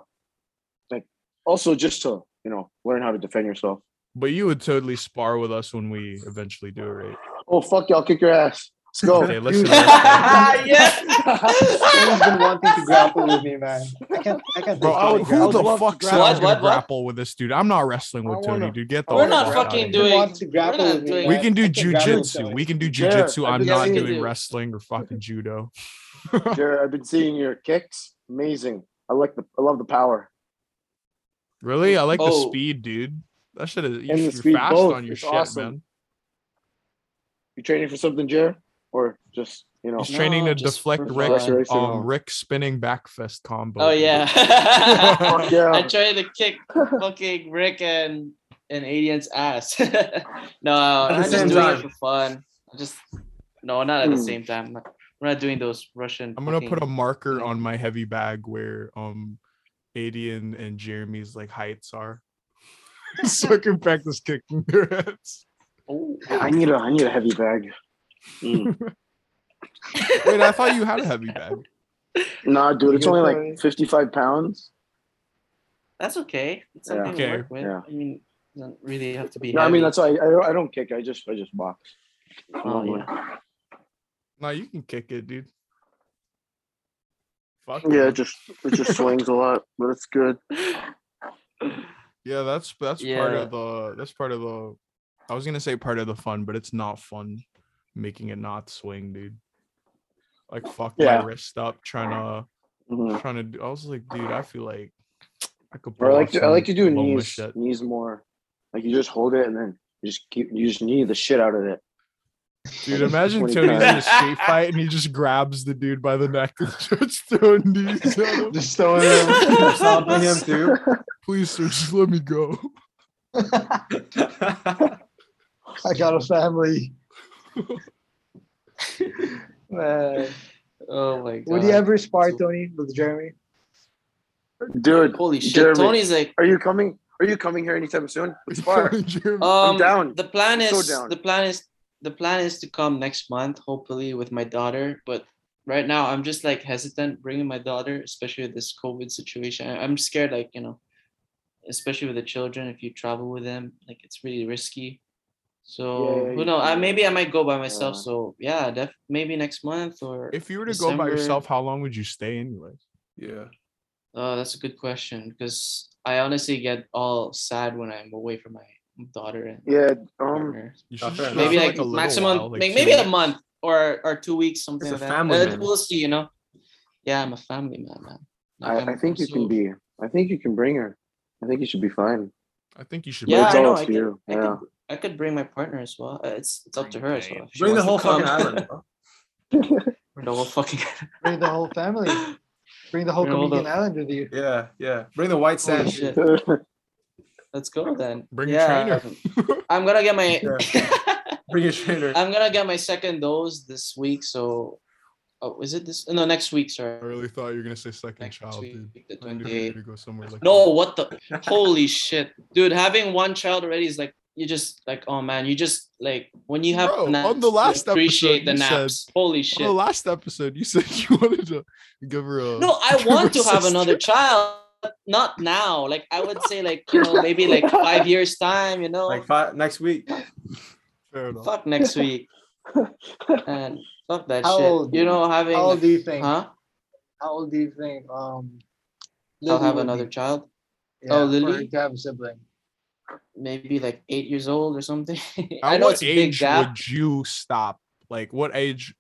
S6: like also just to you know learn how to defend yourself.
S1: But you would totally spar with us when we eventually do it, right?
S6: Oh fuck y'all, kick your ass. Let's go.
S1: Okay, listen.
S5: Dude.
S1: listen. (laughs)
S2: yes.
S5: He's been wanting to grapple with me, man. I can't. I can't.
S1: Bro,
S6: I would-
S1: who
S6: I would
S1: the
S6: love to
S1: fuck
S6: grapple.
S1: said I was
S2: What,
S1: gonna
S2: what, what?
S1: grapple with this dude? I'm not wrestling with Tony,
S6: wanna-
S1: dude. Get the
S2: We're
S1: fuck
S2: not
S1: outta
S2: fucking
S1: here.
S5: He
S2: doing-
S5: wants to grapple
S2: not
S5: with me,
S2: doing-
S1: We can do
S5: I can't grapple with
S1: jujitsu. We can do
S6: Yeah,
S1: jujitsu.
S6: I've
S1: I'm not doing
S2: you.
S1: wrestling or fucking judo. (laughs)
S6: Jared, I've been seeing your kicks. Amazing. I like the I love the power.
S1: Really? I like the
S2: Oh.
S1: speed, dude. That shit is
S6: the
S1: you're
S6: speed,
S1: fast
S6: both.
S1: on your
S6: It's
S1: shit,
S6: awesome.
S1: man.
S6: You training for something, Jared? Or just, you know,
S1: He's training
S2: No,
S1: to deflect
S2: for
S1: Rick,
S6: fun.
S1: um, Rick spinning backfist combo.
S2: Oh yeah. (laughs) (laughs)
S6: Yeah.
S2: I tried to kick (laughs) fucking Rick and and Adian's ass. no, I'm just doing
S3: time.
S2: it for fun. I just no, not at the
S6: Hmm.
S2: same time. We're not doing those Russian.
S1: I'm gonna put a marker
S2: thing.
S1: on my heavy bag where um Adian and Jeremy's like heights are. So I can practice kicking their heads.
S2: Oh.
S6: I need a I need a heavy bag. Mm. (laughs)
S1: Wait, I thought you had a heavy bag.
S6: nah, dude, it's only like 55 pounds.
S2: That's okay. It's
S6: Yeah.
S2: something
S1: Okay,
S2: to work with.
S6: yeah.
S2: I mean, doesn't really have to be.
S6: No, I mean that's why I, I don't I don't kick. I just I just box.
S2: Oh, yeah.
S1: No, you can kick it, dude. Fuck
S6: Yeah,
S1: yeah.
S6: it just it just swings a lot, but it's good. (laughs)
S1: Yeah, that's that's part of the that's part of the I was gonna say part of the fun, but it's not fun making it not swing, dude. Like fuck
S6: Yeah.
S1: my wrist up trying to
S6: Mhm.
S1: trying to do I was like, dude, I feel like I could
S6: Or I like to I like to do knees
S1: shit.
S6: knees more. Like you just hold it and then you just keep you just knee the shit out of it.
S1: Dude, imagine
S6: When
S1: Tony's in a street fight and he just grabs the dude by the neck and (laughs) starts throwing knees at him. (laughs)
S5: Just throwing him. (laughs)
S3: Stomping him too.
S1: Please, sir, just let me go.
S5: I got a family. Man,
S2: Oh my god.
S5: would you ever spar Tony with Jeremy?
S6: Dude,
S2: Holy shit!
S6: Jeremy,
S2: Tony's like,
S6: are you coming? Are you coming here anytime soon? Let's spar.
S1: Jeremy.
S2: um,
S6: down.
S2: The plan
S6: I'm so
S2: is
S6: down.
S2: the plan is the plan is to come next month, hopefully with my daughter. But right now, I'm just like hesitant bringing my daughter, especially with this COVID situation. I- I'm scared, like you know, especially with the children. If you travel with them, like it's really risky. So
S6: Yeah,
S2: who
S6: you-
S2: know? I maybe I might go by myself.
S6: Yeah.
S2: So yeah, def maybe next month or.
S1: If you were to go by yourself, how long would you stay anyways?
S3: yeah.
S2: Oh, that's a good question because I honestly get all sad when I'm away from my daughter and
S6: Yeah, um,
S2: partner.
S1: You should
S3: fair
S1: just
S3: enough.
S1: go
S2: maybe
S1: for,
S2: like,
S1: a
S2: maximum,
S1: while, like
S2: may-
S1: two
S2: maybe a month or or two weeks, something like that.
S3: family
S2: Uh,
S3: man.
S2: We'll see, you know. Yeah, I'm a family man, man.
S6: I,
S2: I'm-
S6: think
S2: I'm
S6: you can
S2: so-
S6: be. I think you can bring her. I think you should be fine.
S1: I think you should.
S6: But
S2: Yeah,
S6: it's
S2: I
S6: all
S2: know.
S6: up
S2: I
S6: to
S2: could,
S6: you.
S2: I,
S6: Yeah.
S2: could, I could bring my partner as well. Uh, It's it's up to her as well. she
S3: Bring the whole
S2: to
S3: fucking island.
S2: Bring the whole fucking. (laughs) (laughs)
S5: Bring the whole family. (laughs) Bring the whole
S2: Bring all the-
S5: Camiguin island with you.
S3: Yeah, yeah. Bring the white sand.
S2: Shit. Let's go then.
S1: Bring a trainer.
S2: Um, I'm gonna get my. (laughs)
S3: Bring your trainer.
S2: I'm gonna get my second dose this week. So, oh, is it this? No, next week.
S1: Sir.
S2: I
S1: really thought you were gonna say second
S2: Next
S1: child,
S2: week,
S1: dude.
S2: the
S1: I knew you were
S2: 28th.
S1: gonna go somewhere like
S2: No, what the? (laughs) Holy shit, dude! Having one child already is like you just like oh man, you just like when you have
S1: Bro, on
S2: naps,
S1: the
S2: you
S1: last
S2: appreciate
S1: episode,
S2: the
S1: you said-
S2: naps. Holy
S1: On
S2: shit!
S1: the last episode, you said (laughs) you wanted to give her a.
S2: No, I want to have another child. But Not now. Like I would say, like you know, maybe like (laughs) five years time. You know,
S3: Like five next week.
S1: Fair
S2: fuck next week, and fuck that
S5: How
S2: shit.
S5: old-
S2: you know, having
S5: How old do you think?
S2: huh?
S5: How old do you think? Um,
S2: I'll have another
S5: be?
S2: child.
S5: Yeah,
S2: Oh,
S5: for
S2: Lily?
S5: you to have a sibling.
S2: Maybe like eight years old or something. (laughs)
S1: At
S2: I know
S1: what
S2: it's a big
S1: age
S2: gap.
S1: would you stop? Like, what age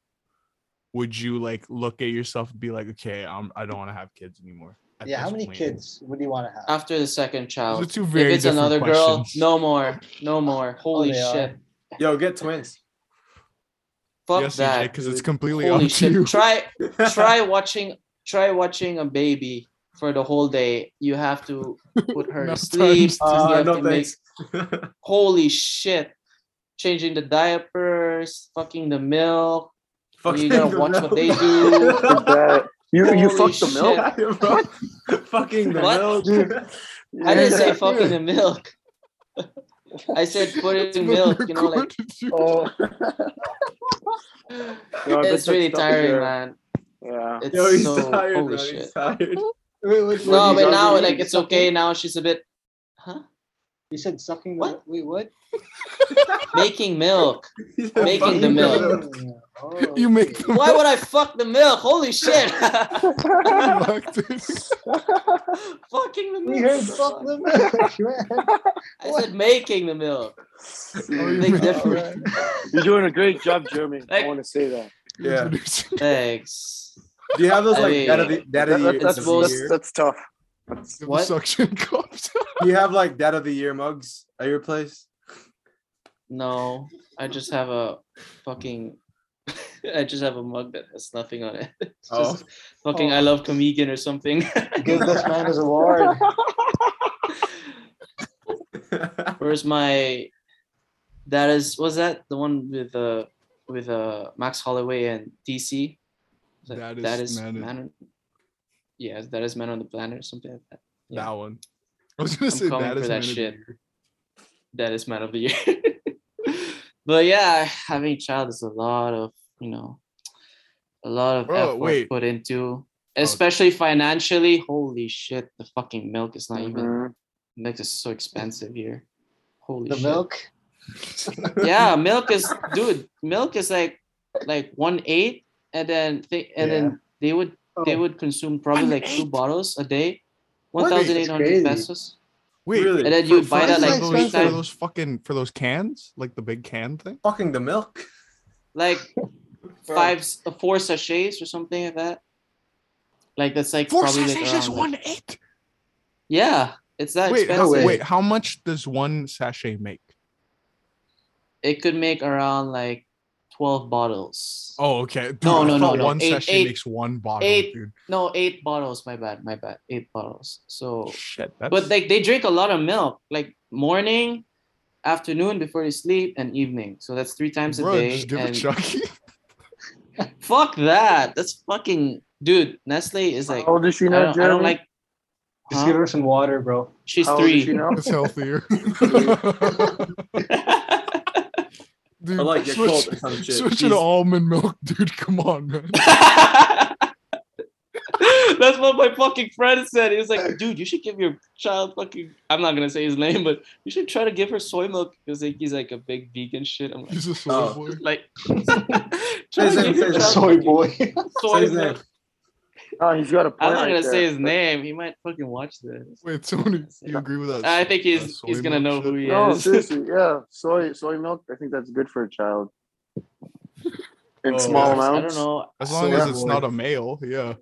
S1: would you like look at yourself and be like, okay, I'm I don't want to have kids anymore? At
S5: Yeah, how many
S1: point?"
S5: kids would you want to have?
S2: After the second
S1: Those
S2: child.
S1: are two
S2: If it's
S1: different
S2: another girl, no more. No more. Holy
S5: they are.
S2: shit.
S3: Yo, get twins.
S2: Fuck
S1: yes,
S2: that.
S1: because it's completely
S2: Holy
S1: up to
S2: shit.
S1: you.
S2: Try (laughs) try watching try watching a baby for the whole day. You have to put her to
S1: Enough
S2: sleep.
S1: times
S3: Uh, no
S2: make
S3: thanks. (laughs)
S2: holy shit. Changing the diapers, fucking the milk.
S3: Fucking
S2: gotta
S3: the
S2: watch what they do. (laughs)
S6: Is that- you you
S2: Holy
S6: fucked the milk. (laughs)
S3: Bro, Fucking the
S2: What?
S3: milk.
S5: Dude. (laughs)
S2: I didn't say fucking the milk. I said (laughs) put it in milk, you know, like
S6: Oh. No,
S2: it's really tiring,
S6: there.
S2: man.
S6: Yeah.
S2: It's
S3: Yo, he's
S2: so
S3: tired,
S2: holy
S3: bro.
S2: shit.
S3: He's tired.
S5: Wait, wait,
S2: No, but now like it's okay. Now she's a bit huh?
S5: You said sucking the
S2: What?
S5: Wait, what? (laughs)
S2: Making milk. (laughs) Making the milk."
S5: Oh,
S1: You make the
S2: Why would I fuck the milk? Holy shit! (laughs)
S1: milk, dude.
S2: Fucking the
S5: We
S2: milk.
S5: heard fuck the milk.
S2: I said making the milk.
S1: Oh, you
S2: Big
S1: make-
S2: difference.
S6: You're doing a great job, Jeremy. I want to say that.
S3: Yeah.
S2: Thanks.
S3: Do you have those
S2: I
S3: like
S2: mean,
S3: dad of the dad of the
S6: that's,
S2: It's
S3: of the
S6: that's,
S3: year?
S6: that's tough. That's,
S1: the
S2: What?
S1: suction (laughs) cups.
S3: You have like dad of the year mugs at your place?
S2: No, I just have a fucking. (laughs) I just have a mug that has nothing on it. (laughs) It's
S3: Oh.
S2: just fucking I love Camiguin or something.
S5: Give this man his award.
S2: Where's my? That is was that the one with uh with uh Max Holloway and DC? Is
S1: That is
S2: that is
S1: Man
S2: man. On- Yeah, that is man on the planet or something like that. Yeah.
S1: That one. I was gonna
S2: I'm
S1: say
S2: coming
S1: that
S2: for
S1: is
S2: that
S1: Man
S2: shit. That is man of the year. (laughs) but yeah, having a child is a lot of you know, a lot of
S1: Bro,
S2: effort
S1: wait.
S2: put into, especially financially. Holy shit, the fucking milk is not even.
S6: Mhm.
S2: Milk is so expensive here. Holy
S5: The
S2: shit.
S5: milk. (laughs)
S2: yeah milk is dude milk is like like one eight and then they and then they would they
S5: Oh.
S2: would consume probably like two bottles a day
S5: What?
S2: one thousand eight
S5: That's
S2: hundred
S5: crazy.
S2: pesos
S1: Wait,
S3: Really?
S2: and then
S1: for-
S2: you buy that like
S1: those,
S2: three
S5: expensive.
S1: for those fucking for those cans, like the big can thing.
S3: Fucking the milk.
S2: like (laughs) five uh, four sachets or something like that like that's like
S1: Four
S2: probably like
S1: sachets is
S2: around,
S1: one
S2: like-
S1: eight.
S2: yeah it's that
S1: Wait, how,
S2: expensive
S1: wait, how much does one sachet make?
S2: it could make around like 12 bottles
S1: Oh, okay. Dude,
S2: No, no, no, no.
S1: One
S2: Eight-
S1: sachet
S2: eight-
S1: makes one bottle,
S2: eight-
S1: dude.
S2: no eight bottles my bad my bad eight bottles so
S1: Shit, that's
S2: but like they drink a lot of milk like morning afternoon before they sleep and evening so that's three times
S1: bro,
S2: a day
S1: just give
S2: and (laughs)
S1: it Chucky. (laughs)
S2: fuck that that's fucking dude nestle is like
S6: How old is she
S2: I
S6: now,
S2: don't, I don't like
S5: Just
S2: Huh?
S5: give her some water, bro.
S2: she's
S6: How old is she now?
S1: it's healthier. (laughs) dude,
S3: Or like your
S1: switch,
S3: cold or some
S1: switch it to almond milk, (laughs) dude. Come on, man. (laughs)
S2: That's what my fucking friend said. He was like, dude, you should give your child fucking I'm not gonna say his name, but you should try to give her soy milk because like, he's like a big vegan shit. I'm like,
S1: He's a soy
S3: Oh.
S1: boy.
S2: like (laughs) try to give your
S3: say his
S5: Soy boy.
S2: Soy
S3: his name.
S2: milk. (laughs)
S6: Oh, he's got a point
S2: I'm not
S6: right
S2: gonna
S6: there.
S2: say his name. He might fucking watch this.
S1: Wait, Tony, you agree with that?
S2: I think he's he's gonna
S1: milk
S2: know who
S1: shit?
S2: he
S6: No,
S2: is.
S6: seriously, (laughs) yeah. Soy soy milk. I think that's good for a child. (laughs) In
S3: Oh,
S6: small
S3: yes.
S6: amounts.
S2: I don't know.
S1: As long
S6: Soy
S1: as it's
S6: boy.
S1: not a male, yeah.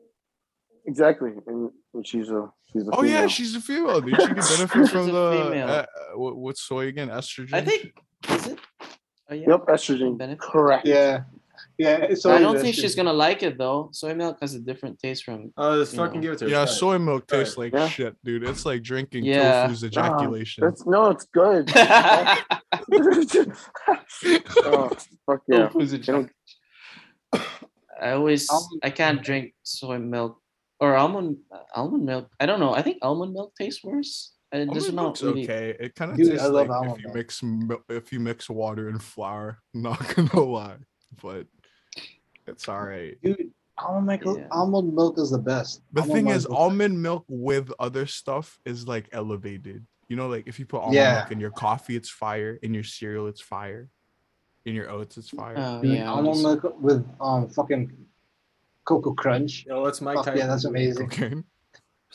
S6: Exactly. And when she's a She's a
S1: Oh yeah, she's a female, dude. She can benefit from the
S2: female.
S1: uh, what, what's soy again? Estrogen.
S2: I think is it? Oh, yeah.
S6: Yep, estrogen.
S2: Benefit.
S6: Correct.
S4: Yeah. Yeah. So
S2: I don't think she's gonna like it though. Soy milk has a different taste from.
S3: Uh, oh, just
S2: You
S3: fucking
S2: know.
S3: give it to her.
S1: Yeah,
S3: try it.
S1: soy milk tastes
S3: it.
S1: like
S6: Yeah.
S1: shit, dude. It's like drinking
S2: Yeah.
S1: tofu's ejaculation.
S6: That's no, it's good. (laughs) oh, fuck yeah. They don't-
S2: I always
S7: Almond-
S2: I can't drink soy milk or almond almond milk. I don't know. I think almond milk tastes worse. And it does
S1: Almond
S2: not
S1: milk's
S2: really.
S1: okay. It kind of tastes
S4: I love
S1: like if you
S4: milk.
S1: mix mil- if you mix water and flour. (laughs) Not gonna lie, but it's all right.
S4: Dude, almond milk,
S2: Yeah.
S4: almond milk is the best.
S1: The
S4: Almond
S1: thing is,
S4: the
S1: almond milk with other stuff is like elevated. You know, like if you put almond
S4: Yeah.
S1: milk in your coffee, it's fire. In your cereal, it's fire. In your oats, it's fire.
S2: Oh
S4: Dude,
S2: yeah.
S4: almond milk with um fucking Koko Krunch.
S3: Yo, let's Mike
S4: Fuck
S3: Tyson.
S4: yeah, that's amazing.
S1: Okay.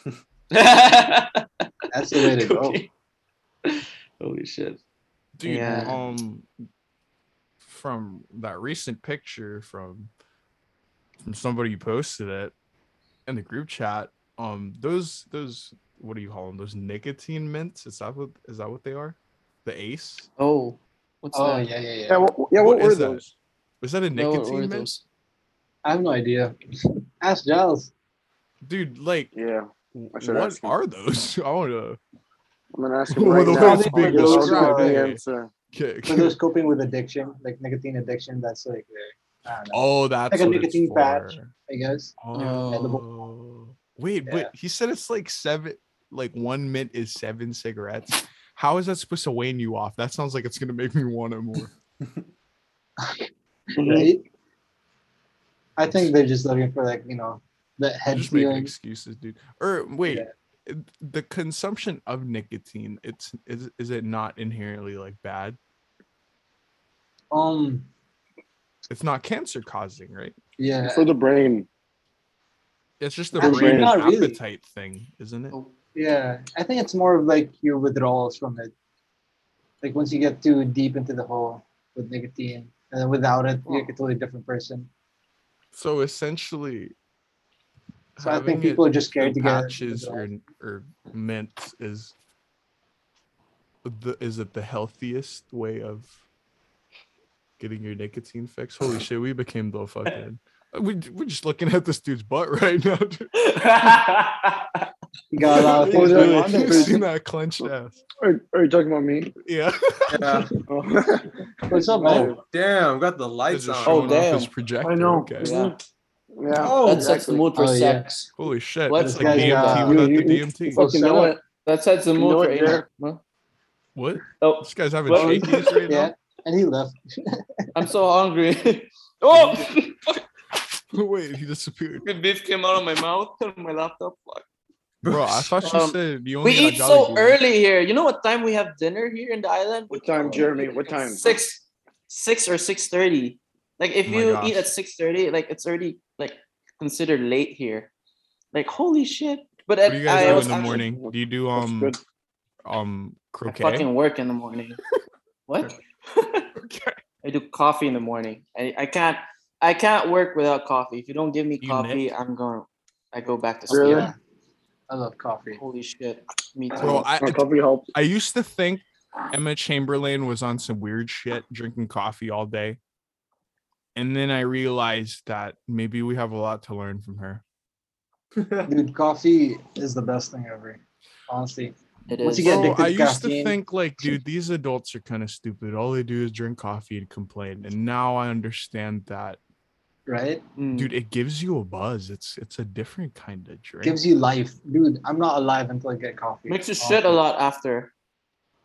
S1: (laughs)
S4: That's the way to go.
S2: Okay. Holy shit.
S1: dude
S2: Yeah.
S1: um from that recent picture from from somebody who posted it in the group chat um those those what do you call them those nicotine mints is that what is that what they are the ace
S2: Oh, what's
S4: Oh
S2: that?
S4: yeah, yeah, yeah.
S6: Yeah, what, yeah, what,
S1: What
S6: were
S1: is that?
S6: those?
S1: is that a
S2: No, what were
S1: mint
S2: those?
S4: I have no idea. (laughs) Ask Giles.
S1: dude like
S6: Yeah, I
S1: what
S6: ask
S1: are those (laughs) i want to
S6: I'm gonna ask him (laughs)
S1: Well,
S6: right
S1: the
S6: now.
S1: way it's
S6: I'll
S1: being
S6: give- I'll give
S1: described,
S6: the answer.
S4: For those coping with addiction, like nicotine addiction, that's like, I don't know.
S1: oh that's
S4: Like a nicotine patch. I guess.
S1: Oh. Wait,
S4: Yeah.
S1: but he said it's like seven, like one mint is seven cigarettes. How is that supposed to wane you off? That sounds like it's gonna make me want it more. (laughs)
S4: Right? I think they're just looking for like you know the head
S1: Just making excuses, dude. Or wait,
S4: Yeah.
S1: the consumption of nicotine, it's is is it not inherently like bad?
S4: Um.
S1: It's not cancer causing, right?
S4: Yeah.
S6: For the brain.
S1: It's just the
S4: Actually,
S1: brain and
S4: not really.
S1: appetite thing, isn't it?
S2: Oh,
S4: Yeah. I think it's more of like your withdrawals from it. Like once you get too deep into the hole with nicotine, and then without it, you're oh. a totally different person.
S1: So essentially,
S4: So I think
S1: having it
S4: people are just scared to get
S1: patches or
S4: withdrawals.
S1: or mint is the is it the healthiest way of getting your nicotine fix? Holy shit, we became the fucking. (laughs) We, we're just looking at this dude's butt right now. dude. (laughs)
S4: You got a lot of things going on
S1: You
S4: there.
S1: seen that clenched ass?
S6: Are, are you talking about me?
S1: Yeah.
S3: Yeah. (laughs)
S6: Oh.
S4: What's up, man?
S3: Oh, damn, got the lights on.
S2: Oh,
S1: off his
S2: damn.
S1: projector.
S6: I know.
S1: Okay.
S2: Yeah.
S6: yeah.
S3: Oh,
S2: that sets the mood for
S4: Oh, yeah.
S2: sex.
S1: Holy shit.
S2: What?
S1: That's like
S4: guy's,
S1: DMT
S4: uh,
S1: without
S6: you-
S1: the DMT.
S6: you fucking know
S4: up.
S6: it.
S2: That sets the mood for
S6: it,
S2: anal.
S1: What?
S2: Oh,
S1: This guy's having
S2: What?
S1: shakies right
S4: Yeah,
S1: now.
S4: And he left. (laughs)
S2: I'm so hungry. (laughs) oh, (laughs)
S1: Wait, he disappeared.
S2: the beef came out of my mouth and my laptop. Fuck.
S1: Bro, I thought you
S2: Um,
S1: said you only
S2: We eat so
S1: Green.
S2: early here. You know what time we have dinner here in the island?
S6: What time, Jeremy? What time?
S2: Six, six or six thirty. Like if
S1: Oh my
S2: you eat at six thirty, like it's already like considered late here. Like holy shit! But
S1: What do you guys
S2: I
S1: do
S2: was
S1: in the
S2: actually-
S1: morning? Do you do
S6: That's
S1: um
S6: good.
S1: um
S2: I
S1: croquet?
S2: fucking work in the morning. what? (laughs)
S1: Okay.
S2: I do coffee in the morning. I, I can't I can't work without coffee. If you don't give me
S1: You
S2: coffee,
S1: Nick?
S2: I'm going. I go back to sleep.
S6: Really?
S4: Yeah. I love coffee.
S2: Holy shit! Me too.
S1: Bro, I-
S6: My coffee helps.
S1: I used to think Emma Chamberlain was on some weird shit, drinking coffee all day. And then I realized that maybe we have a lot to learn from her. (laughs)
S4: Dude, coffee is the best thing ever. Honestly.
S2: It
S4: once
S2: is.
S4: you get
S1: Bro,
S4: addicted
S1: I
S4: to
S1: used to think like, dude, these adults are kind of stupid. All they do is drink coffee and complain. And now I understand that,
S4: Right?
S2: Mm.
S1: dude, it gives you a buzz. It's it's a different kind of drink.
S4: Gives you life. Dude, I'm not alive until I get coffee.
S2: makes you shit a lot after.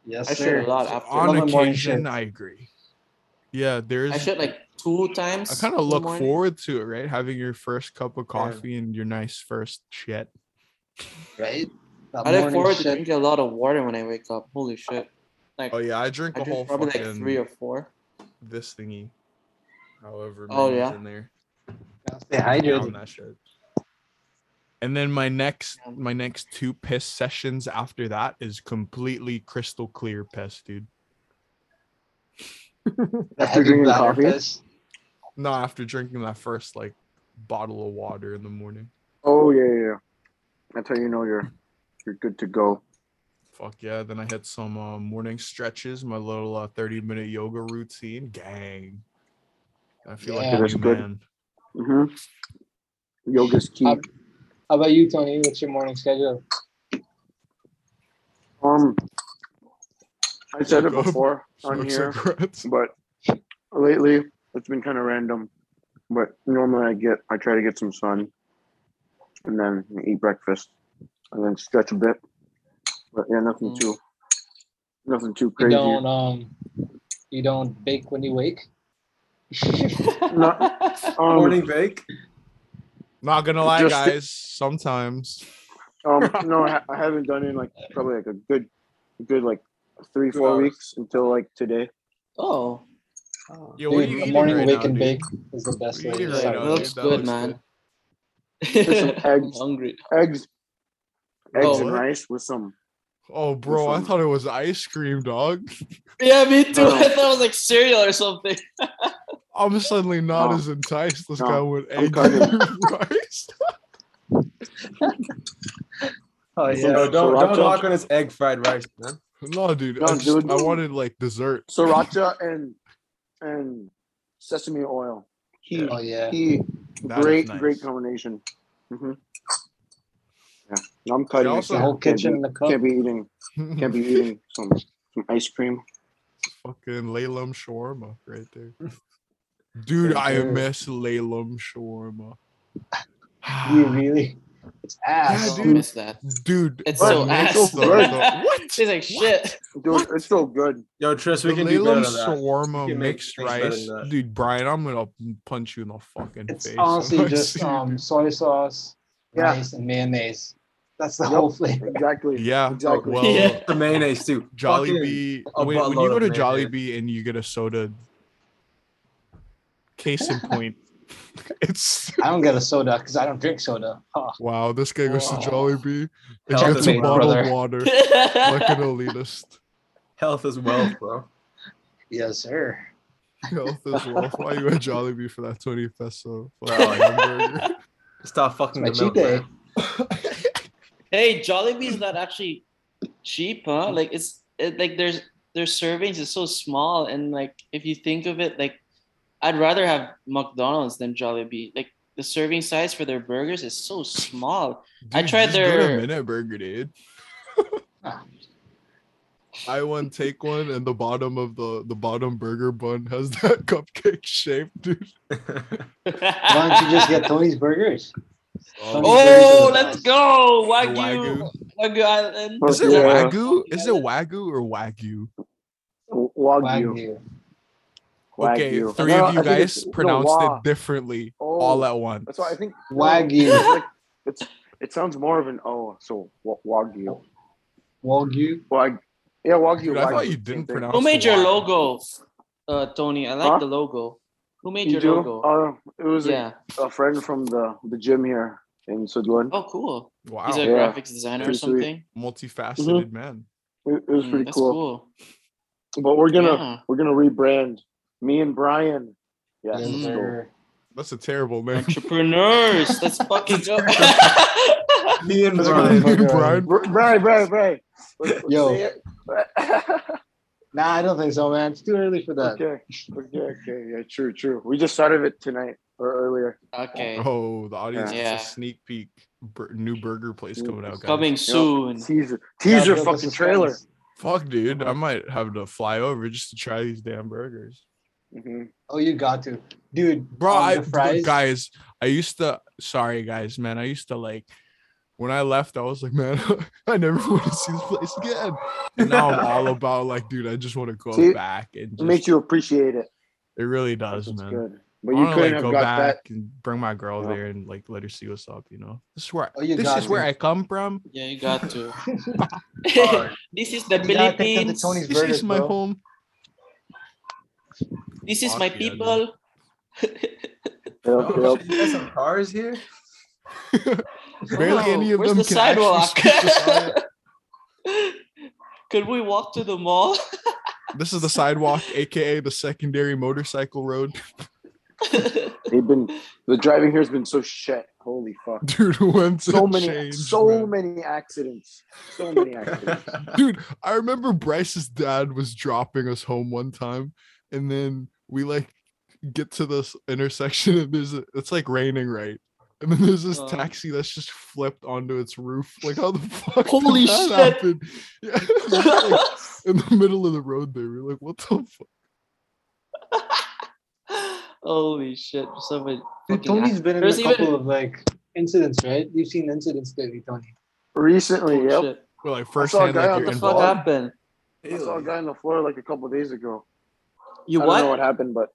S4: Yes,
S2: I
S4: sir.
S2: shit a lot after.
S1: On
S4: Love the morning
S1: occasion. I agree. Yeah, there's.
S2: I shit like two times.
S1: I kind of look
S2: morning.
S1: forward to it, right? Having your first cup of
S3: Yeah.
S1: coffee and your nice first shit.
S4: Right? That
S2: I look
S4: morning
S2: forward to
S4: shit.
S2: drinking a lot of water when I wake up. Holy shit! Like
S1: Oh yeah, I drink
S2: I
S1: a whole
S2: drink probably
S1: fucking
S2: like three or four.
S1: this thingy. However,
S2: Oh, yeah?
S1: in there.
S4: Stay
S1: Down
S4: hydrated.
S1: that shit. And then my next my next two piss sessions after that is completely crystal clear piss, dude.
S6: After drinking
S4: bladder
S6: coffee?
S4: piss.
S1: No, after drinking that first like bottle of water in the morning.
S6: Oh yeah, yeah, yeah. That's how you know you're you're good to go.
S1: Fuck yeah. Then I hit some uh, morning stretches, my little uh, 30 minute yoga routine. Gang. I feel
S4: Yeah.
S1: like a
S6: That's good.
S1: man.
S6: hmm Yoga's key.
S4: Um, How about you, Tony? What's your morning schedule?
S6: Um, I said it before on here, (laughs) but lately it's been kind of random. But normally I get, I try to get some sun, and then eat breakfast, and then stretch a bit. But yeah, nothing
S2: Mm.
S6: too, nothing too crazy.
S4: You don't um, you don't bake when you wake. (laughs)
S6: Not, um,
S3: Morning bake.
S1: Not gonna lie,
S6: Just-
S1: guys. Sometimes.
S6: Um, (laughs) no, I, I haven't done it in like probably like a good, good like three,
S3: Two
S6: four
S3: hours.
S6: weeks until like today.
S2: oh,
S1: Yo, what
S4: Dude,
S1: you
S4: a morning
S1: right
S4: wake
S1: now,
S4: and
S1: dude?
S4: bake is the best
S1: What are you
S4: way. to
S1: right
S2: that
S1: now,
S4: start.
S1: dude?
S2: looks good,
S1: looks
S2: man.
S6: some (laughs)
S2: I'm hungry.
S6: Eggs, eggs
S2: Oh,
S6: and rice with some.
S1: Oh, bro, I thought it was ice cream, dog. (laughs)
S2: Yeah, me too.
S6: No.
S2: I thought it was like cereal or something. (laughs)
S1: I'm suddenly not
S6: No.
S1: as enticed. This
S6: No,
S1: guy with
S6: I'm
S1: egg and (laughs) rice.
S5: Oh
S6: Some-
S5: yeah.
S3: No, don't don't knock on his egg fried rice, man.
S1: No, dude.
S6: No,
S1: I, just,
S6: dude.
S1: I wanted like dessert.
S6: Sriracha and and sesame oil. Key,
S4: Oh yeah.
S6: key,
S1: That is
S6: great,
S1: nice.
S6: great combination. hmm Yeah, I'm cutting.
S1: also-
S4: The whole
S6: Can't
S4: kitchen
S6: be-
S4: in the cup.
S6: Can't be eating. Can't be eating (laughs) some some ice cream.
S1: Fucking Laylam shawarma right there. (laughs) Dude,
S4: Yes,
S1: I miss Laylam shawarma. (sighs)
S4: You really? It's ass.
S1: Yeah,
S2: I
S1: dude.
S2: miss that.
S1: Dude,
S2: It's
S6: What?
S2: so
S6: It's
S2: ass.
S6: so (laughs) good.
S1: what?
S2: Tastes like shit.
S6: Dude,
S1: What?
S6: it's so good.
S3: Yo, Tris,
S1: The
S3: we can do better
S1: Laylam
S3: than that.
S1: shawarma
S3: We
S1: mixed rice. Dude, Brian, I'm gonna punch you in the fucking
S4: It's
S1: face.
S4: honestly just um soy sauce,
S6: Yeah.
S4: rice, and mayonnaise. That's the
S6: Yep.
S4: whole thing.
S6: Exactly.
S1: Yeah,
S6: Exactly.
S1: well,
S2: Yeah.
S3: The mayonnaise too. (laughs) Fucking-
S1: Jollibee.
S3: a
S1: When, when you go to
S3: mayonnaise.
S1: Jollibee and you get a soda, case in point, (laughs) it's
S4: I don't get a soda because I don't drink soda. Huh.
S1: wow. This guy goes
S2: Wow.
S1: to Jollibee and
S3: Health
S1: gets a
S3: wealth,
S1: bottled
S4: brother.
S1: water (laughs) like an elitist.
S3: Health is wealth, bro.
S4: Yes, sir.
S1: Health is wealth. Why you at Jollibee for that twenty peso oh,
S3: Bro,
S1: fucking hamburger?
S3: Stop fucking
S4: My
S3: the
S4: cheat
S3: milk,
S4: day.
S3: man.
S2: Hey, Jollibee is not actually cheap, huh? Like it's it, like there's their servings is so small, and like if you think of it, like I'd rather have McDonald's than Jollibee. Like the serving size for their burgers is so small. I tried their-
S1: a minute burger, dude. (laughs) I one take one, and the bottom of the the bottom burger bun has that (laughs) cupcake shape, dude.
S4: Why don't you just get Tony's Burgers? (laughs)
S1: Oh,
S2: oh, let's go
S1: the
S2: Wagyu Wagyu Island.
S1: Is it wagyu? Is it wagyu or wagyu?
S6: Wagyu.
S4: Wagyu.
S1: Okay,
S6: Wagyu.
S1: three
S6: No,
S1: of you
S6: I think it's-
S1: guys pronounced it differently
S6: Oh,
S1: all at once.
S6: That's why I think
S4: Wagyu.
S6: It's, like, it's it sounds more of an O. So wa- Wagyu.
S4: Wagyu.
S6: Wag. Yeah, Wagyu.
S1: Dude, I thought you didn't pronounce
S2: Who made your
S1: Y.
S2: logo, uh, Tony? I like
S6: Huh?
S2: the logo. Who made
S6: You
S2: your
S6: do?
S2: logo?
S6: Uh, it was a-
S2: yeah.
S6: a, friend from the the gym here in Sudlon.
S2: Oh, cool.
S1: Wow,
S2: He's a
S6: Yeah.
S2: graphics designer or
S6: Pretty sweet.
S2: something.
S1: multifaceted man.
S6: It, it was
S2: Mm,
S6: pretty
S2: that's
S6: cool.
S2: cool.
S6: But we're gonna
S2: Yeah.
S6: we're gonna rebrand. Me and Brian. Yes.
S4: Yes,
S6: let's go.
S4: sir.
S1: That's a terrible man.
S2: Entrepreneurs. Let's fucking go. (laughs)
S3: Me and
S4: Let's
S3: Brian.
S1: Brian.
S6: Brian, Brian, Brian. Let's- let's
S4: Yo. (laughs) Nah, I don't think so, man. It's too early for that.
S6: okay. Okay. Okay. Yeah. True. True. We just started it tonight or earlier.
S2: okay.
S1: Oh, the audience
S2: Yeah.
S1: gets a sneak peek. Bur- new burger place coming out, guys.
S2: Coming soon.
S6: Teaser. Teaser.
S4: build the
S6: Fucking trailer.
S4: suspense.
S1: Fuck, dude. I might have to fly over just to try these damn burgers.
S6: Mm-hmm.
S4: Oh, you got to, dude.
S1: Bro, I
S4: fries.
S1: guys, I used to sorry guys, man. I used to like when I left, I was like, man, (laughs) I never want to see this place again. And now I'm all about like, dude, I just want to go
S6: See,
S1: back and
S6: It makes you appreciate it.
S1: it really does,
S6: That's
S1: man.
S6: good. But
S1: I
S6: you
S1: wanna,
S6: couldn't
S1: like
S6: have
S1: go
S6: got
S1: back
S6: that.
S1: and bring my girl
S6: Yeah.
S1: there and like let her see what's up, you know. This is where
S4: Oh, you
S1: this
S4: got
S1: is where. I come from.
S2: Yeah, you got to. (laughs) This is the
S4: You gotta take them to
S2: Philippines.
S4: Tony's
S1: This
S4: Burgers,
S1: is my
S4: bro.
S1: home.
S2: This is
S1: Fuck
S2: my
S1: yeah,
S2: people.
S6: Yep, yep.
S3: shit, some cars here? (laughs)
S1: Barely
S2: Oh,
S1: any of
S2: where's
S1: them
S2: the
S1: can actually
S2: sidewalk?
S1: the side. (laughs)
S2: Could we walk to the mall?
S1: This is the sidewalk, aka the secondary motorcycle road. (laughs)
S6: They've been the driving here has been so shit. Holy fuck. (laughs)
S1: Dude, when's
S6: So many,
S1: changed,
S6: so
S1: man?
S6: many accidents. So many accidents. (laughs)
S1: Dude, I remember Bryce's dad was dropping us home one time, and then we like get to this intersection, and there's a, it's like raining, right? And then there's this
S2: Uh.
S1: taxi that's just flipped onto its roof. Like, how the fuck? did
S2: Holy
S1: that
S2: shit.
S1: happen? Yeah, it was just, like, in the middle of the road there. We're like, what the fuck?
S2: Holy shit! Somebody.
S5: Dude,
S2: fucking
S5: Tony's
S2: ac-
S5: been in
S2: There's
S5: a
S2: even-
S5: couple of like incidents, right? You've seen incidents lately, Tony.
S6: Recently,
S2: Oh,
S6: yep.
S2: shit.
S1: We're like
S6: I
S1: first
S6: saw a
S1: hand,
S6: guy
S1: like
S6: on
S2: What the
S1: in
S2: fuck happened?
S6: I saw a guy on the floor like a couple days ago.
S2: You
S6: I don't know
S2: what?
S6: what happened, but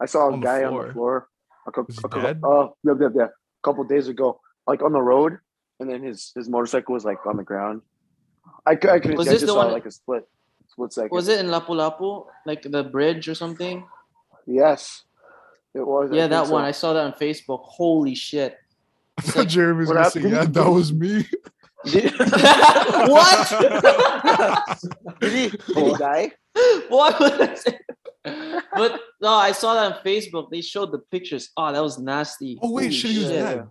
S6: I saw a
S1: On the
S6: guy on the floor. A couple,
S1: Was he
S6: a couple,
S1: dead?
S6: uh, yeah, yeah, yeah. A couple days ago, like on the road, and then his his motorcycle was like on the ground. I, I couldn't.
S2: Was
S6: see, I
S2: this
S6: just
S2: the
S6: saw
S2: one-
S6: like a split, split second.
S2: Was it in Lapu Lapu, like the bridge or something?
S6: Yes, it was.
S2: Yeah,
S6: think
S2: that
S6: so.
S2: one. I saw that on Facebook. Holy shit! (laughs)
S1: I thought Jeremy was
S6: What
S1: gonna say, yeah, that was me. (laughs) (laughs)
S2: what?
S6: did he? Did he die?
S2: what would I? But no, I saw that on Facebook. They showed the pictures. Oh, that was nasty.
S1: Oh wait,
S2: Holy
S1: shit, he was dead.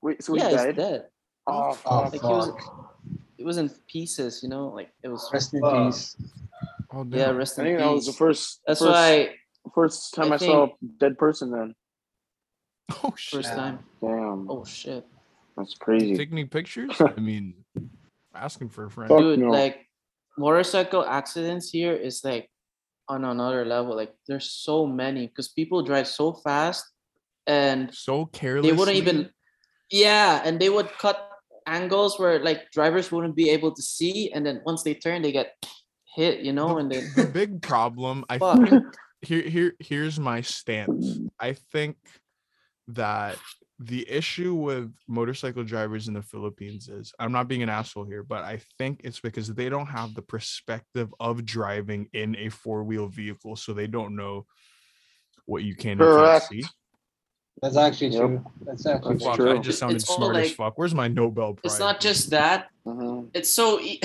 S6: Wait, so
S2: yeah,
S6: he
S2: he's
S6: died?
S2: dead.
S6: Oh,
S4: Oh,
S6: fuck.
S2: He was, it was in pieces. You know, like it was.
S5: Rest in
S3: Fuck.
S5: peace.
S1: Oh
S2: Yeah,
S1: damn.
S2: rest
S6: I
S2: in
S6: think that was the first.
S2: That's
S6: first,
S2: why
S6: First time
S2: I
S6: I, saw a dead person. Then, (laughs)
S1: Oh shit.
S2: first time.
S6: damn,
S2: Oh shit,
S6: that's crazy.
S1: Taking any pictures? (laughs) I mean, asking for a friend.
S2: Dude!
S6: no.
S2: Like motorcycle accidents here is like on another level. Like there's so many because people drive so fast, and
S1: So careless.
S2: they wouldn't even yeah and they would cut angles where like drivers wouldn't be able to see and then once they turn they get hit you know and then
S1: the big problem i think here here here's my stance. I think that the issue with motorcycle drivers in the philippines is i'm not being an asshole here but i think it's because they don't have the perspective of driving in a four-wheel vehicle so they don't know what you can and can't see
S5: That's actually
S6: Yep.
S5: true. That's actually
S6: That's
S1: Fuck,
S5: true.
S1: i just sounded
S2: It's all
S1: smart as fuck where's my nobel prize
S2: it's not just that
S6: Mhm.
S2: it's so e-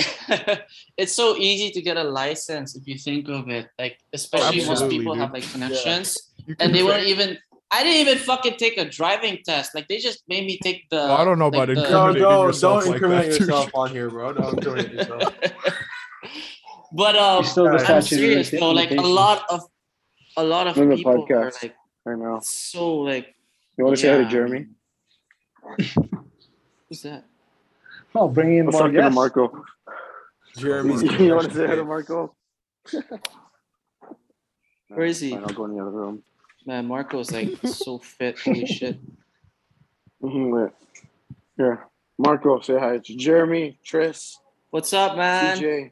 S2: (laughs) it's so easy to get a license if you think of it like especially most
S1: Absolutely,
S2: people have like connections
S1: You
S2: and they
S1: say-
S2: weren't even I didn't even fucking take a driving test. Like they just made me take the.
S1: Well, I don't know
S2: like,
S1: about
S2: the-
S3: No,
S1: incriminating
S3: don't
S1: yourself
S3: don't
S1: like
S3: incriminate
S1: that,
S3: yourself on here, bro. Don't incriminate yourself. (laughs)
S2: But um,
S5: still
S2: I'm serious though. Like a lot of, a lot of
S6: In the
S2: people are
S6: podcast.
S2: like
S6: I know.
S2: so like.
S6: You want to say hi to Jeremy? (laughs)
S2: Who's that?
S5: Oh, bring in
S6: What's
S5: more
S6: up. Marco?
S3: Jeremy's (laughs)
S6: you want to say hi to (laughs) Marco?
S2: Where is he?
S6: Fine, I'll go in the other room.
S2: Man, Marco's like so fit. Holy shit.
S6: Mhm, wait. Here, Marco, say hi to Jeremy, Tris,
S2: What's up, man?
S6: CJ,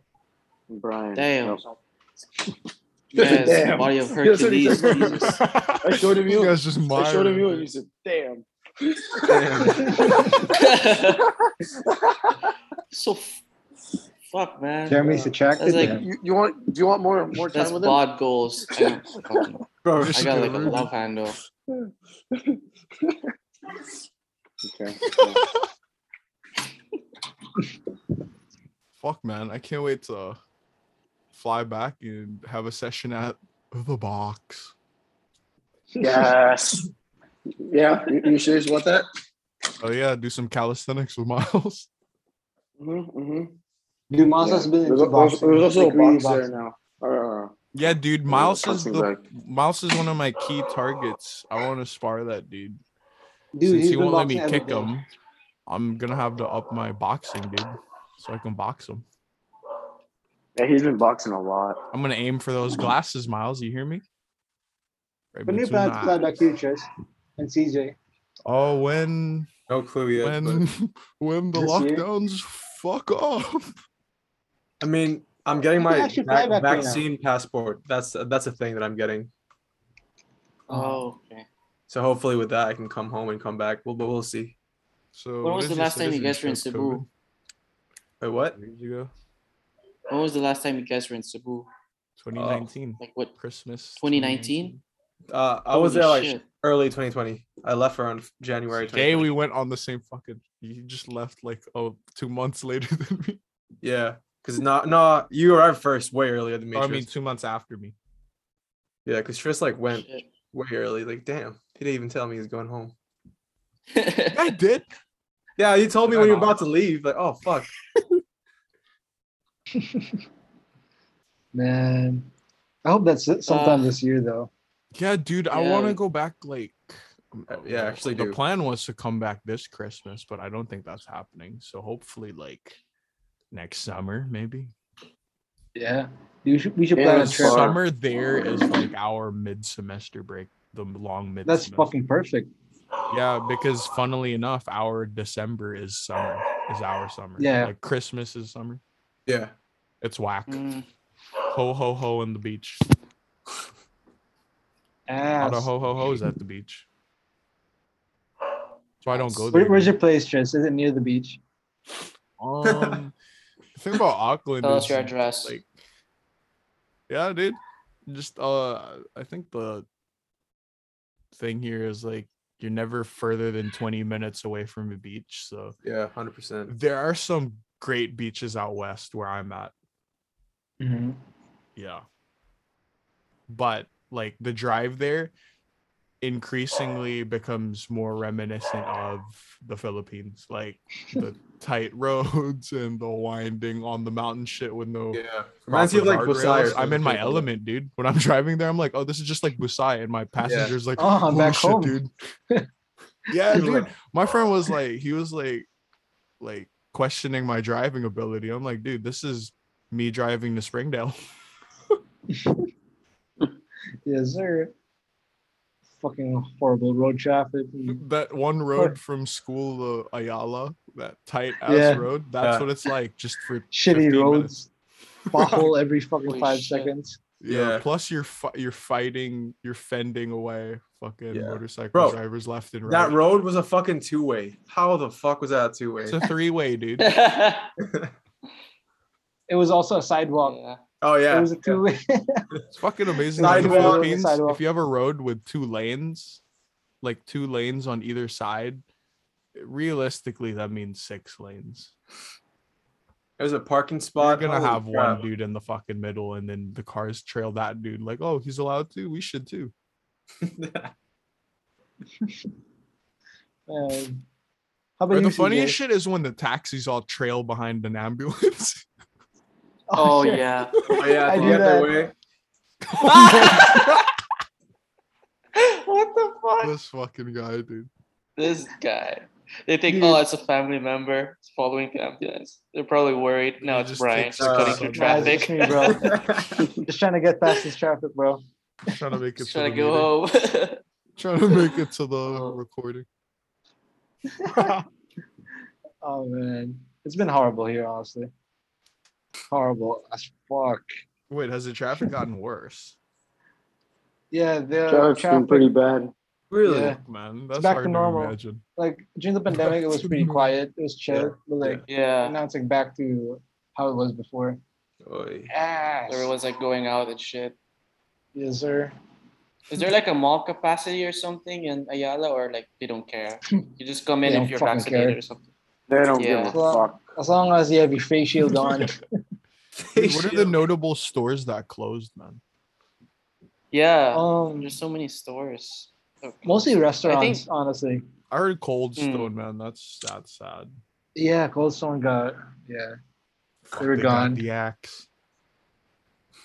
S6: and Brian.
S2: Damn.
S6: Yep.
S2: Yes,
S6: Damn.
S2: body of
S6: That's what he
S2: Hercules. Jesus.
S6: I showed him
S1: You
S6: you.
S1: guys just
S6: I showed him you, and you said, "Damn." (laughs)
S2: so f- fuck, man.
S5: Jeremy's attracted
S2: That's like-
S6: You, you want? Do you want more more time
S2: That's
S6: with him?
S2: bod goals. I, (laughs)
S3: bro.
S2: I got like a love handle.
S6: Okay. (laughs)
S1: Fuck, man. I can't wait to fly back and have a session at the box.
S6: yes. Yeah. You, you serious about that?
S1: Oh, yeah. Do some calisthenics with Miles.
S6: Mm-hmm, mm-hmm.
S5: Dude, Miles has been
S6: There's,
S5: into
S6: al- there's,
S5: boxing.
S6: there's also
S5: like,
S6: a
S5: really
S6: box there now. Uh,
S1: Yeah, dude. Miles is the
S6: bag.
S1: Miles is one of my key targets. I want to spar that dude.
S5: Dude,
S1: Since he won't let me kick
S5: day.
S1: him, I'm gonna have to up my boxing, dude, so I can box him.
S6: Yeah, he's been boxing a lot.
S1: I'm gonna aim for those glasses, Miles. You hear me? Right
S5: When do you
S1: between
S5: plan
S1: the
S5: to fly back
S1: eyes.
S5: to Tris and CJ?
S1: Oh, when
S3: No clue yet.
S1: when
S3: but- (laughs)
S1: when the
S5: This year?
S1: lockdowns fuck off.
S3: I mean, I'm getting my
S5: actually fly right
S3: vaccine passport. That's that's a thing that I'm getting.
S2: Oh, okay.
S3: So hopefully with that I can come home and come back. Well, but we'll see.
S1: So
S2: When was the last time you guys were in
S1: citizenship,
S2: Cebu?
S1: COVID?
S3: Wait, what?
S1: Years ago,
S2: When was the last time you guys were in Cebu?
S1: 2019,
S2: Like what?
S1: Christmas.
S2: 2019?
S3: Uh, I was there like
S2: shit.
S3: early 2020. I left around January.
S1: Day we went on the same fucking. You just left like oh two months (laughs) later than me.
S3: Yeah, because not no, you arrived first way earlier than me.
S1: Or, I mean two months after me.
S3: yeah, because Tris like went
S2: Shit.
S3: way early. Like, damn, he didn't even tell me he's going home. (laughs)
S1: I did.
S3: Yeah, he told me when you were about to leave. Like, oh fuck. (laughs) (laughs)
S4: Man, I hope that's it sometime
S2: Uh,
S4: this year though.
S1: Yeah, dude, I want to go back. Like,
S3: Uh, yeah, actually
S1: the
S3: do.
S1: plan was to come back this Christmas, but I don't think that's happening. So hopefully, like next summer, maybe.
S4: Yeah, we should we should
S6: Yeah,
S4: plan a trip.
S1: Summer there is like our mid-semester break, the long mid.
S4: That's fucking perfect.
S1: Yeah, because funnily enough, our December is summer. Is our summer.
S4: Yeah.
S1: Like Christmas is summer.
S3: Yeah.
S1: It's whack.
S2: Mm,
S1: Ho ho ho in the beach. A lot of ho ho ho's at the beach. So I don't go
S4: Where,
S1: there.
S4: where's your place, Tris? Is it near the beach? (laughs)
S1: Um, the thing about Auckland
S2: tell
S1: is
S2: us your address.
S1: like, yeah, dude. Just uh, I think the thing here is like you're never further than 20 minutes away from a beach. So
S3: Yeah, hundred percent.
S1: there are some great beaches out west where I'm at.
S4: Mm-hmm.
S1: Yeah. But like the drive there increasingly becomes more reminiscent of the Philippines, like the (laughs) tight roads and the winding on the mountain shit with no
S3: Yeah. Reminds you of like
S1: proper Busay. I'm
S3: something,
S1: in my
S3: like
S1: element, dude. When I'm driving there, I'm like, oh, this is just like Busay, and my passenger's like,
S4: Oh, I'm back
S1: shit,
S4: home.
S1: dude. (laughs) yeah, dude.
S3: like,
S1: My friend was like, he was like, like questioning my driving ability. I'm like, dude, this is me driving to Springdale. (laughs)
S4: Yes, sir. Fucking horrible road traffic.
S1: that one road from school to Ayala, that tight ass
S4: Yeah.
S1: road. That's
S3: Yeah.
S1: what it's like just for
S4: Shitty roads.
S1: minutes.
S4: Pothole (laughs) every fucking
S2: Holy
S4: five
S2: shit.
S4: seconds.
S1: Yeah.
S3: Yeah.
S1: Plus you're fi- you're fighting, you're fending away fucking
S3: Yeah.
S1: motorcycle
S3: Bro,
S1: drivers left and right.
S3: That road was a fucking two way. How the fuck was that two way?
S1: it's a three way, dude. (laughs)
S2: yeah.
S4: It was also a sidewalk.
S3: Oh yeah.
S4: It was a two way. (laughs)
S1: It's fucking amazing. that in the
S3: Sidewalk,
S1: Philippines,
S4: sidewalk.
S1: if you have a road with two lanes, like two lanes on either side, realistically that means six lanes.
S3: There's a parking spot.
S1: You're gonna
S3: Holy
S1: have
S3: crap.
S1: one dude in the fucking middle, and then the cars trail that dude. Like, oh, he's allowed to. We should too. (laughs)
S4: Um, how about
S1: Or
S4: you,
S1: the
S4: CJ?
S1: funniest shit is when the taxis all trail behind an ambulance. (laughs)
S2: Oh
S4: shit.
S2: yeah.
S3: Oh yeah,
S4: I
S3: to
S4: do
S3: get
S4: that.
S3: way. (laughs)
S2: what the fuck?
S1: this fucking guy, dude.
S2: This guy. They think, oh, it's a family member it's following the ambulance. They're probably worried. No, it's
S1: just
S2: Brian just
S3: uh,
S2: cutting through traffic.
S4: just me, bro. (laughs) Just trying to get past this traffic, bro.
S1: Trying to make it
S2: Just
S1: to
S2: trying
S1: the
S2: to go
S1: meeting.
S2: home. (laughs)
S1: Trying to make it to the
S2: Oh.
S1: recording.
S4: Oh man, it's been horrible here, honestly. Horrible as fuck.
S1: Wait, has the traffic gotten worse?
S4: Yeah, the
S6: Traffic's been pretty bad.
S3: really?
S4: Yeah.
S1: Man, that's
S4: back
S1: hard
S4: to
S1: to,
S4: normal.
S1: imagine.
S4: like during the pandemic, it was pretty (laughs) quiet. It was chill,
S3: Yeah,
S4: but like
S2: yeah.
S4: now it's like back to how it was before.
S3: Oy.
S4: Ass.
S2: Everyone's like going out and shit.
S4: Yes, sir.
S2: Is there like a mall capacity or something in Ayala or like they don't care? (laughs) You just come in
S4: They
S2: if you're vaccinated
S4: care.
S2: or something.
S6: They don't
S2: Yeah.
S6: give a fuck.
S4: As long as you have your face shield on. (laughs) (laughs)
S1: Dude, what are the notable stores that closed, man?
S2: Yeah.
S4: um,
S2: There's so many stores. Okay.
S4: mostly
S2: I
S4: restaurants,
S2: think
S4: honestly.
S1: I heard Cold
S2: Hmm.
S1: Stone, man. That's that's sad.
S4: Yeah, Cold Stone got yeah. They were
S1: They got
S4: gone.
S1: The axe.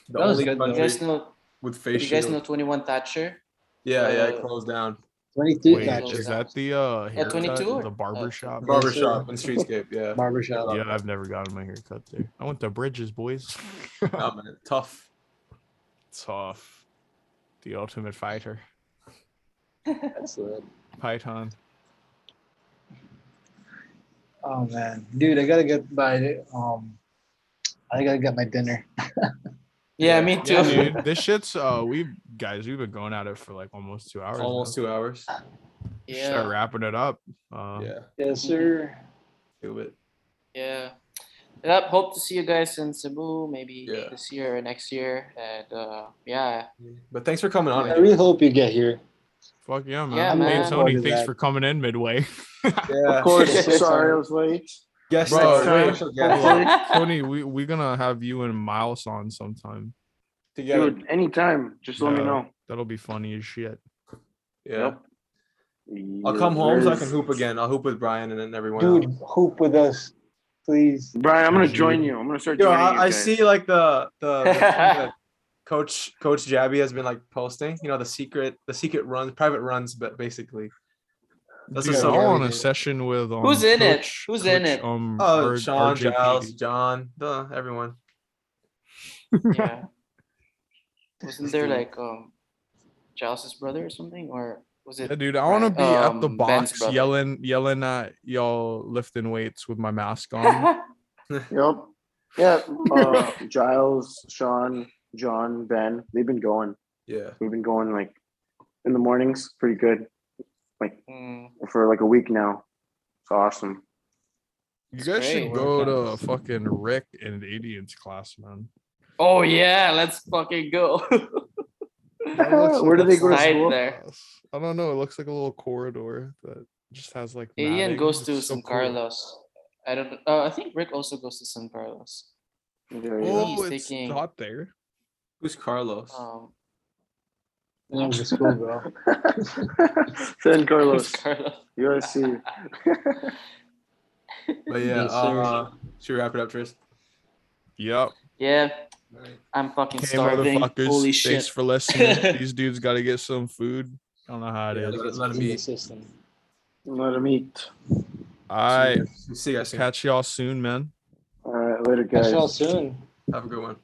S3: The
S4: That was good,
S2: you guys know
S3: with face.
S2: you
S3: face
S2: guys know 21 Thatcher?
S3: Yeah, yeah, it
S2: uh,
S3: closed down.
S4: Twenty-two
S1: Wait,
S4: Thatcher.
S1: is that the uh haircut,
S2: 22 or-
S1: the barber
S2: uh,
S1: shop?
S4: Bar-
S3: Barbershop and streetscape. Yeah. (laughs)
S4: barbershop.
S1: Yeah, I've never gotten my haircut there. I went to Bridges, boys.
S3: Oh, man, (laughs) tough.
S1: Tough. The ultimate fighter.
S4: Excellent.
S1: Python.
S4: Oh man, dude, I gotta get my um, I gotta get my dinner. (laughs)
S2: Yeah, me too.
S1: Yeah, dude. (laughs) This shit's uh we guys, we've been going at it for like almost two hours.
S3: Almost two hours. Yeah.
S1: Start
S2: yeah.
S1: wrapping it up. Uh,
S3: Yeah.
S4: Yes, sir.
S3: Do it.
S2: Yeah. Yep, hope to see you guys in Cebu maybe
S3: Yeah.
S2: this year or next year. And uh yeah.
S3: But thanks for coming on.
S4: I really hope you get here.
S1: Fuck yeah, man.
S2: Yeah,
S1: hey,
S2: man.
S1: Tony, thanks
S4: that.
S1: for coming in midway. (laughs)
S3: Yeah.
S6: Of course. (laughs) Sorry, I was late.
S3: Guest
S1: Bro,
S3: next time.
S1: wait.
S3: Special guest. (laughs)
S1: Tony, we we gonna have you and Miles on sometime.
S3: Together.
S6: Dude, anytime. Just let me know.
S1: That'll be funny as shit.
S3: Yeah.
S6: Yep.
S3: I'll come home so I can hoop again. I'll hoop with Brian and then everyone
S5: Dude,
S3: else.
S5: hoop with us, please.
S6: Brian, I'm gonna join you. I'm gonna start
S3: Yo,
S6: joining you
S3: I, I see like the the, the (laughs) coach coach Jabby has been like posting. You know the secret the secret runs, private runs, but basically. That's
S1: Dude,
S3: what's
S1: I'm
S3: so
S1: on a session with um,
S2: Who's in it?
S1: Coach-
S2: Who's in it?
S1: Um,
S3: Oh,
S1: R-
S3: Sean,
S1: RJP.
S3: Giles, John, the everyone.
S2: Yeah. (laughs) Wasn't there like um Giles's brother or something? Or was it
S1: Yeah, dude, I want to be at the
S2: um,
S1: box yelling, yelling at y'all lifting weights with my mask on. (laughs) (laughs)
S6: Yep. Yeah. Uh, Giles, Sean, John, Ben. They've been going.
S3: Yeah.
S6: We've been going like in the mornings. Pretty good
S2: Mm,
S6: for like a week now. It's awesome.
S1: You guys
S2: great.
S1: should go to
S2: Workouts.
S1: fucking Rick and Adian's class, man.
S2: Oh yeah, let's fucking go.
S1: That looks (laughs)
S6: Where do they go to school?
S2: there.
S1: I don't know. It looks like a little corridor that just has like.
S2: Ian goes to
S1: It's so
S2: San
S1: cool.
S2: Carlos. I don't. Uh, I think Rick also goes to San Carlos.
S6: There
S1: Oh,
S2: He's
S1: it's
S2: taking-
S1: hot there.
S3: Who's Carlos?
S2: Um,
S5: The name of the school, bro. (laughs)
S6: San Carlos, (laughs)
S2: Carlos.
S6: USC. (laughs)
S3: But yeah,
S5: Yes, sir.
S3: uh, should we wrap it up, Tris?
S1: Yep.
S2: Yeah, I'm fucking
S1: Hey,
S2: starving.
S1: motherfuckers.
S2: Holy
S1: Thanks
S2: shit.
S1: for listening. These dudes got to get some food. I don't know how it
S3: Yeah,
S1: is.
S3: let, let him eat.
S5: system.
S6: Let him eat.
S1: All right.
S3: See you guys.
S1: Catch y'all soon, man.
S6: All right, later, guys.
S5: Catch y'all soon.
S3: Have a good one.